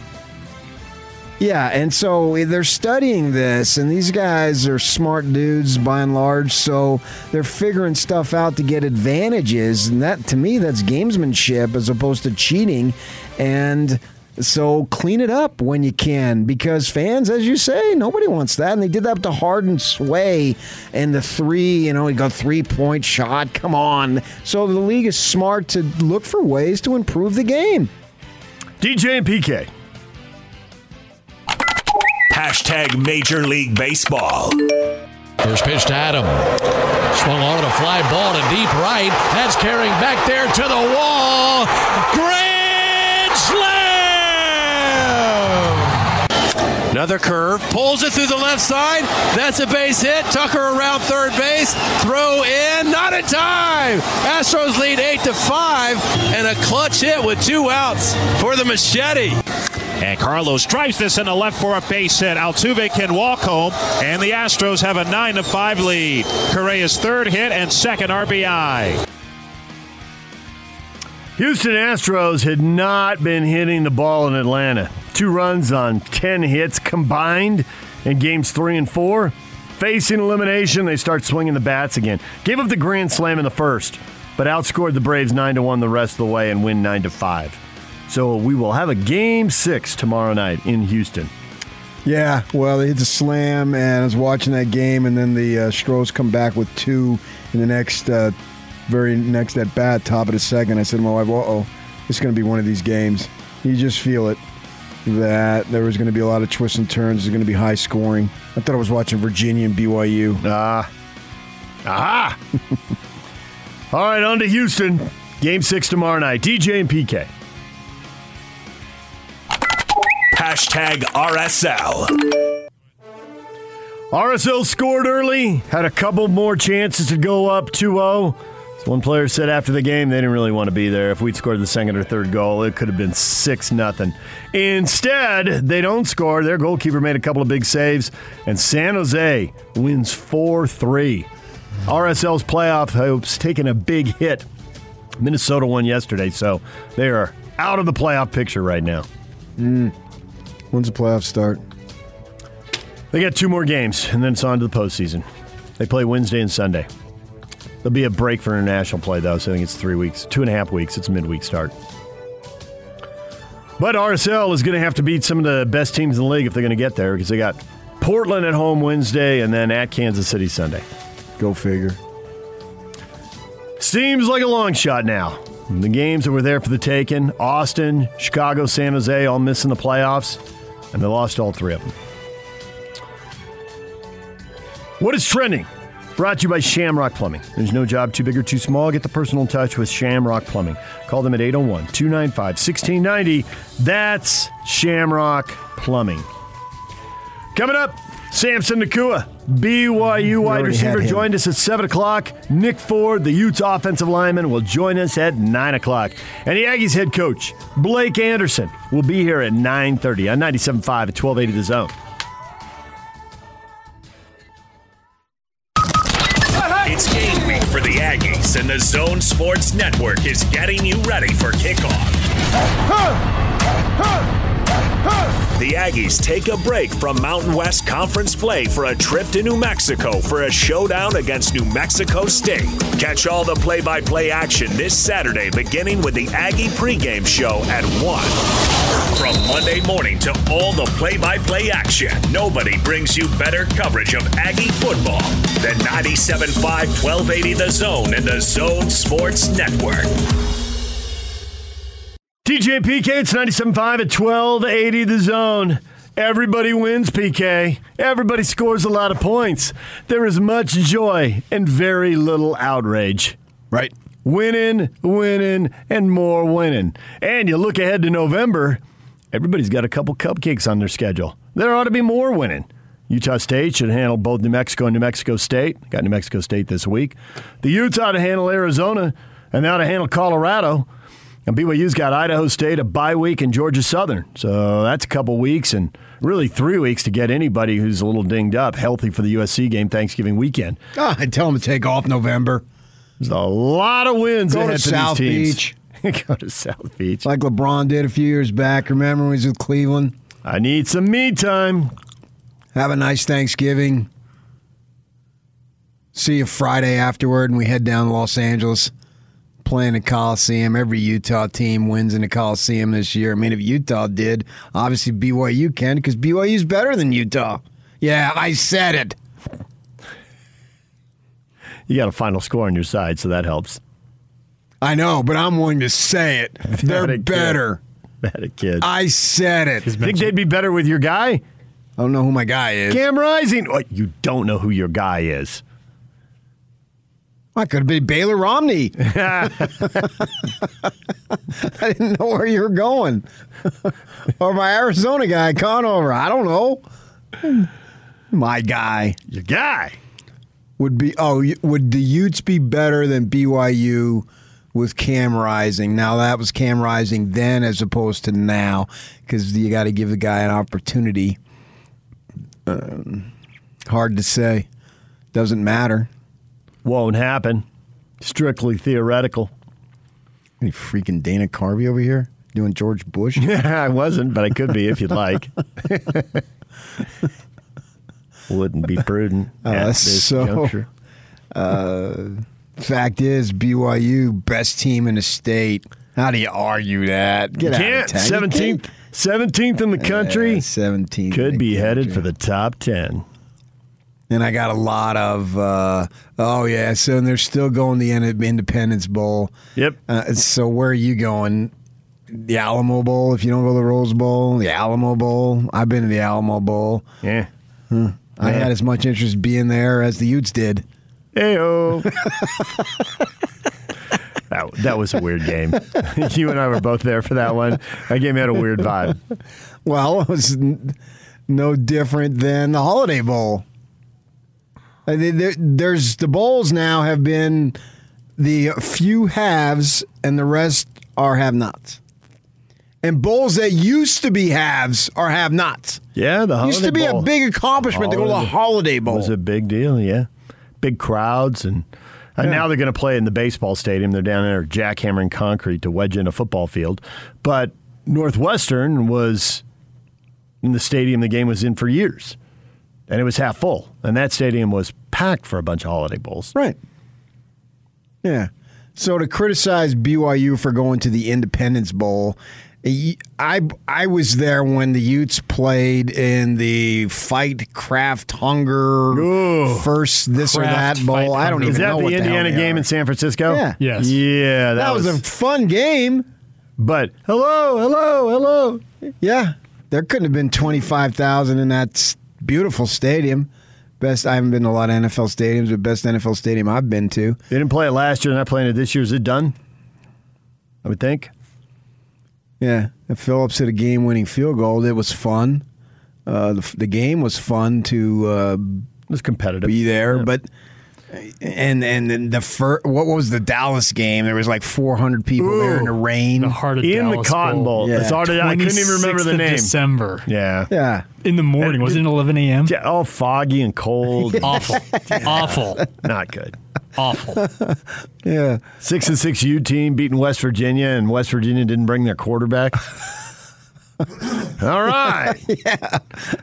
Yeah, and so they're studying this, and these guys are smart dudes by and large, so they're figuring stuff out to get advantages, and that to me that's gamesmanship as opposed to cheating. And so clean it up when you can, because fans, as you say, nobody wants that, and they did that to Harden Sway and the three. You know, he got three point shot. Come on, so the league is smart to look for ways to improve the game. DJ and PK. Hashtag Major League Baseball. First pitch to Adam. Swung on a fly ball to deep right. That's carrying back there to the wall. Grand slam! Another curve, pulls it through the left side. That's a base hit. Tucker around third base. Throw in, not in time. Astros lead eight to five, and a clutch hit with two outs for the machete. And Carlos drives this in the left for a base hit. Altuve can walk home, and the Astros have a 9 to 5 lead. Correa's third hit and second RBI. Houston Astros had not been hitting the ball in Atlanta. Two runs on 10 hits combined in games three and four. Facing elimination, they start swinging the bats again. Gave up the grand slam in the first, but outscored the Braves 9 to 1 the rest of the way and win 9 to 5. So we will have a game six tomorrow night in Houston. Yeah, well, they hit the slam, and I was watching that game, and then the uh, Stros come back with two in the next, uh, very next at bat, top of the second. I said to my wife, "Uh oh, it's going to be one of these games." You just feel it that there was going to be a lot of twists and turns. It's going to be high scoring. I thought I was watching Virginia and BYU. Ah, aha! All right, on to Houston. Game six tomorrow night. DJ and PK. Hashtag RSL. RSL scored early, had a couple more chances to go up 2 0. One player said after the game they didn't really want to be there. If we'd scored the second or third goal, it could have been 6 0. Instead, they don't score. Their goalkeeper made a couple of big saves, and San Jose wins 4 3. RSL's playoff hopes taking a big hit. Minnesota won yesterday, so they are out of the playoff picture right now. Mm. When's the playoffs start? They got two more games, and then it's on to the postseason. They play Wednesday and Sunday. There'll be a break for international play, though, so I think it's three weeks, two and a half weeks. It's a midweek start. But RSL is going to have to beat some of the best teams in the league if they're going to get there, because they got Portland at home Wednesday and then at Kansas City Sunday. Go figure. Seems like a long shot now. The games that were there for the taking Austin, Chicago, San Jose, all missing the playoffs, and they lost all three of them. What is trending? Brought to you by Shamrock Plumbing. There's no job too big or too small. Get the personal touch with Shamrock Plumbing. Call them at 801 295 1690. That's Shamrock Plumbing. Coming up, Samson Nacua, BYU wide receiver, joined us at 7 o'clock. Nick Ford, the Utes offensive lineman, will join us at 9 o'clock. And the Aggies head coach, Blake Anderson, will be here at 9.30 on 97.5 at 1280 The Zone. It's game week for the Aggies, and the Zone Sports Network is getting you ready for kickoff. The Aggies take a break from Mountain West Conference play for a trip to New Mexico for a showdown against New Mexico State. Catch all the play by play action this Saturday, beginning with the Aggie pregame show at 1. From Monday morning to all the play by play action, nobody brings you better coverage of Aggie football than 97.5 1280 The Zone and the Zone Sports Network. And PK, it's 97.5 at 1280 the zone. Everybody wins, PK. Everybody scores a lot of points. There is much joy and very little outrage. Right. Winning, winning, and more winning. And you look ahead to November, everybody's got a couple cupcakes on their schedule. There ought to be more winning. Utah State should handle both New Mexico and New Mexico State. Got New Mexico State this week. The Utes ought to handle Arizona, and they ought to handle Colorado. And BYU's got Idaho State, a bye week, and Georgia Southern. So that's a couple weeks and really three weeks to get anybody who's a little dinged up healthy for the USC game Thanksgiving weekend. Ah, I tell them to take off November. There's a lot of wins Go ahead to for South these Beach. Go to South Beach. Like LeBron did a few years back. Remember when he was with Cleveland? I need some me time. Have a nice Thanksgiving. See you Friday afterward, and we head down to Los Angeles, playing the Coliseum. Every Utah team wins in the Coliseum this year. I mean, if Utah did, obviously BYU can because BYU's better than Utah. Yeah, I said it. You got a final score on your side, so that helps. I know, but I'm willing to say it. They're better. That a kid. I said it. Think they'd be better with your guy? I don't know who my guy is. Cam Rising. What? You don't know who your guy is. I could have been Baylor Romney. I didn't know where you were going. or my Arizona guy, Conover. I don't know. My guy. Your guy. Would be oh would the Utes be better than BYU with Cam Rising? Now that was Cam Rising then as opposed to now because you got to give the guy an opportunity. Um, hard to say. Doesn't matter. Won't happen. Strictly theoretical. Any freaking Dana Carvey over here doing George Bush? Yeah, I wasn't, but I could be if you'd like. Wouldn't be prudent at Uh, this so, juncture. uh, fact is, BYU best team in the state. How do you argue that? Get Can't. out of town. Seventeenth, seventeenth in the country. Seventeenth could be headed for the top ten. And I got a lot of, uh, oh yeah. So they're still going to the Independence Bowl. Yep. Uh, so where are you going? The Alamo Bowl. If you don't go to the Rose Bowl, the Alamo Bowl. I've been to the Alamo Bowl. Yeah. Huh. I Yeah. had as much interest being there as the Utes did. Heyo. that, that was a weird game. you and I were both there for that one. That game had a weird vibe. Well, it was n- no different than the Holiday Bowl. Uh, mean, there- There's the bowls now have been the few haves and the rest are have nots. And bowls that used to be haves are have nots. Yeah, the Used to be Bowl. a big accomplishment to go to the Holiday Bowl. was a big deal, yeah. Big crowds and and Yeah. now they're going to play in the baseball stadium. They're down there jackhammering concrete to wedge in a football field. But Northwestern was in the stadium the game was in for years. And it was half full. And that stadium was packed for a bunch of holiday bowls. Right. Yeah. So to criticize BYU for going to the Independence Bowl, I I was there when the Utes played in the Fight Kraft Hunger first this or that bowl. I don't even Is that know the what Indiana the game are. in San Francisco? Yeah. Yes. Yeah, that, That, was, was, a fun game. But hello, hello, hello. Yeah, there couldn't have been twenty five thousand in that beautiful stadium. Best. I haven't been to a lot of NFL stadiums, but best NFL stadium I've been to. They didn't play it last year. They're not playing it this year. Is it done? I would think. Yeah, Phillips hit a game-winning field goal. It was fun. Uh, the, the game was fun to uh, It was competitive. be there, but and and then the first, what was the Dallas game? There was like 400 people there in the rain. The heart of in Dallas the Cotton Bowl. Yeah. It's already, I couldn't even remember the 26th of name. December. Yeah. yeah, In the morning. Was it 11 a.m.? Yeah, all foggy and cold. Awful. Awful. Not good. Awful. yeah. Six and six U team beating West Virginia, and West Virginia didn't bring their quarterback. All right. yeah.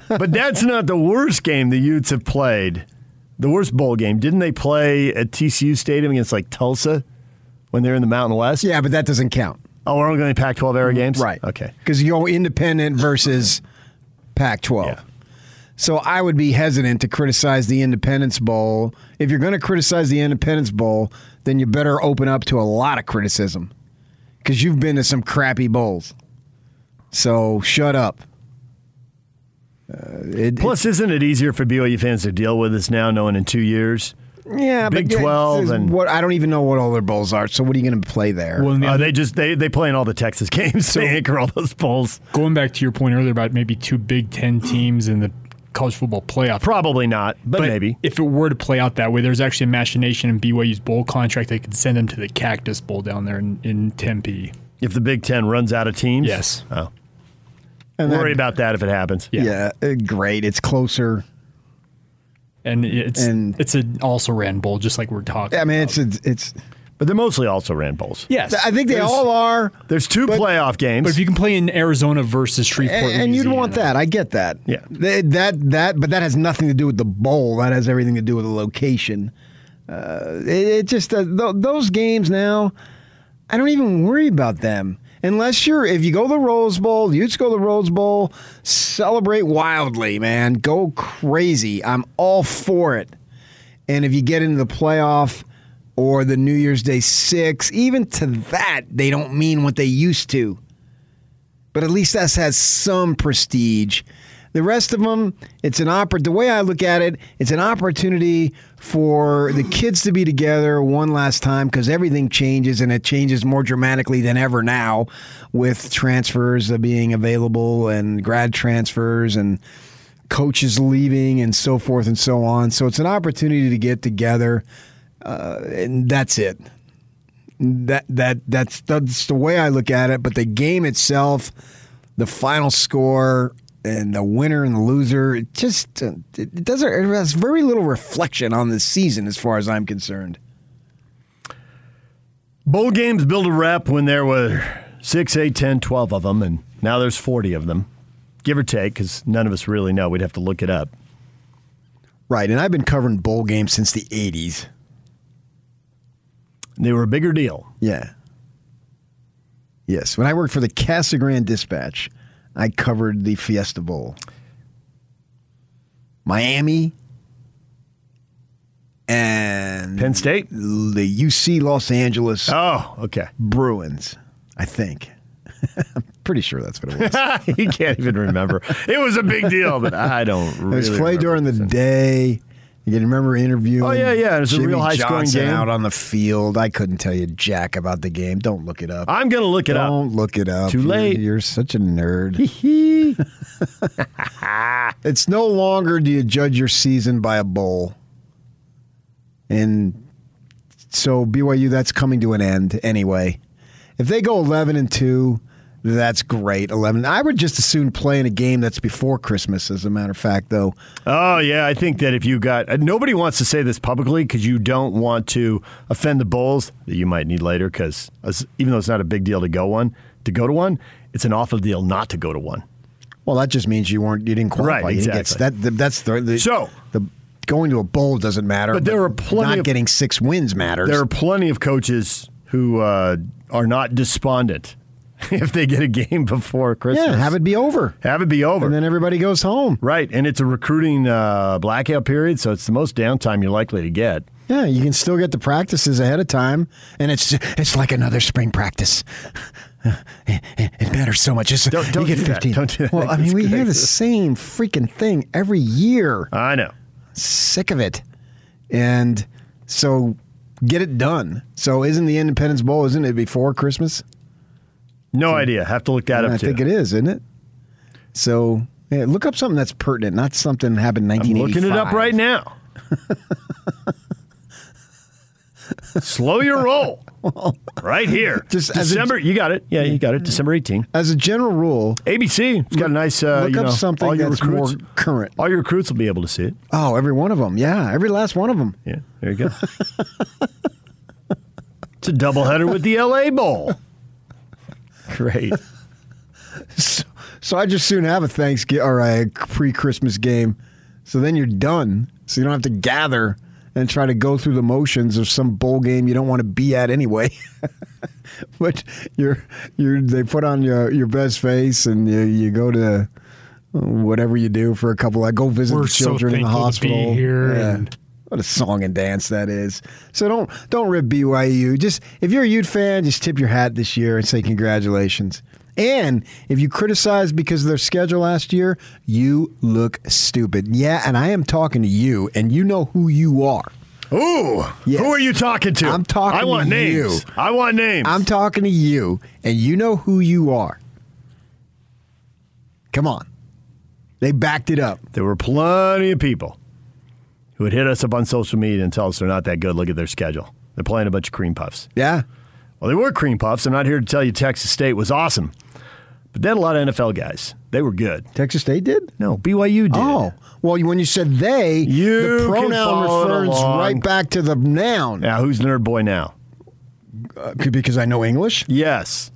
But that's not the worst game the Utes have played. The worst bowl game. Didn't they play at TCU Stadium against like Tulsa when they're in the Mountain West? Yeah, but that doesn't count, Oh, we're only going to Pac 12 era games? right? Okay. because you go independent versus Pac-12. Yeah. So I would be hesitant to criticize the Independence Bowl. If you're going to criticize the Independence Bowl, then you better open up to a lot of criticism. because you've been to some crappy bowls. So shut up. Uh, it, Plus, isn't it easier for BYU fans to deal with this now, knowing in two years? yeah, Big but yeah, 12 it's- and- what I don't even know what all their bowls are. So what are you going to play there? Well, the Uh, they just they they play in all the Texas games. they anchor all those bowls. going back to your point earlier about maybe two Big Ten teams in the college football playoff. Probably not, but, maybe. if it were to play out that way, there's actually a machination in BYU's bowl contract. that could send them to the Cactus Bowl down there in, in Tempe. If the Big Ten runs out of teams, Yes. Oh, And worry that- about that if it happens. yeah, uh, great. It's closer. And it's And- it's an also ran bowl, just like we're talking. I mean, it's it's, it's But they're mostly also ran bowls. yes, I think they There's- all are. There's two playoff games. But if you can play in Arizona versus Shreveport, And, and you'd want that. I get that. Yeah. Th- That that, but that has nothing to do with the bowl. That has everything to do with the location. Uh, it, it just uh, th- those games now. I don't even worry about them unless you're. If you go to the Rose Bowl, you just go the Rose Bowl. Celebrate wildly, man. Go crazy. I'm all for it. And if you get into the playoff or the New Year's Day six, even to that, they don't mean what they used to but at least that has some prestige. The rest of them, it's an oppor- The way I look at it, it's an opportunity for the kids to be together one last time because everything changes and it changes more dramatically than ever now, with transfers being available and grad transfers and coaches leaving and so forth and so on. So it's an opportunity to get together, uh, and that's it that that that's that's the way I look at it. But the game itself, the final score, and the winner and the loser, it just uh, it doesn't. It has very little reflection on the season, as far as I'm concerned. Bowl games build a rep when there were 6, 8, 10, 12 of them, and now there's 40 of them, give or take, because none of us really know. We'd have to look it up. Right, and I've been covering bowl games since the '80s. They were a bigger deal. Yeah. Yes, when I worked for the Casa Grande Dispatch, I covered the Fiesta Bowl. Miami and Penn State? the UC Los Angeles Oh, okay. Bruins, I think. I'm pretty sure that's what it was. he can't even remember. It was a big deal, but I don't remember. it was played during the day. You can remember interviewing. Oh, yeah, yeah. It was a real high-scoring Johnson game. out on the field. I couldn't tell you jack about the game. Don't look it up. I'm going to look it up. Don't look it up. Too You're- late. You're, such a nerd. it's no longer do you judge your season by a bowl. And so BYU, that's coming to an end anyway. If they go 11 and 2, that's great. 11. I would just as soon play in a game that's before Christmas, as a matter of fact, though. Oh yeah, I think that if you got uh, nobody wants to say this publicly because you don't want to offend the bulls that you might need later. Because even though it's not a big deal to go one, to go to one, it's an awful deal not to go to one. Well, that just means you weren't you didn't qualify. Right, didn't get- exactly. that, that's the, the So- the going to a bowl doesn't matter. But there are plenty not of- getting six wins matters. There are plenty of coaches who uh, are not despondent if they get a game before Christmas. yeah, have it be over. have it be over. And then everybody goes home. right, and it's a recruiting uh, blackout period, so it's the most downtime you're likely to get. Yeah, you can still get the practices ahead of time, and it's it's like another spring practice. It, matters so much. It's, Don't- don't you get do that. 15. Don't do that. Well, I mean, we hear the same freaking thing every year. I know. Sick of it. And so get it done. So isn't the Independence Bowl, isn't it before Christmas? No idea. Have to look that up I too. think it is, isn't it? So yeah, look up something that's pertinent, not something that happened in I'm looking it up right now. Slow your roll. right here. Just as a- December. you got it. Yeah, you got it. December 18. As a general rule, ABC. It's got a nice. Uh, look you up know, something all your that's recruits, more current. All your recruits will be able to see it. Oh, every one of them. Yeah, every last one of them. Yeah, there you go. it's a doubleheader with the LA Bowl. Great. So, so I just soon have a Thanksgiving or a pre-Christmas game. So then you're done. So you don't have to gather and try to go through the motions of some bowl game you don't want to be at anyway. but you're you're they put on your your best face and you you go to uh, whatever you do for a couple. I go visit We're the so children in the thankful to be hospital. here Yeah. and- What a song and dance that is. So don't don't rip BYU. Just if you're a Ute fan, just tip your hat this year and say congratulations. And if you criticize because of their schedule last year, you look stupid. Yeah, and I am talking to you, and you know who you are. Ooh, who are you talking to? I'm talking. I want to names. You. I want names. I'm talking to you, and you know who you are. Come on, they backed it up. There were plenty of people who would hit us up on social media and tell us they're not that good. Look at their schedule. They're playing a bunch of cream puffs. Yeah. Well, they were cream puffs. I'm not here to tell you Texas State was awesome, but they had a lot of NFL guys. They were good. Texas State did? No, BYU did. Oh, well, when you said they, You the pronoun refers right back to the noun. Now, who's nerd boy now? Uh, because I know English. Yes,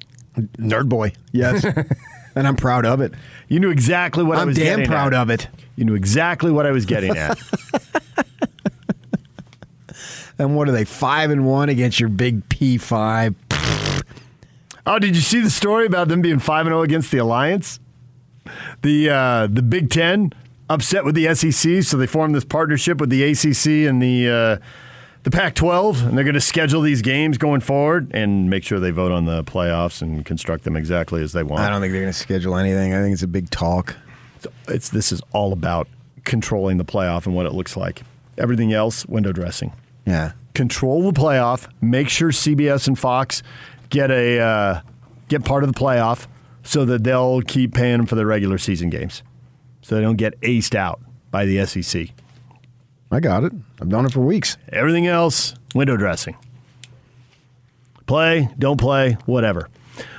nerd boy. Yes, and I'm proud of it. You knew exactly what I was getting at. I'm was damn proud at. of it. You knew exactly what I was getting at. And what are they? Five and one against your big P five. oh, did you see the story about them being five and zero against the Alliance? The uh, the Big Ten upset with the SEC, so they formed this partnership with the ACC and the uh, the Pac-12, and they're going to schedule these games going forward and make sure they vote on the playoffs and construct them exactly as they want. I don't think they're going to schedule anything. I think it's a big talk. It's this is all about controlling the playoff and what it looks like. Everything else, window dressing. Yeah. Control the playoff. Make sure CBS and Fox get a uh, get part of the playoff so that they'll keep paying them for the regular season games, so they don't get aced out by the SEC. I got it. I've done it for weeks. Everything else, window dressing. Play, don't play, whatever.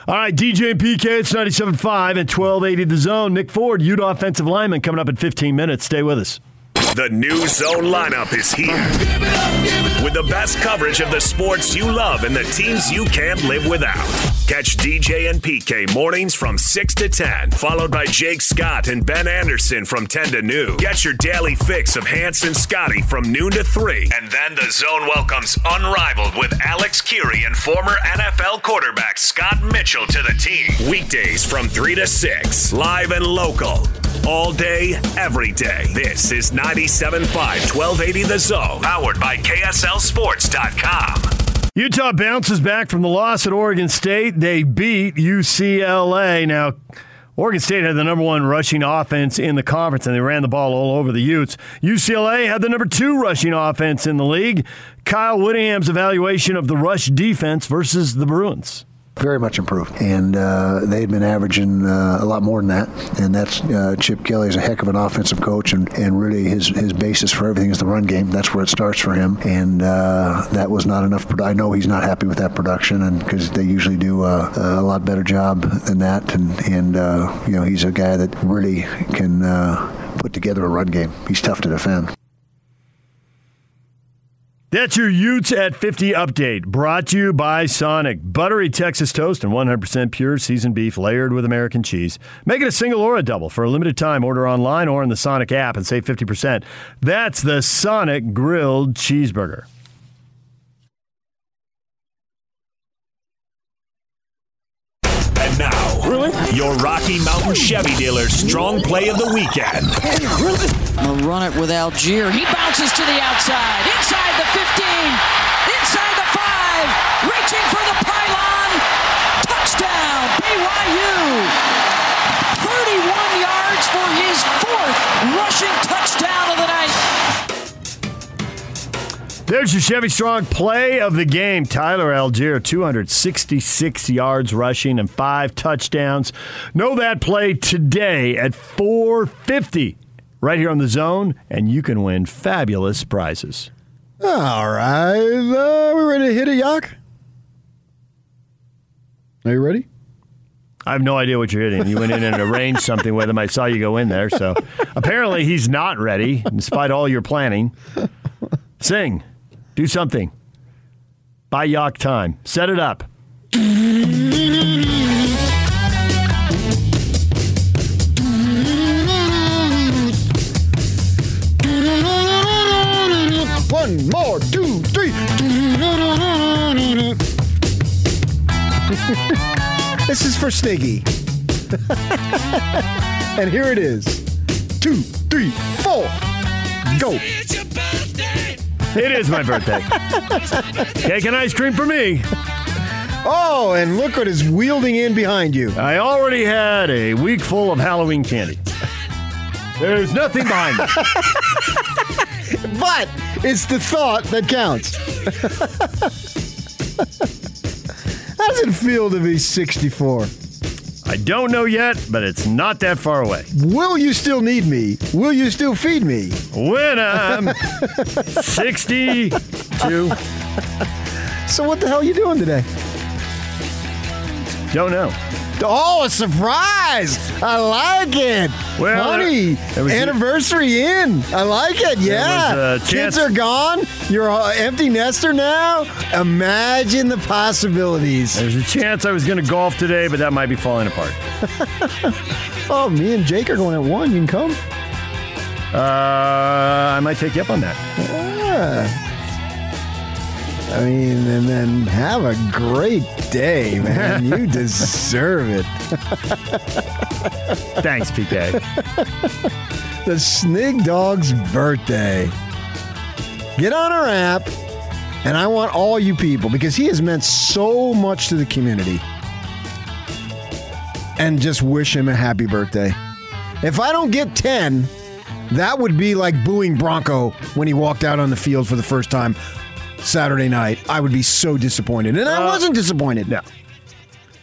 All right, DJ and PK, it's 97.5 and 1280 the zone. Nick Ford, Utah offensive lineman, coming up in 15 minutes. Stay with us. The new zone lineup is here. With the best coverage of the sports you love and the teams you can't live without. Catch DJ and PK mornings from 6 to 10, followed by Jake Scott and Ben Anderson from 10 to noon. Get your daily fix of Hans and Scotty from noon to 3. And then the zone welcomes Unrivaled with Alex Kirry and former NFL quarterback Scott Mitchell to the team. Weekdays from 3 to 6, live and local. All day, every day. This is 97.5 1280 The Zone, powered by KSLSports.com. Utah bounces back from the loss at Oregon State. They beat UCLA. Now, Oregon State had the number one rushing offense in the conference, and they ran the ball all over the Utes. UCLA had the number two rushing offense in the league. Kyle Whittingham's evaluation of the rush defense versus the Bruins. Very much improved. And uh, they'd been averaging uh, a lot more than that. And that's uh, Chip Kelly is a heck of an offensive coach, and, and really his his basis for everything is the run game. That's where it starts for him. And uh, that was not enough. I know he's not happy with that production, and because they usually do uh, a lot better job than that. And and uh, you know he's a guy that really can uh, put together a run game. He's tough to defend. That's your Utes at 50 update, brought to you by Sonic. Buttery Texas toast and 100% pure seasoned beef layered with American cheese. Make it a single or a double for a limited time. Order online or in the Sonic app and save 50%. That's the Sonic Grilled Cheeseburger. And now, really? your Rocky Mountain Chevy dealer's strong play of the weekend. They'll run it with Allgeier. He bounces to the outside, inside the 15, inside the 5, reaching for the pylon. Touchdown, BYU. 31 yards for his fourth rushing touchdown of the night. There's your Chevy Strong play of the game. Tyler Allgeier, 266 yards rushing and five touchdowns. Know that play today at 450 right here on the zone, and you can win fabulous prizes. All right. Uh, we ready to hit a yak? Are you ready? I have no idea what you're hitting. You went in and arranged something with him. I saw you go in there. So apparently he's not ready, despite all your planning. Sing. Do something. Buy Yak time. Set it up. One more, two, three. this is for Sniggy. and here it is. Two, three, four. Go. It is my birthday. Cake and ice cream for me. Oh, and look what is wielding in behind you. I already had a week full of Halloween candy. There's nothing behind me. but it's the thought that counts. How does it feel to be 64? I don't know yet, but it's not that far away. Will you still need me? Will you still feed me? When I'm 62. So what the hell are you doing today? Don't know. Oh, a surprise! I like it. Well, honey, there- there a- anniversary in. I like it. Yeah, was kids are gone. You're an empty nester now. Imagine the possibilities. There's a chance I was going to golf today, but that might be falling apart. Oh, me and Jake are going at one. You can come. Uh, I might take you up on that. Yeah. I mean, and then have a great day, man. You deserve it. Thanks, PK. the Snig Dog's birthday. Get on our app, and I want all you people because he has meant so much to the community. And just wish him a happy birthday. If I don't get 10, that would be like booing Bronco when he walked out on the field for the first time Saturday night. I would be so disappointed. And I uh, wasn't disappointed. No.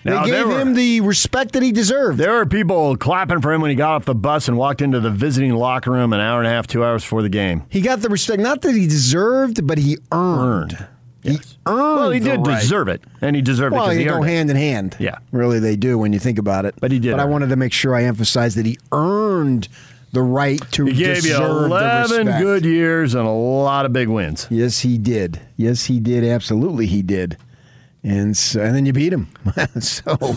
They Now, gave were- him the respect that he deserved. There were people clapping for him when he got off the bus and walked into the visiting locker room an hour and a half, two hours before the game. He got the respect, not that he deserved, but he earned. He earned. Well, he did right. deserve it, and he deserved Well, it because they he go earned it. hand in hand. Yeah. really, they do when you think about it. But he did But I it. wanted to make sure I emphasized that he earned the right to He gave you deserve the 11 respect. good years and a lot of big wins. Yes, he did. Yes, he did. Absolutely, he did. And so, and then you beat him. so,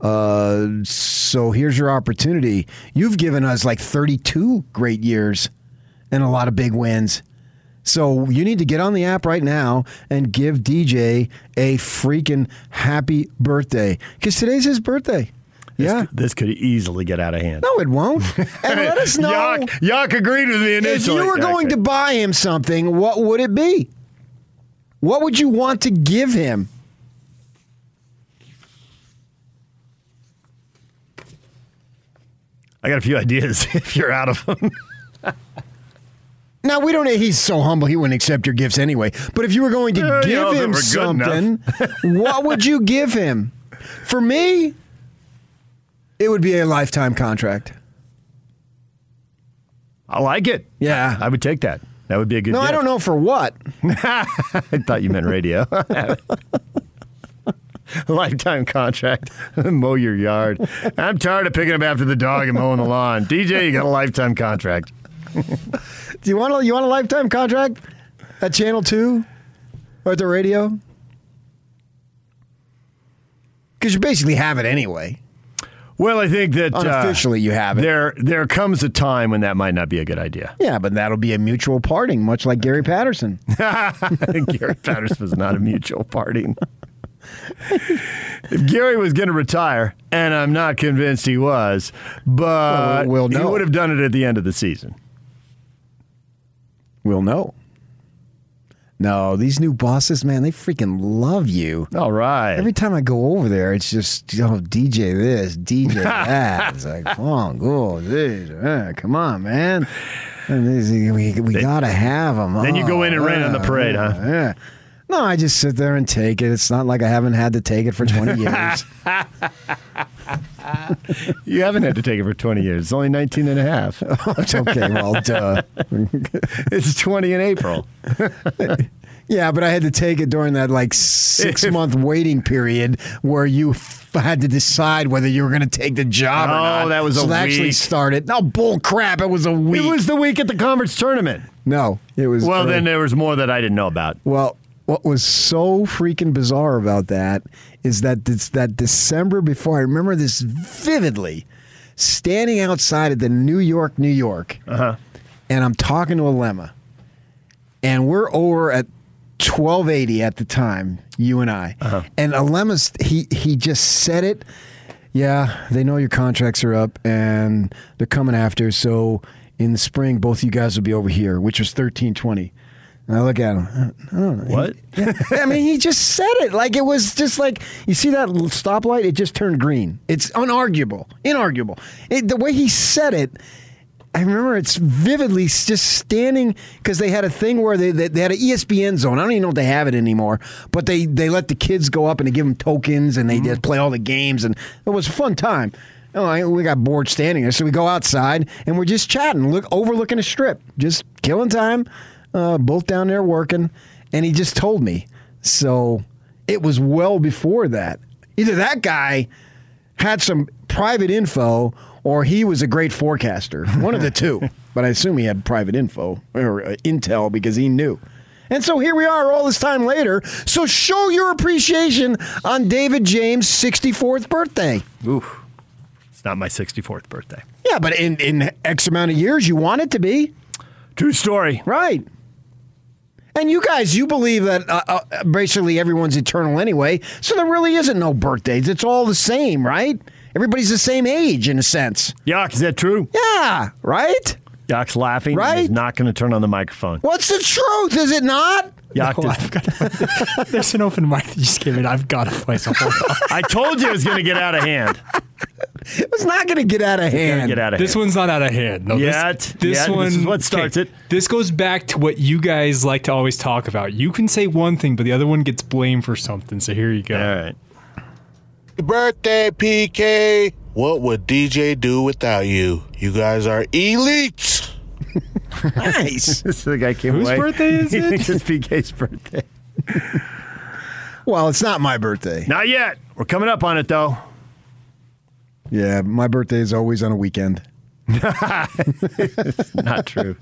uh, so here's your opportunity. You've given us like 32 great years and a lot of big wins. So you need to get on the app right now and give DJ a freaking happy birthday because today's his birthday. Yeah. This could easily get out of hand. No, it won't. And let us know. Yuck agreed with me If you were going Okay. to buy him something, what would it be? What would you want to give him? I got a few ideas if you're out of them. Now we don't. He's so humble; he wouldn't accept your gifts anyway. But if you were going to Yeah, you give know, him something, what would you give him? For me, it would be a lifetime contract. I like it. Yeah, I would take that. That would be a good No, I don't know for what. I thought you meant radio. Lifetime contract. Mow your yard. I'm tired of picking up after the dog and mowing the lawn. DJ, you got a lifetime contract. Do you want a you want a lifetime contract at Channel Two or at the radio? Because you basically have it anyway. Well, I think that uh, Unofficially, you have it. There, there comes a time when that might not be a good idea. Yeah, but that'll be a mutual parting, much like Gary Patterson. Gary Patterson was not a mutual parting. if Gary was going to retire, and I'm not convinced he was, but Well, we'll he would have done it at the end of the season. We'll know. No, these new bosses, man, they freaking love you. All right. Every time I go over there, it's just, oh, DJ this, DJ that. It's like, come on, go, this, uh, come on, man. We we got to have them. Then you go in and rain on the parade, huh? Yeah. No, I just sit there and take it. It's not like I haven't had to take it for 20 years. You haven't had to take it for 20 years. It's only 19 and a half. okay, well, duh. it's 20 in April. Yeah, but I had to take it during that like six month waiting period where you f- had to decide whether you were going to take the job or Oh, not. that was a so that actually week. started. No bull crap! It was a week. It was the week at the conference tournament. no, it was. Well, uh, then there was more that I didn't know about. Well, what was so freaking bizarre about that is that this, that December before, I remember this vividly, standing outside at the New York, New York, Uh-huh. and I'm talking to a Alema, and we're over at 1280 at the time, you and I, Uh-huh. and Alema's he he just said it. Yeah, they know your contracts are up and they're coming after. So in the spring, both you guys will be over here, which was 1320. And I look at him. I don't know. What? Yeah. I mean, he just said it like it was just like you see that stoplight. It just turned green. It's unarguable, inarguable. It, the way he said it. I remember it's vividly just standing because they had a thing where they, they they had an ESPN zone. I don't even know if they have it anymore, but they they let the kids go up and they give them tokens and they mm-hmm. just play all the games and it was a fun time. Oh, I, we got bored standing there, so we go outside and we're just chatting, look overlooking a strip, just killing time. Uh, both down there working, and he just told me. So it was well before that. Either that guy had some private info or he was a great forecaster. One of the two. But I assume he had private info or uh, intel because he knew. And so here we are all this time later. So show your appreciation on David James' 64th birthday. Oof. It's not my 64th birthday. Yeah, but in, in X amount of years, you want it to be. True story. Right. And you guys, you believe that uh, uh, basically everyone's eternal anyway, so there really isn't no birthdays. It's all the same, right? Everybody's the same age in a sense. Yuck, is that true? Yeah, right? Yuck's laughing. Right? He's not going to turn on the microphone. What's the truth? Is it not? Yuck, No, does- I've got There's an open mic that you just gave it. I've got to play something. I told you it was going to get out of hand. It's not going to get out of hand. get out of This hand. one's not out of hand. No, Yet. this, this Yet. one This is what starts okay, it. This goes back to what you guys like to always talk about. You can say one thing, but the other one gets blamed for something. So here you go. All right. Birthday, PK. What would DJ do without you? You guys are elites. nice. this is the guy came Whose away. birthday is it? it's PK's birthday. Well, it's not my birthday. Not yet. We're coming up on it, though. Yeah, my birthday is always on a weekend. Not true.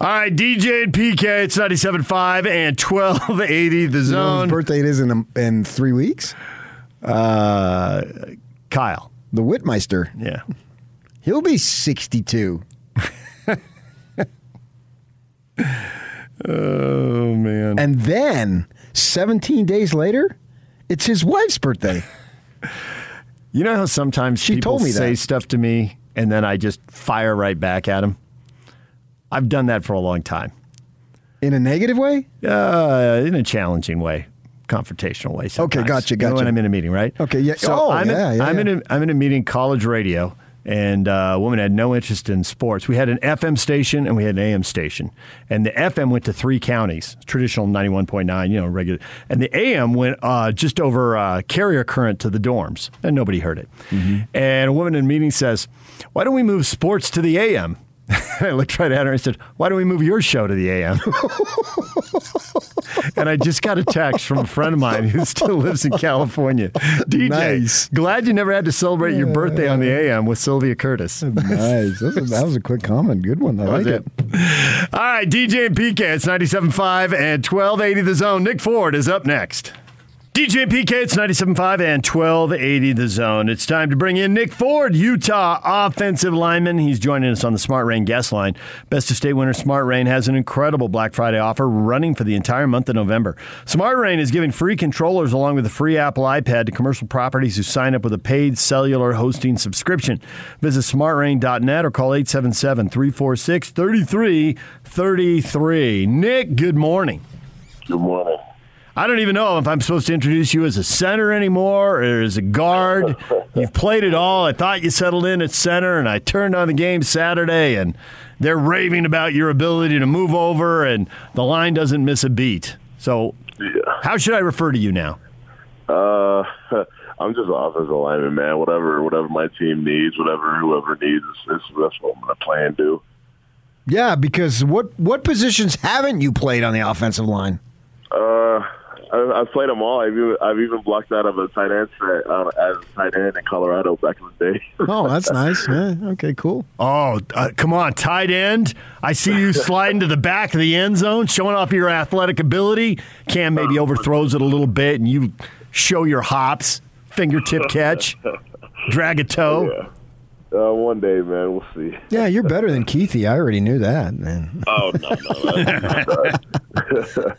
All right, DJ and PK, it's 97.5 and 1280 the zone. whose birthday it is in, a, in three weeks? Uh, Kyle. The Whitmeister. Yeah. He'll be 62. Oh, man. And then 17 days later, it's his wife's birthday. You know how sometimes She people told me say that. stuff to me and then I just fire right back at them? I've done that for a long time. In a negative way? Uh, in a challenging way, confrontational way. Sometimes. gotcha, You know when. I'm in a meeting, right? Okay, yeah. So Oh, I'm yeah, in, yeah, I'm yeah. in a I'm in a meeting, college radio, and uh, a woman had no interest in sports. We had an FM station and we had an AM station, and the FM went to three counties, traditional 91.9, you know, regular, and the AM went uh, just over uh, carrier current to the dorms, and nobody heard it. Mm-hmm. And a woman in a meeting says, "Why don't we move sports to the AM?" I looked right at her and said, "Why don't we move your show to the AM?" and I just got a text from a friend of mine who still lives in California. DJ, Nice. glad you never had to celebrate your birthday on the AM with Sylvia Curtis. nice. That was, that was a quick comment. Good one. I like it. it. All right, DJ and PK, it's 97.5 and 1280 the zone. Nick Ford is up next. DJ and PK, it's 97.5 and 1280 the zone. It's time to bring in Nick Ford, Utah offensive lineman. He's joining us on the Smart Rain guest line. Best of state winner Smart Rain has an incredible Black Friday offer running for the entire month of November. Smart Rain is giving free controllers along with a free Apple iPad to commercial properties who sign up with a paid cellular hosting subscription. Visit smartrain.net or call 877 346 3333. Nick, good morning. Good morning. I don't even know if I'm supposed to introduce you as a center anymore or as a guard. You've played it all. I thought you settled in at center, and I turned on the game Saturday, and they're raving about your ability to move over, and the line doesn't miss a beat. So, how should I refer to you now? Uh, I'm just an offensive lineman, man. Whatever, whatever my team needs, whatever whoever needs, that's, that's what I'm gonna play and do. Yeah, because what what positions haven't you played on the offensive line? Uh, I, I've played them all. I've even, I've even blocked out of a tight end set, uh, as a tight end in Colorado back in the day. Oh, that's nice. Yeah, okay, cool. Oh, uh, come on, tight end. I see you sliding to the back of the end zone, showing off your athletic ability. Cam maybe overthrows it a little bit, and you show your hops, fingertip catch, drag a toe. Uh, one day, man, we'll see. Yeah, you're better than Keithy. I already knew that, man. Oh no,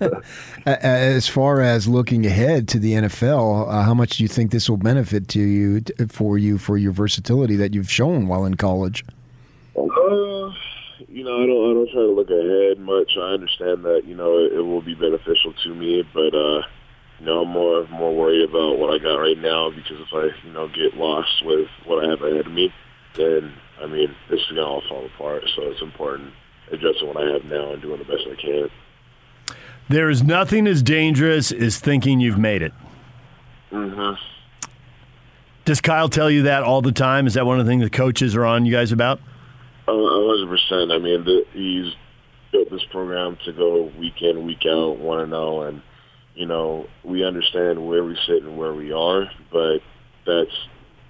no. As far as looking ahead to the NFL, uh, how much do you think this will benefit to you for you for your versatility that you've shown while in college? Uh, you know, I don't I don't try to look ahead much. I understand that you know it, it will be beneficial to me, but uh, you know, I'm more more worried about what I got right now because if I you know get lost with what I have ahead of me, then I mean this is gonna all fall apart. So it's important addressing what I have now and doing the best I can. There is nothing as dangerous as thinking you've made it. Mm-hmm. Does Kyle tell you that all the time? Is that one of the things the coaches are on you guys about? A hundred percent. I mean, the, he's built this program to go week in, week out, one to know, and you know we understand where we sit and where we are, but that's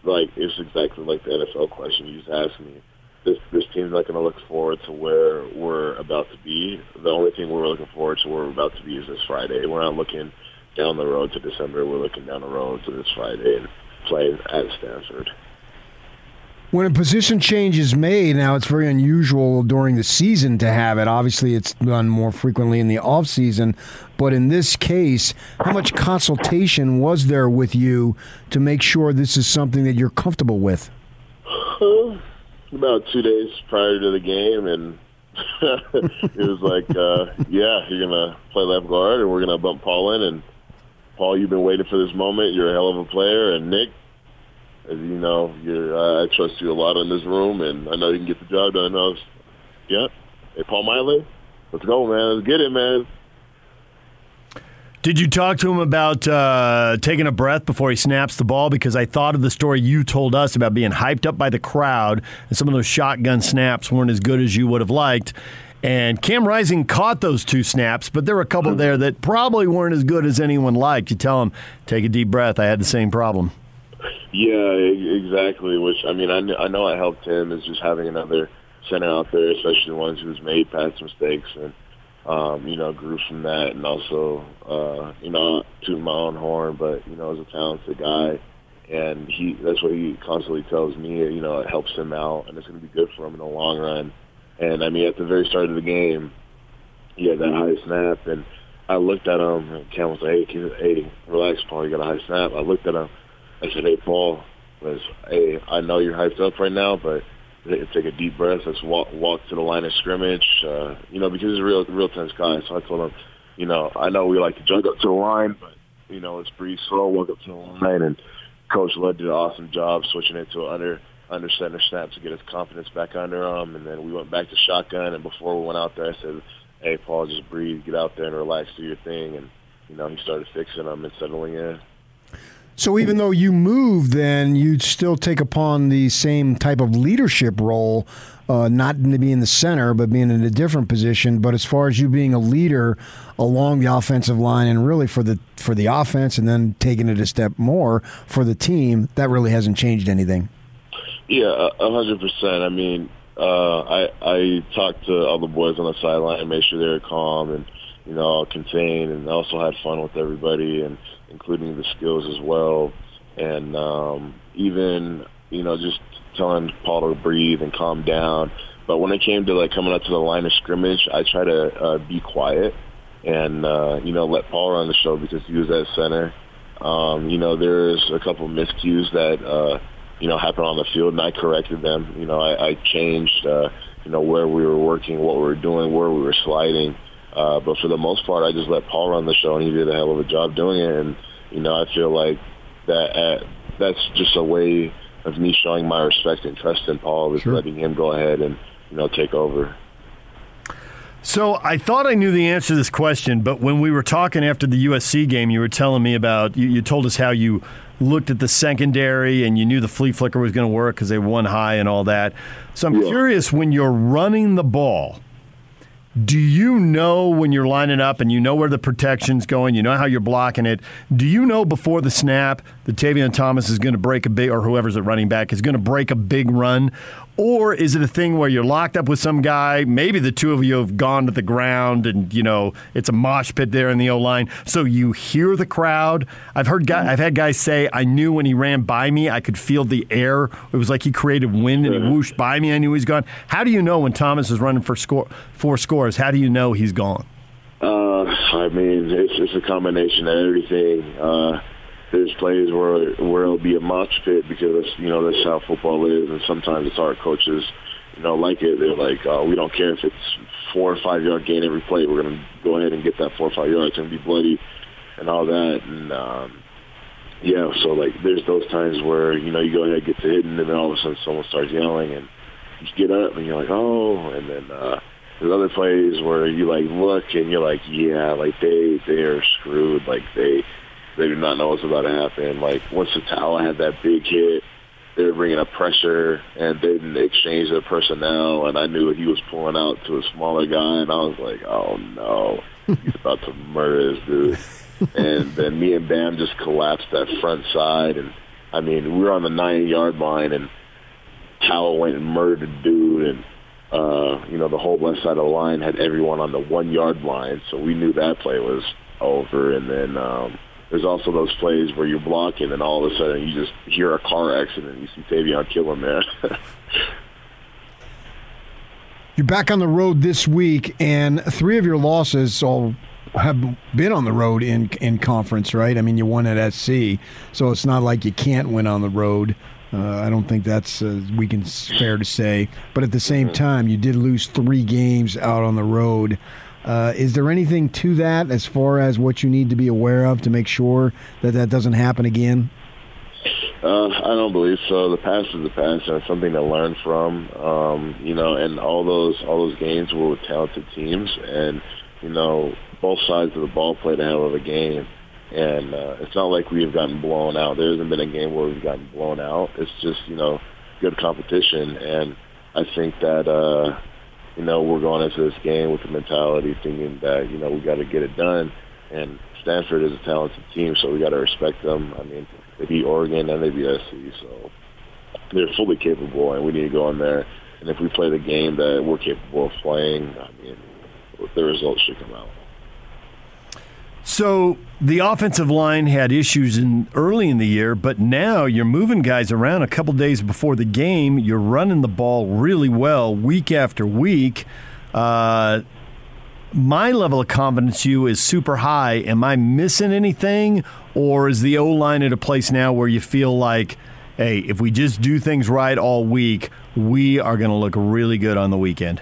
like it's exactly like the NFL question you just asked me. This this team's not going to look forward to where we're about to be. The only thing we're looking forward to where we're about to be is this Friday. We're not looking down the road to December. We're looking down the road to this Friday and playing at Stanford. When a position change is made, now it's very unusual during the season to have it. Obviously, it's done more frequently in the off season. But in this case, how much consultation was there with you to make sure this is something that you're comfortable with? About two days prior to the game, and it was like, uh, yeah, you're gonna play left guard, and we're gonna bump Paul in. And Paul, you've been waiting for this moment. You're a hell of a player, and Nick, as you know, you're, uh, I trust you a lot in this room, and I know you can get the job done. I was, yeah, hey, Paul Maile, let's go, man. Let's get it, man. Did you talk to him about uh, taking a breath before he snaps the ball? Because I thought of the story you told us about being hyped up by the crowd, and some of those shotgun snaps weren't as good as you would have liked. And Cam Rising caught those two snaps, but there were a couple there that probably weren't as good as anyone liked. You tell him, take a deep breath. I had the same problem. Yeah, exactly. Which I mean, I, I know I helped him is just having another center out there, especially the ones who's made past mistakes and um, you know grew from that, and also uh, you know to my own horn, but you know as a talented guy, and he that's what he constantly tells me. You know, it helps him out, and it's going to be good for him in the long run. And I mean, at the very start of the game, he had that high snap, and I looked at him, and Cam was like, "Hey, hey, relax, Paul. You got a high snap." I looked at him. I said, "Hey, Paul, was hey, I know you're hyped up right now, but take a deep breath. Let's walk walk to the line of scrimmage. Uh, you know, because a real real tense guy. So I told him, you know, I know we like to jump up to the line, but you know, let's breathe slow, walk up to the line. And Coach Led did an awesome job switching it to an under under center snap to get his confidence back under him. And then we went back to shotgun. And before we went out there, I said, "Hey, Paul, just breathe, get out there and relax, do your thing." And you know, he started fixing them and settling in. So even though you move, then you'd still take upon the same type of leadership role, uh, not to be in the center, but being in a different position. But as far as you being a leader along the offensive line, and really for the for the offense, and then taking it a step more for the team, that really hasn't changed anything. Yeah, hundred percent. I mean, uh, I I talked to all the boys on the sideline and made sure they were calm and you know contained, and also had fun with everybody and including the skills as well. And um, even, you know, just telling Paul to breathe and calm down. But when it came to like coming up to the line of scrimmage, I try to uh, be quiet and, uh, you know, let Paul run the show because he was at center. Um, you know, there's a couple miscues that, uh, you know, happened on the field and I corrected them. You know, I, I changed, uh, you know, where we were working, what we were doing, where we were sliding. Uh, but for the most part, I just let Paul run the show, and he did a hell of a job doing it. And you know, I feel like that uh, that's just a way of me showing my respect and trust in Paul, is letting him go ahead and you know take over. So I thought I knew the answer to this question, but when we were talking after the USC game, you were telling me about you, you told us how you looked at the secondary and you knew the flea flicker was going to work because they won high and all that. So I'm curious when you're running the ball. Do you know when you're lining up and you know where the protection's going, you know how you're blocking it? Do you know before the snap that Tavion Thomas is going to break a big, or whoever's at running back is going to break a big run? Or is it a thing where you're locked up with some guy? Maybe the two of you have gone to the ground and, you know, it's a mosh pit there in the O line. So you hear the crowd. I've heard guys, I've had guys say, I knew when he ran by me, I could feel the air. It was like he created wind and he whooshed by me. I knew he's gone. How do you know when Thomas is running for score, four scores? How do you know he's gone? Uh, I mean, it's it's a combination of everything. Uh, there's plays where where it'll be a mosh pit because you know that's how football is, and sometimes it's our coaches, you know, like it. They're like, uh, we don't care if it's four or five yard gain every play. We're gonna go ahead and get that four or five yards. It's gonna be bloody and all that. And um, yeah, so like there's those times where you know you go ahead and get to hitting, and then all of a sudden someone starts yelling, and you get up and you're like, oh, and then. uh there's other plays where you like look and you're like, yeah, like they they are screwed. Like they they do not know what's about to happen. Like once the towel had that big hit, they were bringing up pressure and they didn't exchange their personnel. And I knew he was pulling out to a smaller guy, and I was like, oh no, he's about to murder this dude. and then me and Bam just collapsed that front side, and I mean we were on the nine yard line, and Towel went and murdered the dude, and uh, you know, the whole left side of the line had everyone on the one yard line, so we knew that play was over. And then um, there's also those plays where you're blocking, and all of a sudden you just hear a car accident. You see Tavion kill him there. You're back on the road this week, and three of your losses all have been on the road in in conference, right? I mean, you won at SC, so it's not like you can't win on the road. Uh, I don't think that's uh, we can fair to say. But at the same Mm-hmm. time, you did lose three games out on the road. Uh, is there anything to that as far as what you need to be aware of to make sure that that doesn't happen again? Uh, I don't believe so. The past is the past, and it's something to learn from. Um, you know, and all those all those games were with talented teams, and you know, both sides of the ball played a hell of a game. And uh, it's not like we have gotten blown out. There hasn't been a game where we've gotten blown out. It's just you know, good competition, and I think that uh, you know we're going into this game with the mentality thinking that you know we got to get it done. And Stanford is a talented team, so we got to respect them. I mean, they beat Oregon and they beat SC, so they're fully capable, and we need to go in there. And if we play the game that we're capable of playing, I mean, the results should come out. So the offensive line had issues in early in the year, but now you're moving guys around a couple days before the game. You're running the ball really well week after week. Uh, my level of confidence you is super high. Am I missing anything, or is the O line at a place now where you feel like, hey, if we just do things right all week, we are going to look really good on the weekend?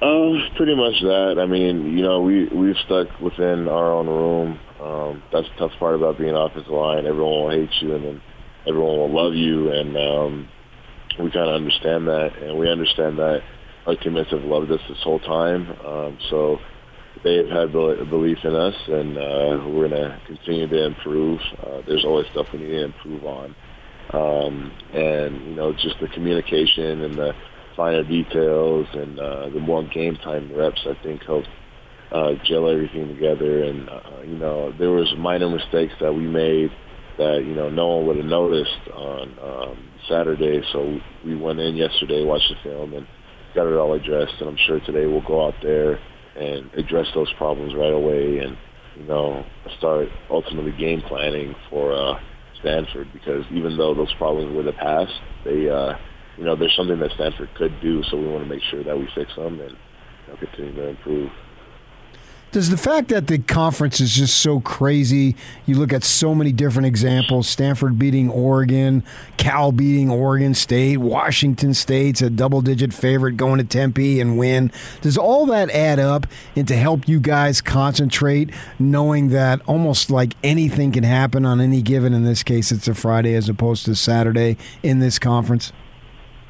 Uh, pretty much that. I mean, you know, we we've stuck within our own room. Um, that's the tough part about being offensive line. Everyone will hate you, and then everyone will love you, and um, we kind of understand that, and we understand that our teammates have loved us this whole time. Um, so they have had bel- belief in us, and uh, we're going to continue to improve. Uh, there's always stuff we need to improve on, um, and you know, just the communication and the finer details and uh, the more game time reps, I think helped uh, gel everything together. And uh, you know, there was minor mistakes that we made that you know no one would have noticed on um, Saturday. So we went in yesterday, watched the film, and got it all addressed. And I'm sure today we'll go out there and address those problems right away, and you know, start ultimately game planning for uh, Stanford because even though those problems were the past, they uh, you know, there's something that Stanford could do, so we want to make sure that we fix them and you know, continue to improve. Does the fact that the conference is just so crazy, you look at so many different examples Stanford beating Oregon, Cal beating Oregon State, Washington State's a double digit favorite going to Tempe and win. Does all that add up and to help you guys concentrate, knowing that almost like anything can happen on any given, in this case, it's a Friday as opposed to Saturday in this conference?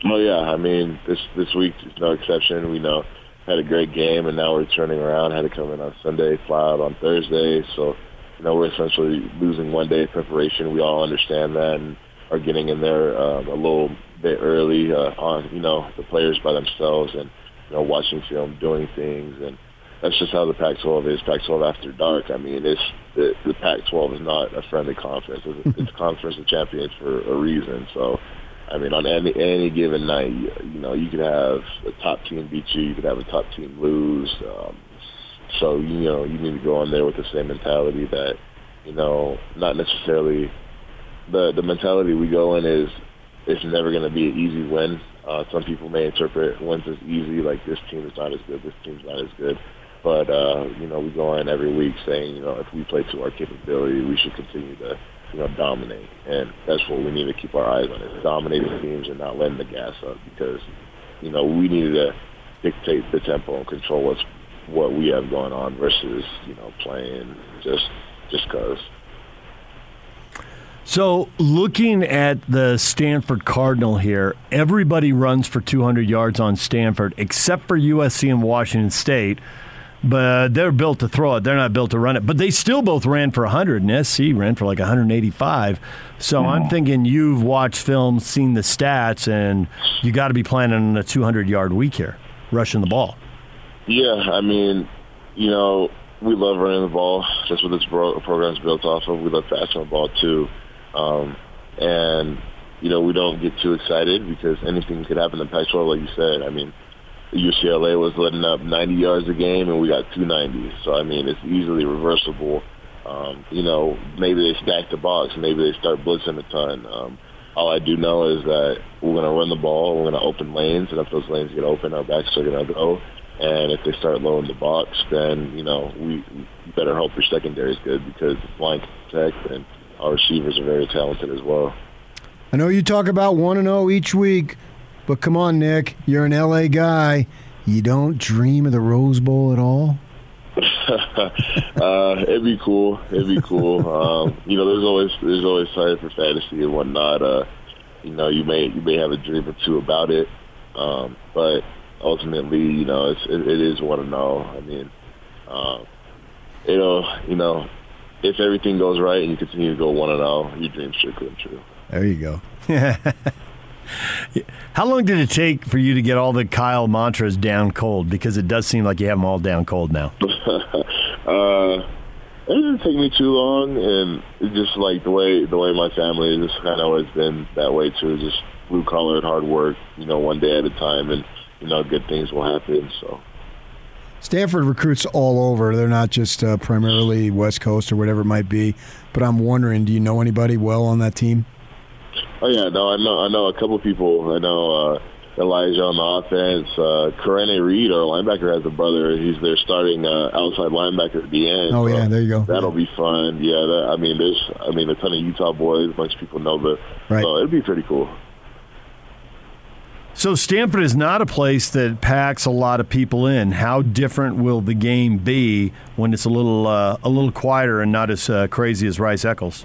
Oh yeah, I mean this this week is no exception. We know had a great game, and now we're turning around. Had to come in on Sunday, fly out on Thursday. So, you know, we're essentially losing one day of preparation. We all understand that, and are getting in there um, a little bit early uh, on. You know, the players by themselves, and you know, watching film, doing things, and that's just how the Pac-12 is. Pac-12 after dark. I mean, it's the, the Pac-12 is not a friendly conference. It's, it's a conference of champions for a reason. So. I mean, on any any given night, you, know, you could have a top team beat you, you could have a top team lose. Um, so you know, you need to go in there with the same mentality that, you know, not necessarily the the mentality we go in is it's never going to be an easy win. Uh, some people may interpret wins as easy, like this team is not as good, this team's not as good. But uh, you know, we go in every week saying, you know, if we play to our capability, we should continue to you know, dominate. And that's what we need to keep our eyes on is dominating teams and not letting the gas up because you know we needed to dictate the tempo and control what's what we have going on versus you know playing just just because. So, looking at the Stanford Cardinal here, everybody runs for 200 yards on Stanford except for USC and Washington State. But they're built to throw it. They're not built to run it. But they still both ran for 100, and SC ran for like 185. So I'm thinking you've watched film, seen the stats, and you got to be planning on a 200 yard week here, rushing the ball. Yeah, I mean, you know, we love running the ball. That's what this pro- program's built off of. We love passing the ball too, um, and you know, we don't get too excited because anything could happen in Pac-12, like you said. I mean, UCLA was letting up 90 yards a game, and we got 290. So I mean, it's easily reversible. Um, you know, maybe they stack the box, maybe they start blitzing a ton. Um, all I do know is that we're going to run the ball, we're going to open lanes, and if those lanes get open, our backs are going to go. And if they start low the box, then you know we better hope your secondary is good because the can protect, and our receivers are very talented as well. I know you talk about 1 and 0 each week, but come on, Nick. You're an LA guy. You don't dream of the Rose Bowl at all? uh, it'd be cool. It'd be cool. Um, you know, there's always there's always time for fantasy and whatnot. Uh, you know, you may you may have a dream or two about it, um, but ultimately, you know, it's, it, it is one to know. I mean, um, it'll you know, if everything goes right and you continue to go one and zero, your dreams should come true. There you go. How long did it take for you to get all the Kyle mantras down cold? Because it does seem like you have them all down cold now. uh, it didn't take me too long, and it's just like the way the way my family has just kind of always been that way too. Just blue collar, hard work, you know, one day at a time, and you know, good things will happen. So. Stanford recruits all over. They're not just uh, primarily West Coast or whatever it might be. But I'm wondering, do you know anybody well on that team? Oh yeah, no, I know I know a couple people. I know uh, Elijah on the offense. Uh, Karene Reed, our linebacker, has a brother. He's their starting uh, outside linebacker at the end. Oh yeah, there you go. That'll be fun. Yeah, that, I mean, there's I mean a ton of Utah boys. A bunch of people know the. Right. So it'd be pretty cool. So Stanford is not a place that packs a lot of people in. How different will the game be when it's a little uh, a little quieter and not as uh, crazy as Rice Eccles?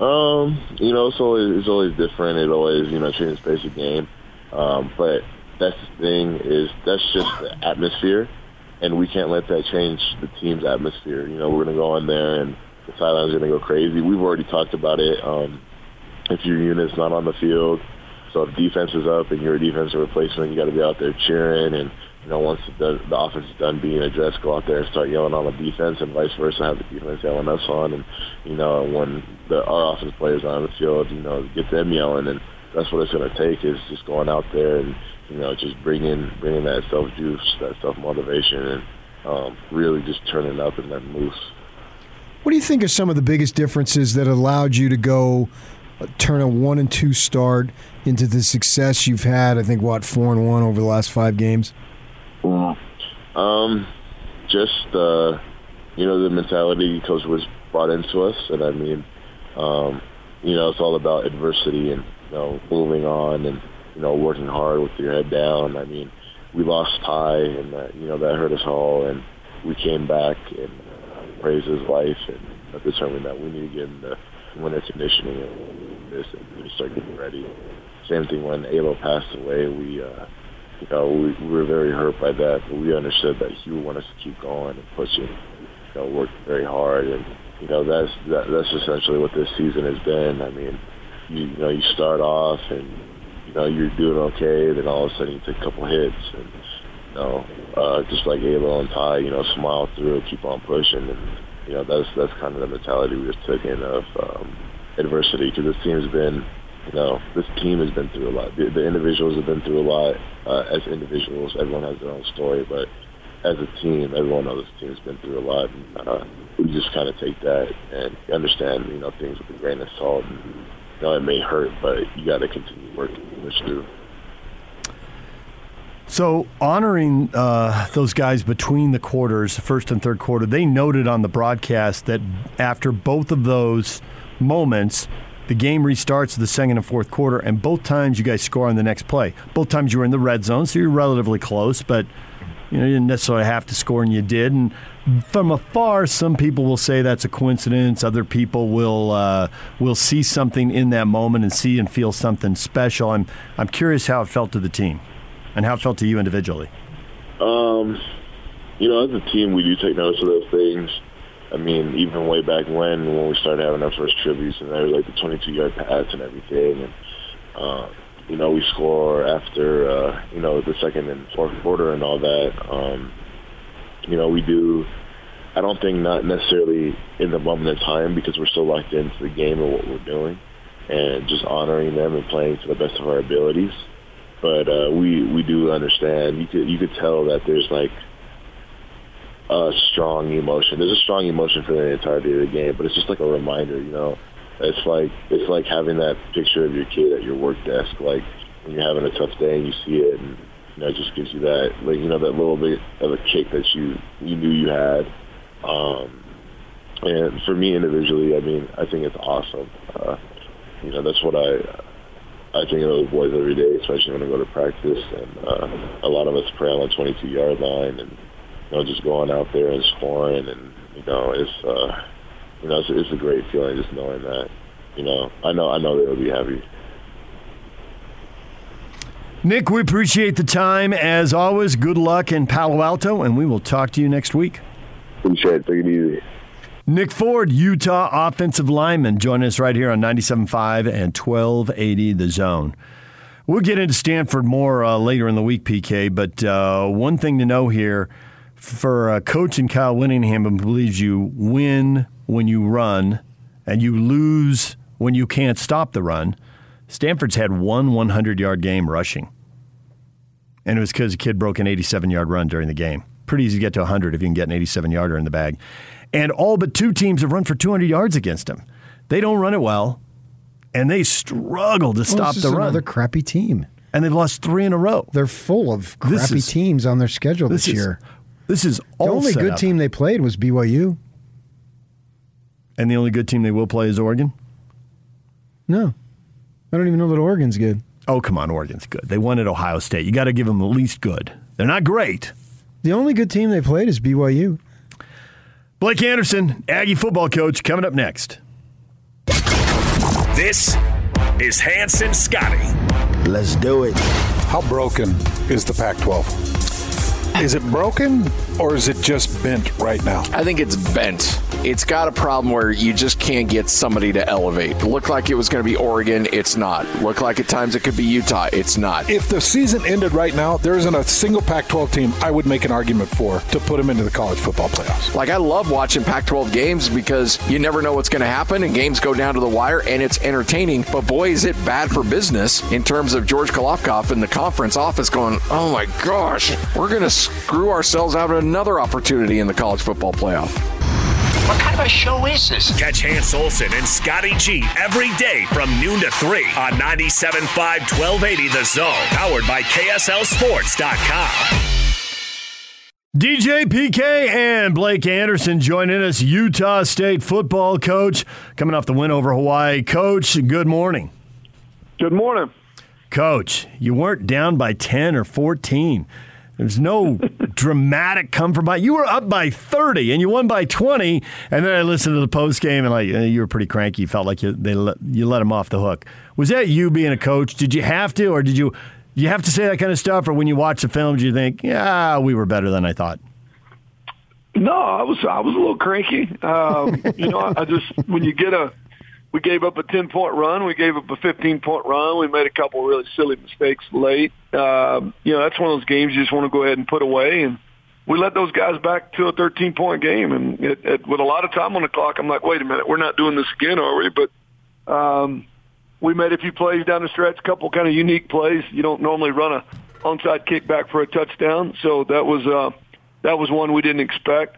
Um, you know, it's always it's always different. It always you know changes the pace of game. Um, but that's the thing is that's just the atmosphere, and we can't let that change the team's atmosphere. You know, we're gonna go in there and the sidelines gonna go crazy. We've already talked about it. Um, if your unit's not on the field, so if defense is up and you're a defensive replacement, you got to be out there cheering and you know, once the, the offense is done being addressed, go out there and start yelling on the defense, and vice versa, have the defense yelling us on, and you know, when the our offense players on the field, you know, get them yelling, and that's what it's going to take is just going out there and you know, just bringing bringing that self juice, that self motivation, and um, really just turning up and letting loose. What do you think are some of the biggest differences that allowed you to go uh, turn a one and two start into the success you've had? I think what four and one over the last five games. Um, just uh, you know the mentality coach was brought into us, and I mean, um, you know, it's all about adversity and you know moving on and you know working hard with your head down. I mean, we lost Ty, and that you know that hurt us all, and we came back and uh, praised his life and uh, determined that we need to get in the winter conditioning and this and really start getting ready. Same thing when Alo passed away, we. Uh, you know, we, we were very hurt by that, but we understood that he would want us to keep going and pushing, you know, work very hard, and you know that's that, that's essentially what this season has been. I mean, you, you know, you start off and you know you're doing okay, then all of a sudden you take a couple hits, and you know, uh, just like Alo and Ty, you know, smile through, keep on pushing, and you know that's that's kind of the mentality we just took in of um, adversity because this team's been you know, this team has been through a lot. The, the individuals have been through a lot. Uh, as individuals, everyone has their own story, but as a team, everyone knows this team has been through a lot. And, uh, we just kind of take that and understand, you know, things with a grain of salt. And, you know, it may hurt, but you got to continue working push through. So honoring uh, those guys between the quarters, first and third quarter, they noted on the broadcast that after both of those moments, The game restarts the second and fourth quarter, and both times you guys score on the next play. Both times you were in the red zone, so you're relatively close, but you know you didn't necessarily have to score, and you did. And from afar, some people will say that's a coincidence. Other people will uh, will see something in that moment and see and feel something special. I'm I'm curious how it felt to the team, and how it felt to you individually. Um, you know, as a team, we do take notice of those things. I mean, even way back when, when we started having our first tributes, and there was like the 22-yard pass and everything, and uh, you know, we score after uh, you know the second and fourth quarter and all that. Um, you know, we do. I don't think not necessarily in the moment of time because we're so locked into the game and what we're doing, and just honoring them and playing to the best of our abilities. But uh, we we do understand. You could you could tell that there's like a strong emotion. There's a strong emotion for the entirety of the game, but it's just like a reminder, you know. It's like it's like having that picture of your kid at your work desk, like when you're having a tough day and you see it, and you know, it just gives you that, like you know, that little bit of a kick that you you knew you had. Um, and for me individually, I mean, I think it's awesome. Uh, you know, that's what I I think of those boys every day, especially when I go to practice. And uh, a lot of us pray on the 22 yard line, and you know, just going out there and scoring, and you know, it's uh, you know, it's, it's a great feeling just knowing that. You know, I know, I know they'll be happy. Nick, we appreciate the time as always. Good luck in Palo Alto, and we will talk to you next week. Appreciate it. Take it easy. Nick Ford, Utah offensive lineman, join us right here on 97.5 and 1280 The Zone. We'll get into Stanford more uh, later in the week, PK, but uh, one thing to know here for uh, coach and Kyle Whittingham who believes you win when you run and you lose when you can't stop the run. Stanford's had one 100 yard game rushing. And it was because a kid broke an 87 yard run during the game. Pretty easy to get to 100 if you can get an 87 yarder in the bag. And all but two teams have run for 200 yards against him. They don't run it well, and they struggle to Well, stop the run. Another crappy team. And they've lost three in a row. They're full of crappy is- teams on their schedule this, this is year. This is all the only set good up. team they played was BYU. And the only good team they will play is Oregon? No, I don't even know that Oregon's good. Oh, come on, Oregon's good. They won at Ohio State. You got to give them the least good. They're not great. The only good team they played is BYU. Blake Anderson, Aggie football coach, coming up next. This is Hans and Scotty. Let's do it. How broken is the Pac 12? Is it broken or is it just bent right now? I think it's bent. It's got a problem where you just can't get somebody to elevate. Looked like it was going to be Oregon. It's not. Looked like at times it could be Utah. It's not. If the season ended right now, there isn't a single Pac 12 team I would make an argument for to put them into the college football playoffs. Like I love watching Pac-12 games because you never know what's going to happen, and games go down to the wire, and it's entertaining. But boy, is it bad for business in terms of George Kliavkoff in the conference office going, "Oh my gosh, we're going to screw ourselves out of another opportunity in the college football playoff." What kind of a show is this? Catch Hans Olsen and Scotty G every day from noon to 3 on 97.5 1280 The Zone, powered by KSLSports.com. DJ PK and Blake Anderson joining us, Utah State football coach, coming off the win over Hawaii. Coach, good morning. Good morning. Coach, you weren't down by 10 or 14. There's no dramatic come from behind. You were up by 30 and you won by 20. And then I listened to the post game and like you were pretty cranky. You felt like you they let, you let him off the hook. Was that you being a coach? Did you have to, or did you you have to say that kind of stuff? Or when you watch the film, do you think, yeah, we were better than I thought? No, I was I was a little cranky. Um, you know, I, I just when you get a we gave up a ten point run, we gave up a fifteen point run, we made a couple really silly mistakes late. Um, you know, that's one of those games you just want to go ahead and put away, and we let those guys back to a thirteen point game, and it, it, with a lot of time on the clock, I'm like, wait a minute, we're not doing this again, are we? But um, we made a few plays down the stretch, a couple kind of unique plays. You don't normally run a onside kick back for a touchdown, so that was uh, that was one we didn't expect.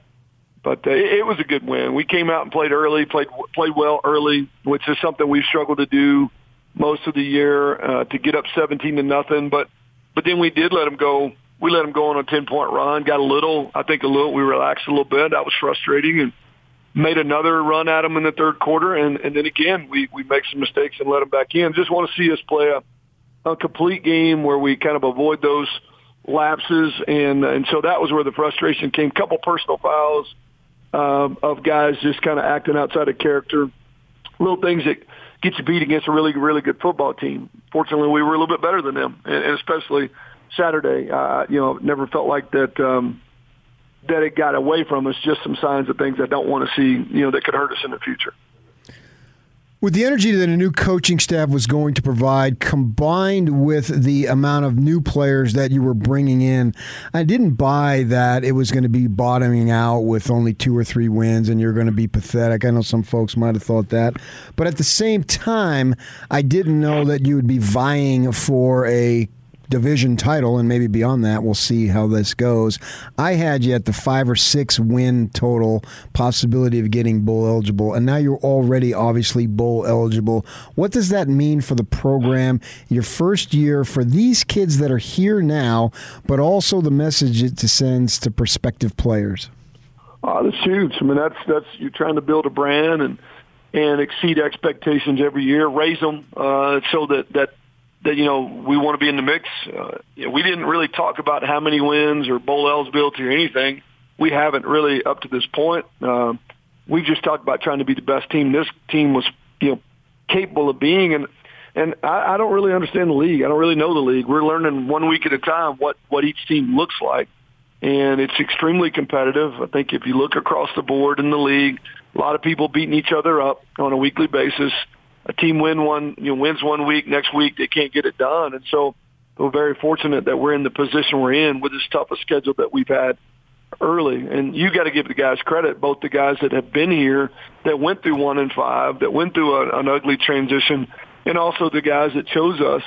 But uh, it, it was a good win. We came out and played early, played played well early, which is something we've struggled to do most of the year uh, to get up 17 to nothing. But but then we did let them go. We let them go on a 10 point run. Got a little, I think a little. We relaxed a little bit. That was frustrating, and made another run at them in the third quarter, and, and then again we we make some mistakes and let them back in. Just want to see us play a, a complete game where we kind of avoid those lapses, and and so that was where the frustration came. Couple personal fouls uh, of guys just kind of acting outside of character, little things that get you beat against a really really good football team. Fortunately, we were a little bit better than them, and, and especially Saturday. Uh, you know, never felt like that. Um, that it got away from us, just some signs of things I don't want to see, you know, that could hurt us in the future. With the energy that a new coaching staff was going to provide, combined with the amount of new players that you were bringing in, I didn't buy that it was going to be bottoming out with only two or three wins and you're going to be pathetic. I know some folks might have thought that. But at the same time, I didn't know that you would be vying for a division title, and maybe beyond that, we'll see how this goes. I had you at the five or six win total possibility of getting bowl eligible, and now you're already obviously bowl eligible. What does that mean for the program? Your first year for these kids that are here now, but also the message it sends to prospective players. Oh, that's huge. I mean, that's that's you're trying to build a brand and and exceed expectations every year, raise them uh, so that that that you know we want to be in the mix. Uh, you know, we didn't really talk about how many wins or bowl eligibility or anything. We haven't really up to this point. Uh, we just talked about trying to be the best team this team was you know capable of being, and and I, I don't really understand the league. I don't really know the league. We're learning one week at a time what what each team looks like, and it's extremely competitive. I think if you look across the board in the league, a lot of people beating each other up on a weekly basis a team win one, you know, wins one week, next week they can't get it done. And so we're very fortunate that we're in the position we're in with as tough a schedule that we've had early. And you got to give the guys credit, both the guys that have been here, that went through one and five, that went through a, an ugly transition, and also the guys that chose us,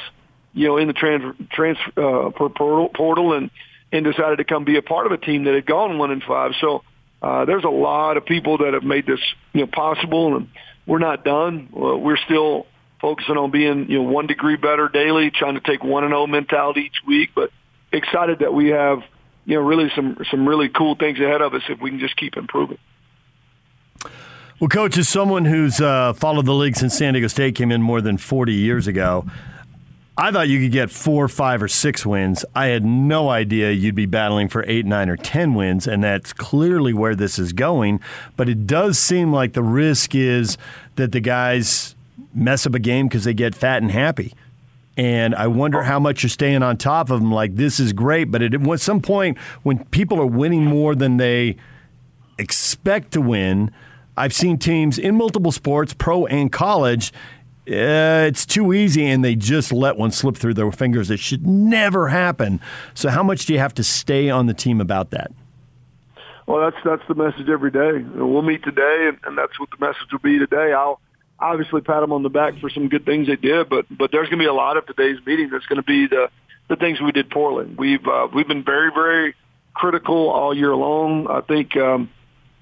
you know, in the trans, transfer uh, portal, portal and and decided to come be a part of a team that had gone one and five. So uh, there's a lot of people that have made this you know possible and we're not done. we're still focusing on being, you know, one degree better daily, trying to take one and zero oh mentality each week. But excited that we have, you know, really some some really cool things ahead of us if we can just keep improving. Well, coach, as someone who's uh, followed the league since San Diego State came in more than 40 years ago, I thought you could get four, five, or six wins. I had no idea you'd be battling for eight, nine, or 10 wins, and that's clearly where this is going. But it does seem like the risk is that the guys mess up a game because they get fat and happy. And I wonder how much you're staying on top of them. Like, this is great, but at some point, when people are winning more than they expect to win, I've seen teams in multiple sports, pro and college, uh, it's too easy and they just let one slip through their fingers. It should never happen. So, how much do you have to stay on the team about that? Well, that's that's the message every day. We'll meet today, and, and that's what the message will be today. I'll obviously pat them on the back for some good things they did, but but there's going to be a lot of today's meeting that's going to be the the things we did poorly. We've uh, we've been very very critical all year long. I think. Um,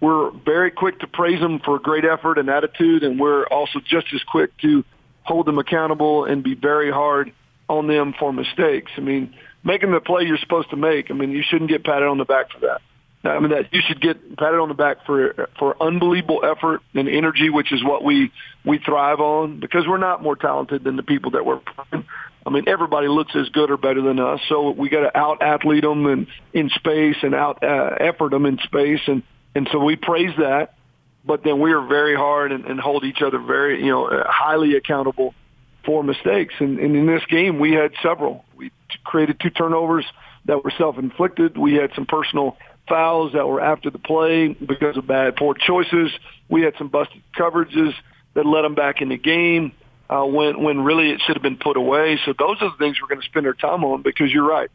we're very quick to praise them for great effort and attitude, and we're also just as quick to hold them accountable and be very hard on them for mistakes. I mean, making the play you're supposed to make. I mean, you shouldn't get patted on the back for that. I mean, that you should get patted on the back for for unbelievable effort and energy, which is what we we thrive on because we're not more talented than the people that we're playing. I mean, everybody looks as good or better than us, so we got to out athlete them and in space and out uh, effort them in space and and so we praise that, but then we are very hard and, and hold each other very, you know, uh, highly accountable for mistakes. And, and in this game, we had several. We created two turnovers that were self-inflicted. We had some personal fouls that were after the play because of bad, poor choices. We had some busted coverages that led them back in the game uh, when when really it should have been put away. So those are the things we're going to spend our time on because you're right.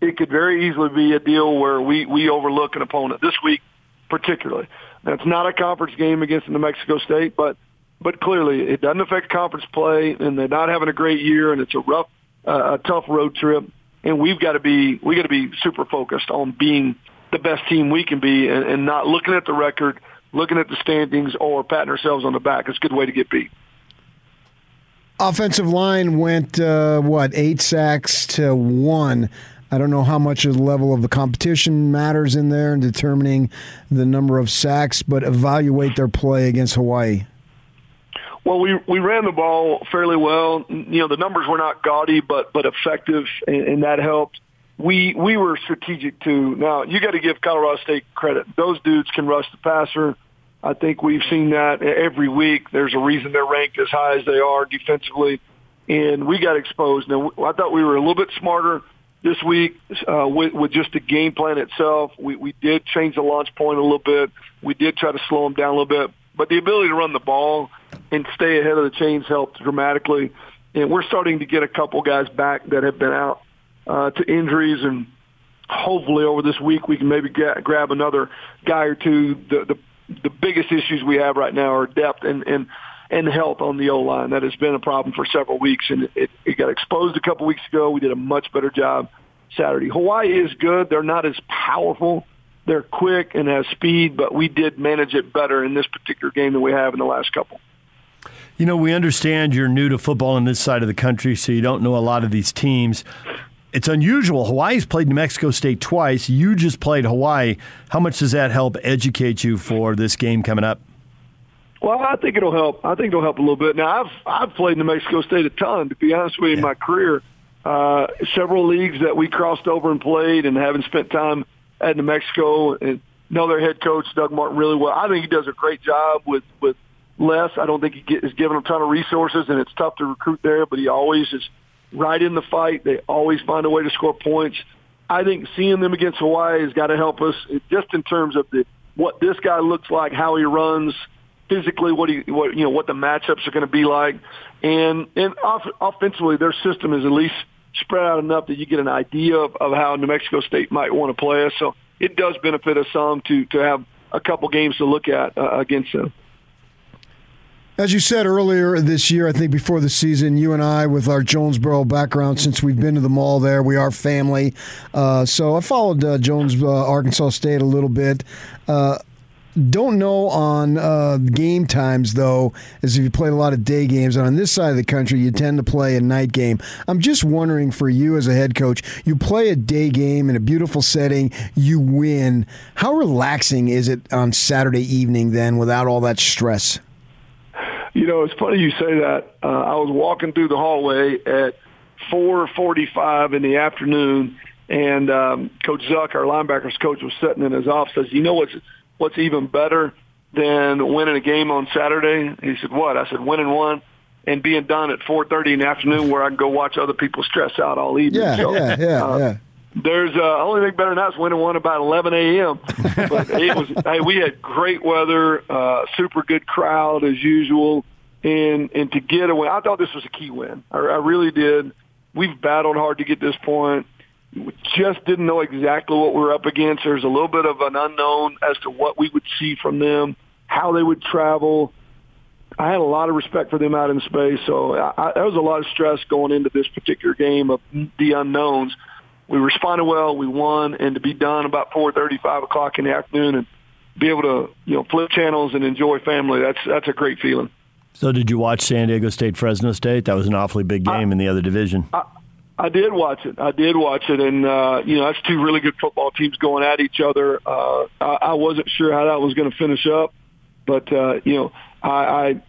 It could very easily be a deal where we we overlook an opponent. This week particularly. That's not a conference game against New Mexico State, but but clearly it doesn't affect conference play, and they're not having a great year, and it's a rough, uh, a tough road trip, and we've got to be we got to be super focused on being the best team we can be, and, and not looking at the record, looking at the standings, or patting ourselves on the back. It's a good way to get beat. Offensive line went uh, what eight sacks to one. I don't know how much the level of the competition matters in there in determining the number of sacks, but evaluate their play against Hawaii. Well, we we ran the ball fairly well. You know, the numbers were not gaudy, but but effective, and, and that helped. We we were strategic too. Now you got to give Colorado State credit; those dudes can rush the passer. I think we've seen that every week. There's a reason they're ranked as high as they are defensively, and we got exposed. Now I thought we were a little bit smarter this week uh, with, with just the game plan itself. We we did change the launch point a little bit. We did try to slow them down a little bit, but the ability to run the ball and stay ahead of the chains helped dramatically. And we're starting to get a couple guys back that have been out uh, to injuries, and hopefully over this week we can maybe get, grab another guy or two. The, the the biggest issues we have right now are depth and and and health on the O line. That has been a problem for several weeks, and it, it got exposed a couple weeks ago. We did a much better job Saturday. Hawaii is good. They're not as powerful. They're quick and have speed, but we did manage it better in this particular game than we have in the last couple. You know, we understand you're new to football on this side of the country, so you don't know a lot of these teams. It's unusual. Hawaii's played New Mexico State twice. You just played Hawaii. How much does that help educate you for this game coming up? Well, I think it'll help. I think it'll help a little bit. Now, I've I've played New Mexico State a ton. To be honest with you, in my career, uh, several leagues that we crossed over and played, and having spent time at New Mexico and know their head coach Doug Martin really well. I think he does a great job with with less. I don't think he get, is given a ton of resources, and it's tough to recruit there. But he always is right in the fight. They always find a way to score points. I think seeing them against Hawaii has got to help us just in terms of the what this guy looks like, how he runs physically, what he what you know what the matchups are going to be like, and and off, offensively, their system is at least spread out enough that you get an idea of, of how New Mexico State might want to play us. So it does benefit us some to to have a couple games to look at uh, against them. As you said earlier this year, I think before the season, you and I, with our Jonesboro background, since we've been to the mall there, we are family. Uh, so I followed uh, Jones, uh, Arkansas State a little bit. Don't know on uh, game times though, as if you played a lot of day games. And on this side of the country, you tend to play a night game. I'm just wondering for you as a head coach, you play a day game in a beautiful setting, you win. How relaxing is it on Saturday evening then, without all that stress? You know, it's funny you say that. Uh, I was walking through the hallway at 4:45 in the afternoon, and um, Coach Zuck, our linebackers coach, was sitting in his office. Says, "You know what's what's even better than winning a game on Saturday?" He said, "What?" I said, "Winning one." And being done at 4:30 in the afternoon, where I can go watch other people stress out all evening. Yeah, so, yeah, yeah, uh, yeah. There's uh, only thing better than that is winning one about 11 a.m. but it was hey, we had great weather, uh, super good crowd as usual, and and to get away, I thought this was a key win. I, I really did. We've battled hard to get this point. We just didn't know exactly what we were up against. There's a little bit of an unknown as to what we would see from them, how they would travel. I had a lot of respect for them out in space, so I, I, there was a lot of stress going into this particular game of the unknowns we responded well, we won, and to be done about four thirty, five o'clock in the afternoon, and be able to you know flip channels and enjoy family. That's that's a great feeling. So, did you watch San Diego State Fresno State? That was an awfully big game I, in the other division. I, I did watch it. I did watch it, and uh, you know that's two really good football teams going at each other. Uh, I, I wasn't sure how that was going to finish up, but uh, you know I, I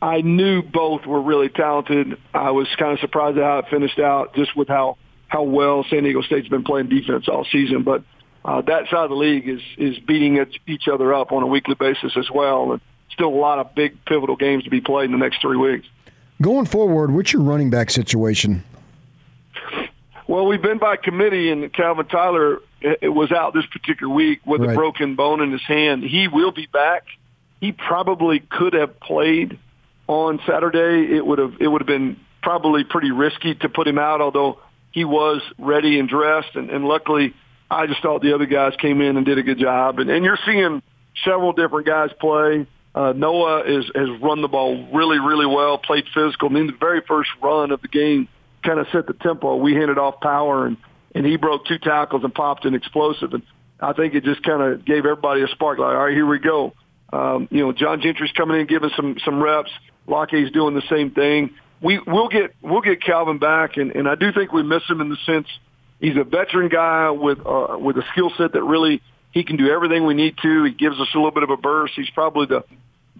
I knew both were really talented. I was kind of surprised at how it finished out, just with how how well San Diego State's been playing defense all season. But uh, that side of the league is is beating each other up on a weekly basis as well. And still a lot of big pivotal games to be played in the next three weeks. Going forward, what's your running back situation? Well, we've been by committee, and Calvin Tyler was out this particular week with right. a broken bone in his hand. He will be back. He probably could have played on Saturday. It would have it would have been probably pretty risky to put him out, although he was ready and dressed, and, and luckily, I just thought the other guys came in and did a good job. And, and you're seeing several different guys play. Uh, Noah is, has run the ball really, really well, played physical. I mean, the very first run of the game kind of set the tempo. We handed off power, and, and he broke two tackles and popped an explosive. And I think it just kind of gave everybody a spark. Like, all right, here we go. Um, you know, John Gentry's coming in, giving some some reps. Lockheed's doing the same thing we we'll get we'll get Calvin back, and, and I do think we miss him in the sense he's a veteran guy with uh, with a skill set that really he can do everything we need to. He gives us a little bit of a burst. He's probably the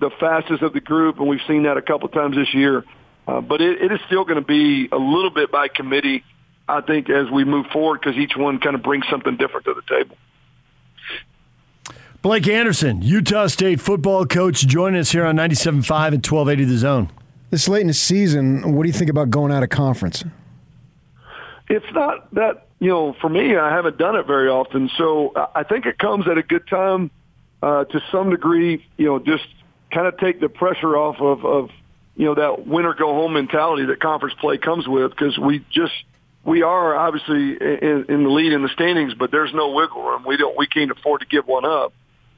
the fastest of the group, and we've seen that a couple times this year. Uh, but it, it is still going to be a little bit by committee, I think, as we move forward because each one kind of brings something different to the table. Blake Anderson, Utah State football coach, joining us here on 97.5 and 1280 The Zone. This late in the season, what do you think about going out of conference? It's not that, you know, for me, I haven't done it very often. So I think it comes at a good time uh, to some degree, you know, just kind of take the pressure off of, of you know, that win or go home mentality that conference play comes with because we just, we are obviously in, in the lead in the standings, but there's no wiggle room. We don't, we can't afford to give one up.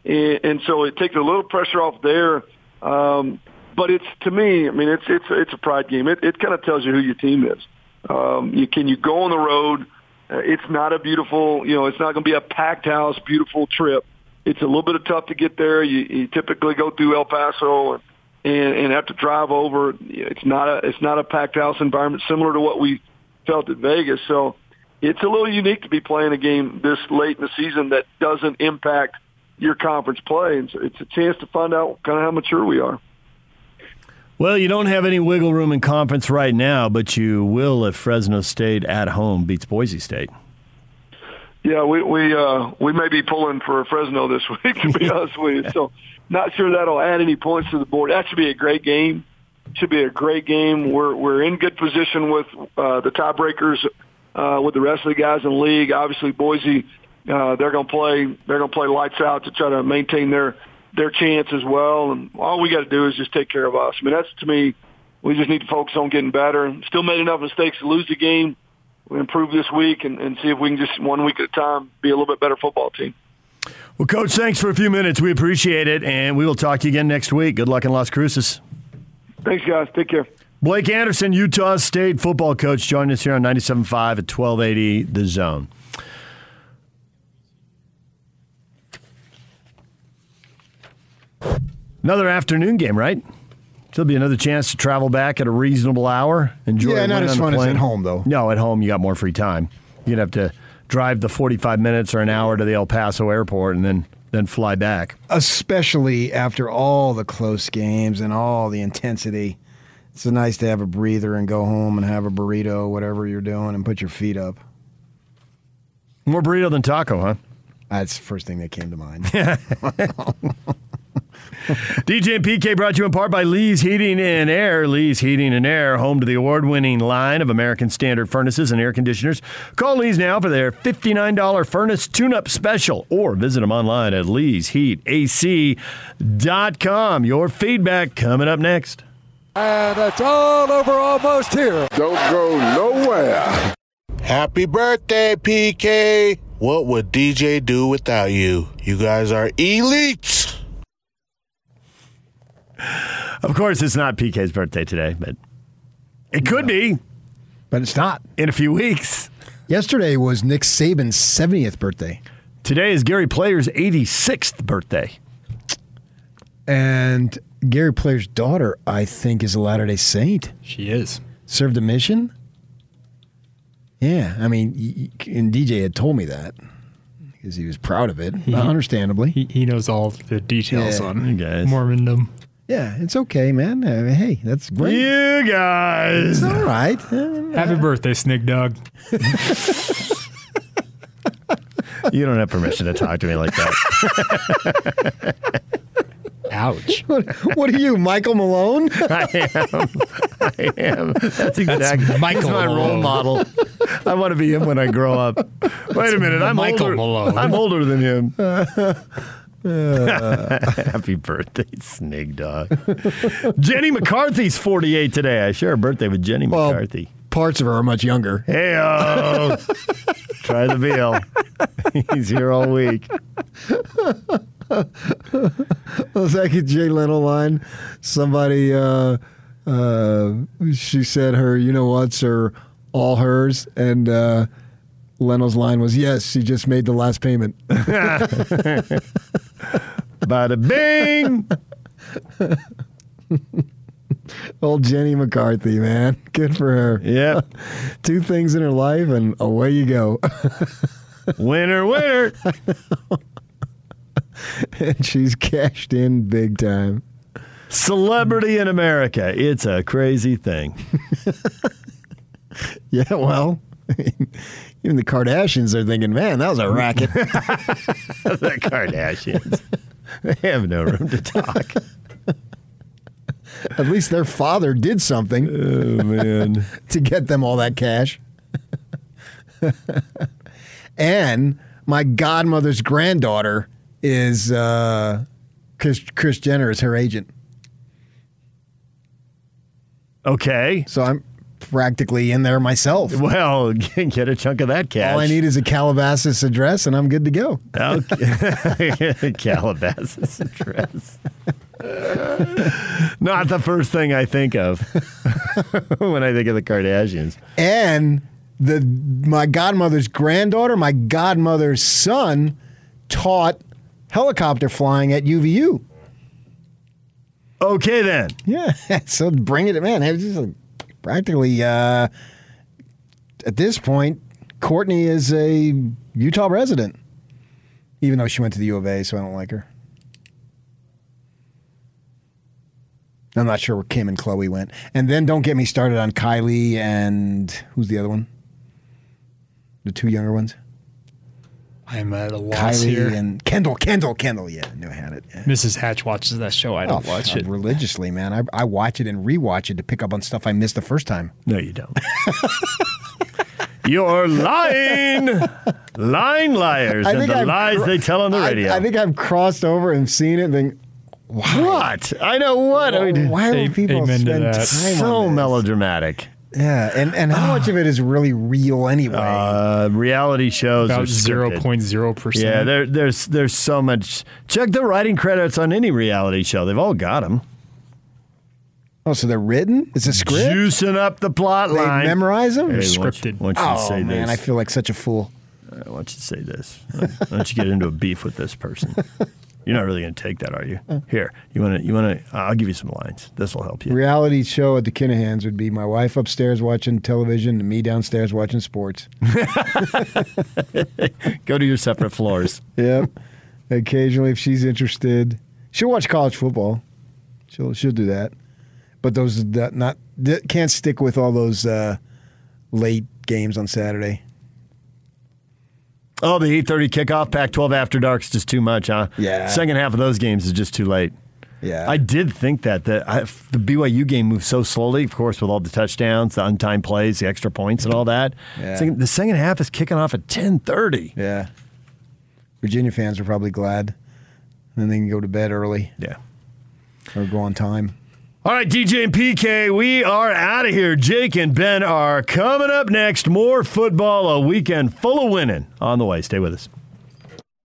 And, and so it takes a little pressure off there. Um, but it's to me, I mean, it's it's it's a pride game. It it kind of tells you who your team is. Um, you can you go on the road. Uh, it's not a beautiful, you know, it's not going to be a packed house, beautiful trip. It's a little bit of tough to get there. You, you typically go through El Paso and, and and have to drive over. It's not a it's not a packed house environment, similar to what we felt at Vegas. So it's a little unique to be playing a game this late in the season that doesn't impact your conference play. And so it's a chance to find out kind of how mature we are. Well, you don't have any wiggle room in conference right now, but you will if Fresno State at home beats Boise State. Yeah, we we uh, we may be pulling for Fresno this week, to be honest with you. So, not sure that'll add any points to the board. That should be a great game. Should be a great game. We're we're in good position with uh, the tiebreakers uh, with the rest of the guys in the league. Obviously, Boise uh, they're going to play they're going to play lights out to try to maintain their their chance as well. And all we got to do is just take care of us. I mean, that's to me, we just need to focus on getting better. Still made enough mistakes to lose the game. We improve this week and, and see if we can just one week at a time be a little bit better football team. Well, Coach, thanks for a few minutes. We appreciate it, and we will talk to you again next week. Good luck in Las Cruces. Thanks, guys. Take care. Blake Anderson, Utah State football coach, joining us here on 97.5 at 1280 The Zone. Another afternoon game, right? There'll be another chance to travel back at a reasonable hour. Enjoy. Yeah, not as fun as plane. at home, though. No, at home you got more free time. You'd have to drive the forty-five minutes or an hour to the El Paso airport and then then fly back. Especially after all the close games and all the intensity. It's nice to have a breather and go home and have a burrito, whatever you're doing, and put your feet up. More burrito than taco, huh? That's the first thing that came to mind. DJ and PK brought to you in part by Lee's Heating and Air. Lee's Heating and Air, home to the award winning line of American Standard furnaces and air conditioners. Call Lee's now for their $59 furnace tune up special or visit them online at leesheatac.com. Your feedback coming up next. And it's all over almost here. Don't go nowhere. Happy birthday, PK. What would DJ do without you? You guys are elites. Of course, it's not PK's birthday today, but it could be. But it's not. In a few weeks. Yesterday was Nick Saban's 70th birthday. Today is Gary Player's 86th birthday. And Gary Player's daughter, I think, is a Latter day Saint. She is. Served a mission? Yeah. I mean, y- y- and DJ had told me that because he was proud of it, He- understandably. He, he knows all the details Yeah. on You guys. Mormondom. Yeah, it's okay, man. Uh, hey, that's great. You guys. It's all right. Happy birthday, Snig Dog. You don't have permission to talk to me like that. Ouch. What, what are you, Michael Malone? I am. I am. That's exactly Michael he's my role model. I want to be him when I grow up. Wait a minute, I'm Michael older. Malone. I'm older than him. Happy birthday, Snig Dog. Jenny McCarthy's 48 today. I share a birthday with Jenny Well, McCarthy. Parts of her are much younger. Hey, try the veal. He's here all week. Was that a Jay Leno line? Somebody, uh, uh, she said her, you know what's her, all hers, and uh, Leno's line was, yes, she just made the last payment. Bada bing. Old Jenny McCarthy, man. Good for her. Yeah. Two things in her life, and away you go. winner, winner. and she's cashed in big time. Celebrity in America. It's a crazy thing. Yeah, well, even the Kardashians are thinking, man, that was a racket. the Kardashians. They have no room to talk. At least their father did something. Oh, man. to get them all that cash. and my godmother's granddaughter is uh, Chris, Kris Jenner is her agent. Okay. So I'm practically in there myself. Well, get a chunk of that cash. All I need is a Calabasas address, and I'm good to go. Okay. Calabasas address. Not the first thing I think of when I think of the Kardashians. And the my godmother's granddaughter, my godmother's son, taught helicopter flying at UVU. Okay, then. Yeah. So bring it, man. It's just practically uh, at this point, Courtney is a Utah resident, even though she went to the U of A, so I don't like her. I'm not sure where Kim and Chloe went. And then don't get me started on Kylie and who's the other one? The two younger ones? I'm at a loss Kylie here. and Kendall. Kendall. Kendall. Yeah, I knew I had it. Yeah. Mrs. Hatch watches that show. I don't Oh, watch it. religiously, man. I, I watch it and rewatch it to pick up on stuff I missed the first time. No, you don't. You're lying, lying liars, and the I've lies cro- they tell on the radio. I, think I've crossed over and seen it and think, what? I know what. I mean, why would people spend time so on this? melodramatic. Yeah, and, and how much of it is really real anyway? Uh, reality shows About 0.0%. Yeah, there, there's there's so much. Check the writing credits on any reality show. They've all got them. oh, so they're written? It's a script? Juicing up the plot They line. memorize them? Hey, why don't you- Why don't you oh, say man, this? I feel like such a fool. Uh, why don't you say this? Why don't you get into a beef with this person? You're not really going to take that, are you? Here, you want to? You want to? I'll give you some lines. This will help you. Reality show at the Kinahans would be my wife upstairs watching television and me downstairs watching sports. Go to your separate floors. Yep. Occasionally, if she's interested, she'll watch college football. She'll she'll do that. But those that not that can't stick with all those uh, late games on Saturday. Oh, the 8:30 kickoff, Pac-12 after dark's just too much, huh? Yeah. Second half of those games is just too late. Yeah. I did think that the I, the BYU game moved so slowly, of course, with all the touchdowns, the untimed plays, the extra points, and all that. Yeah. Second- the second half is kicking off at 10:30. Yeah. Virginia fans are probably glad. Then they can go to bed early. Yeah. Or go on time. All right, DJ and PK, we are out of here. Jake and Ben are coming up next. More football, a weekend full of winning on the way. Stay with us.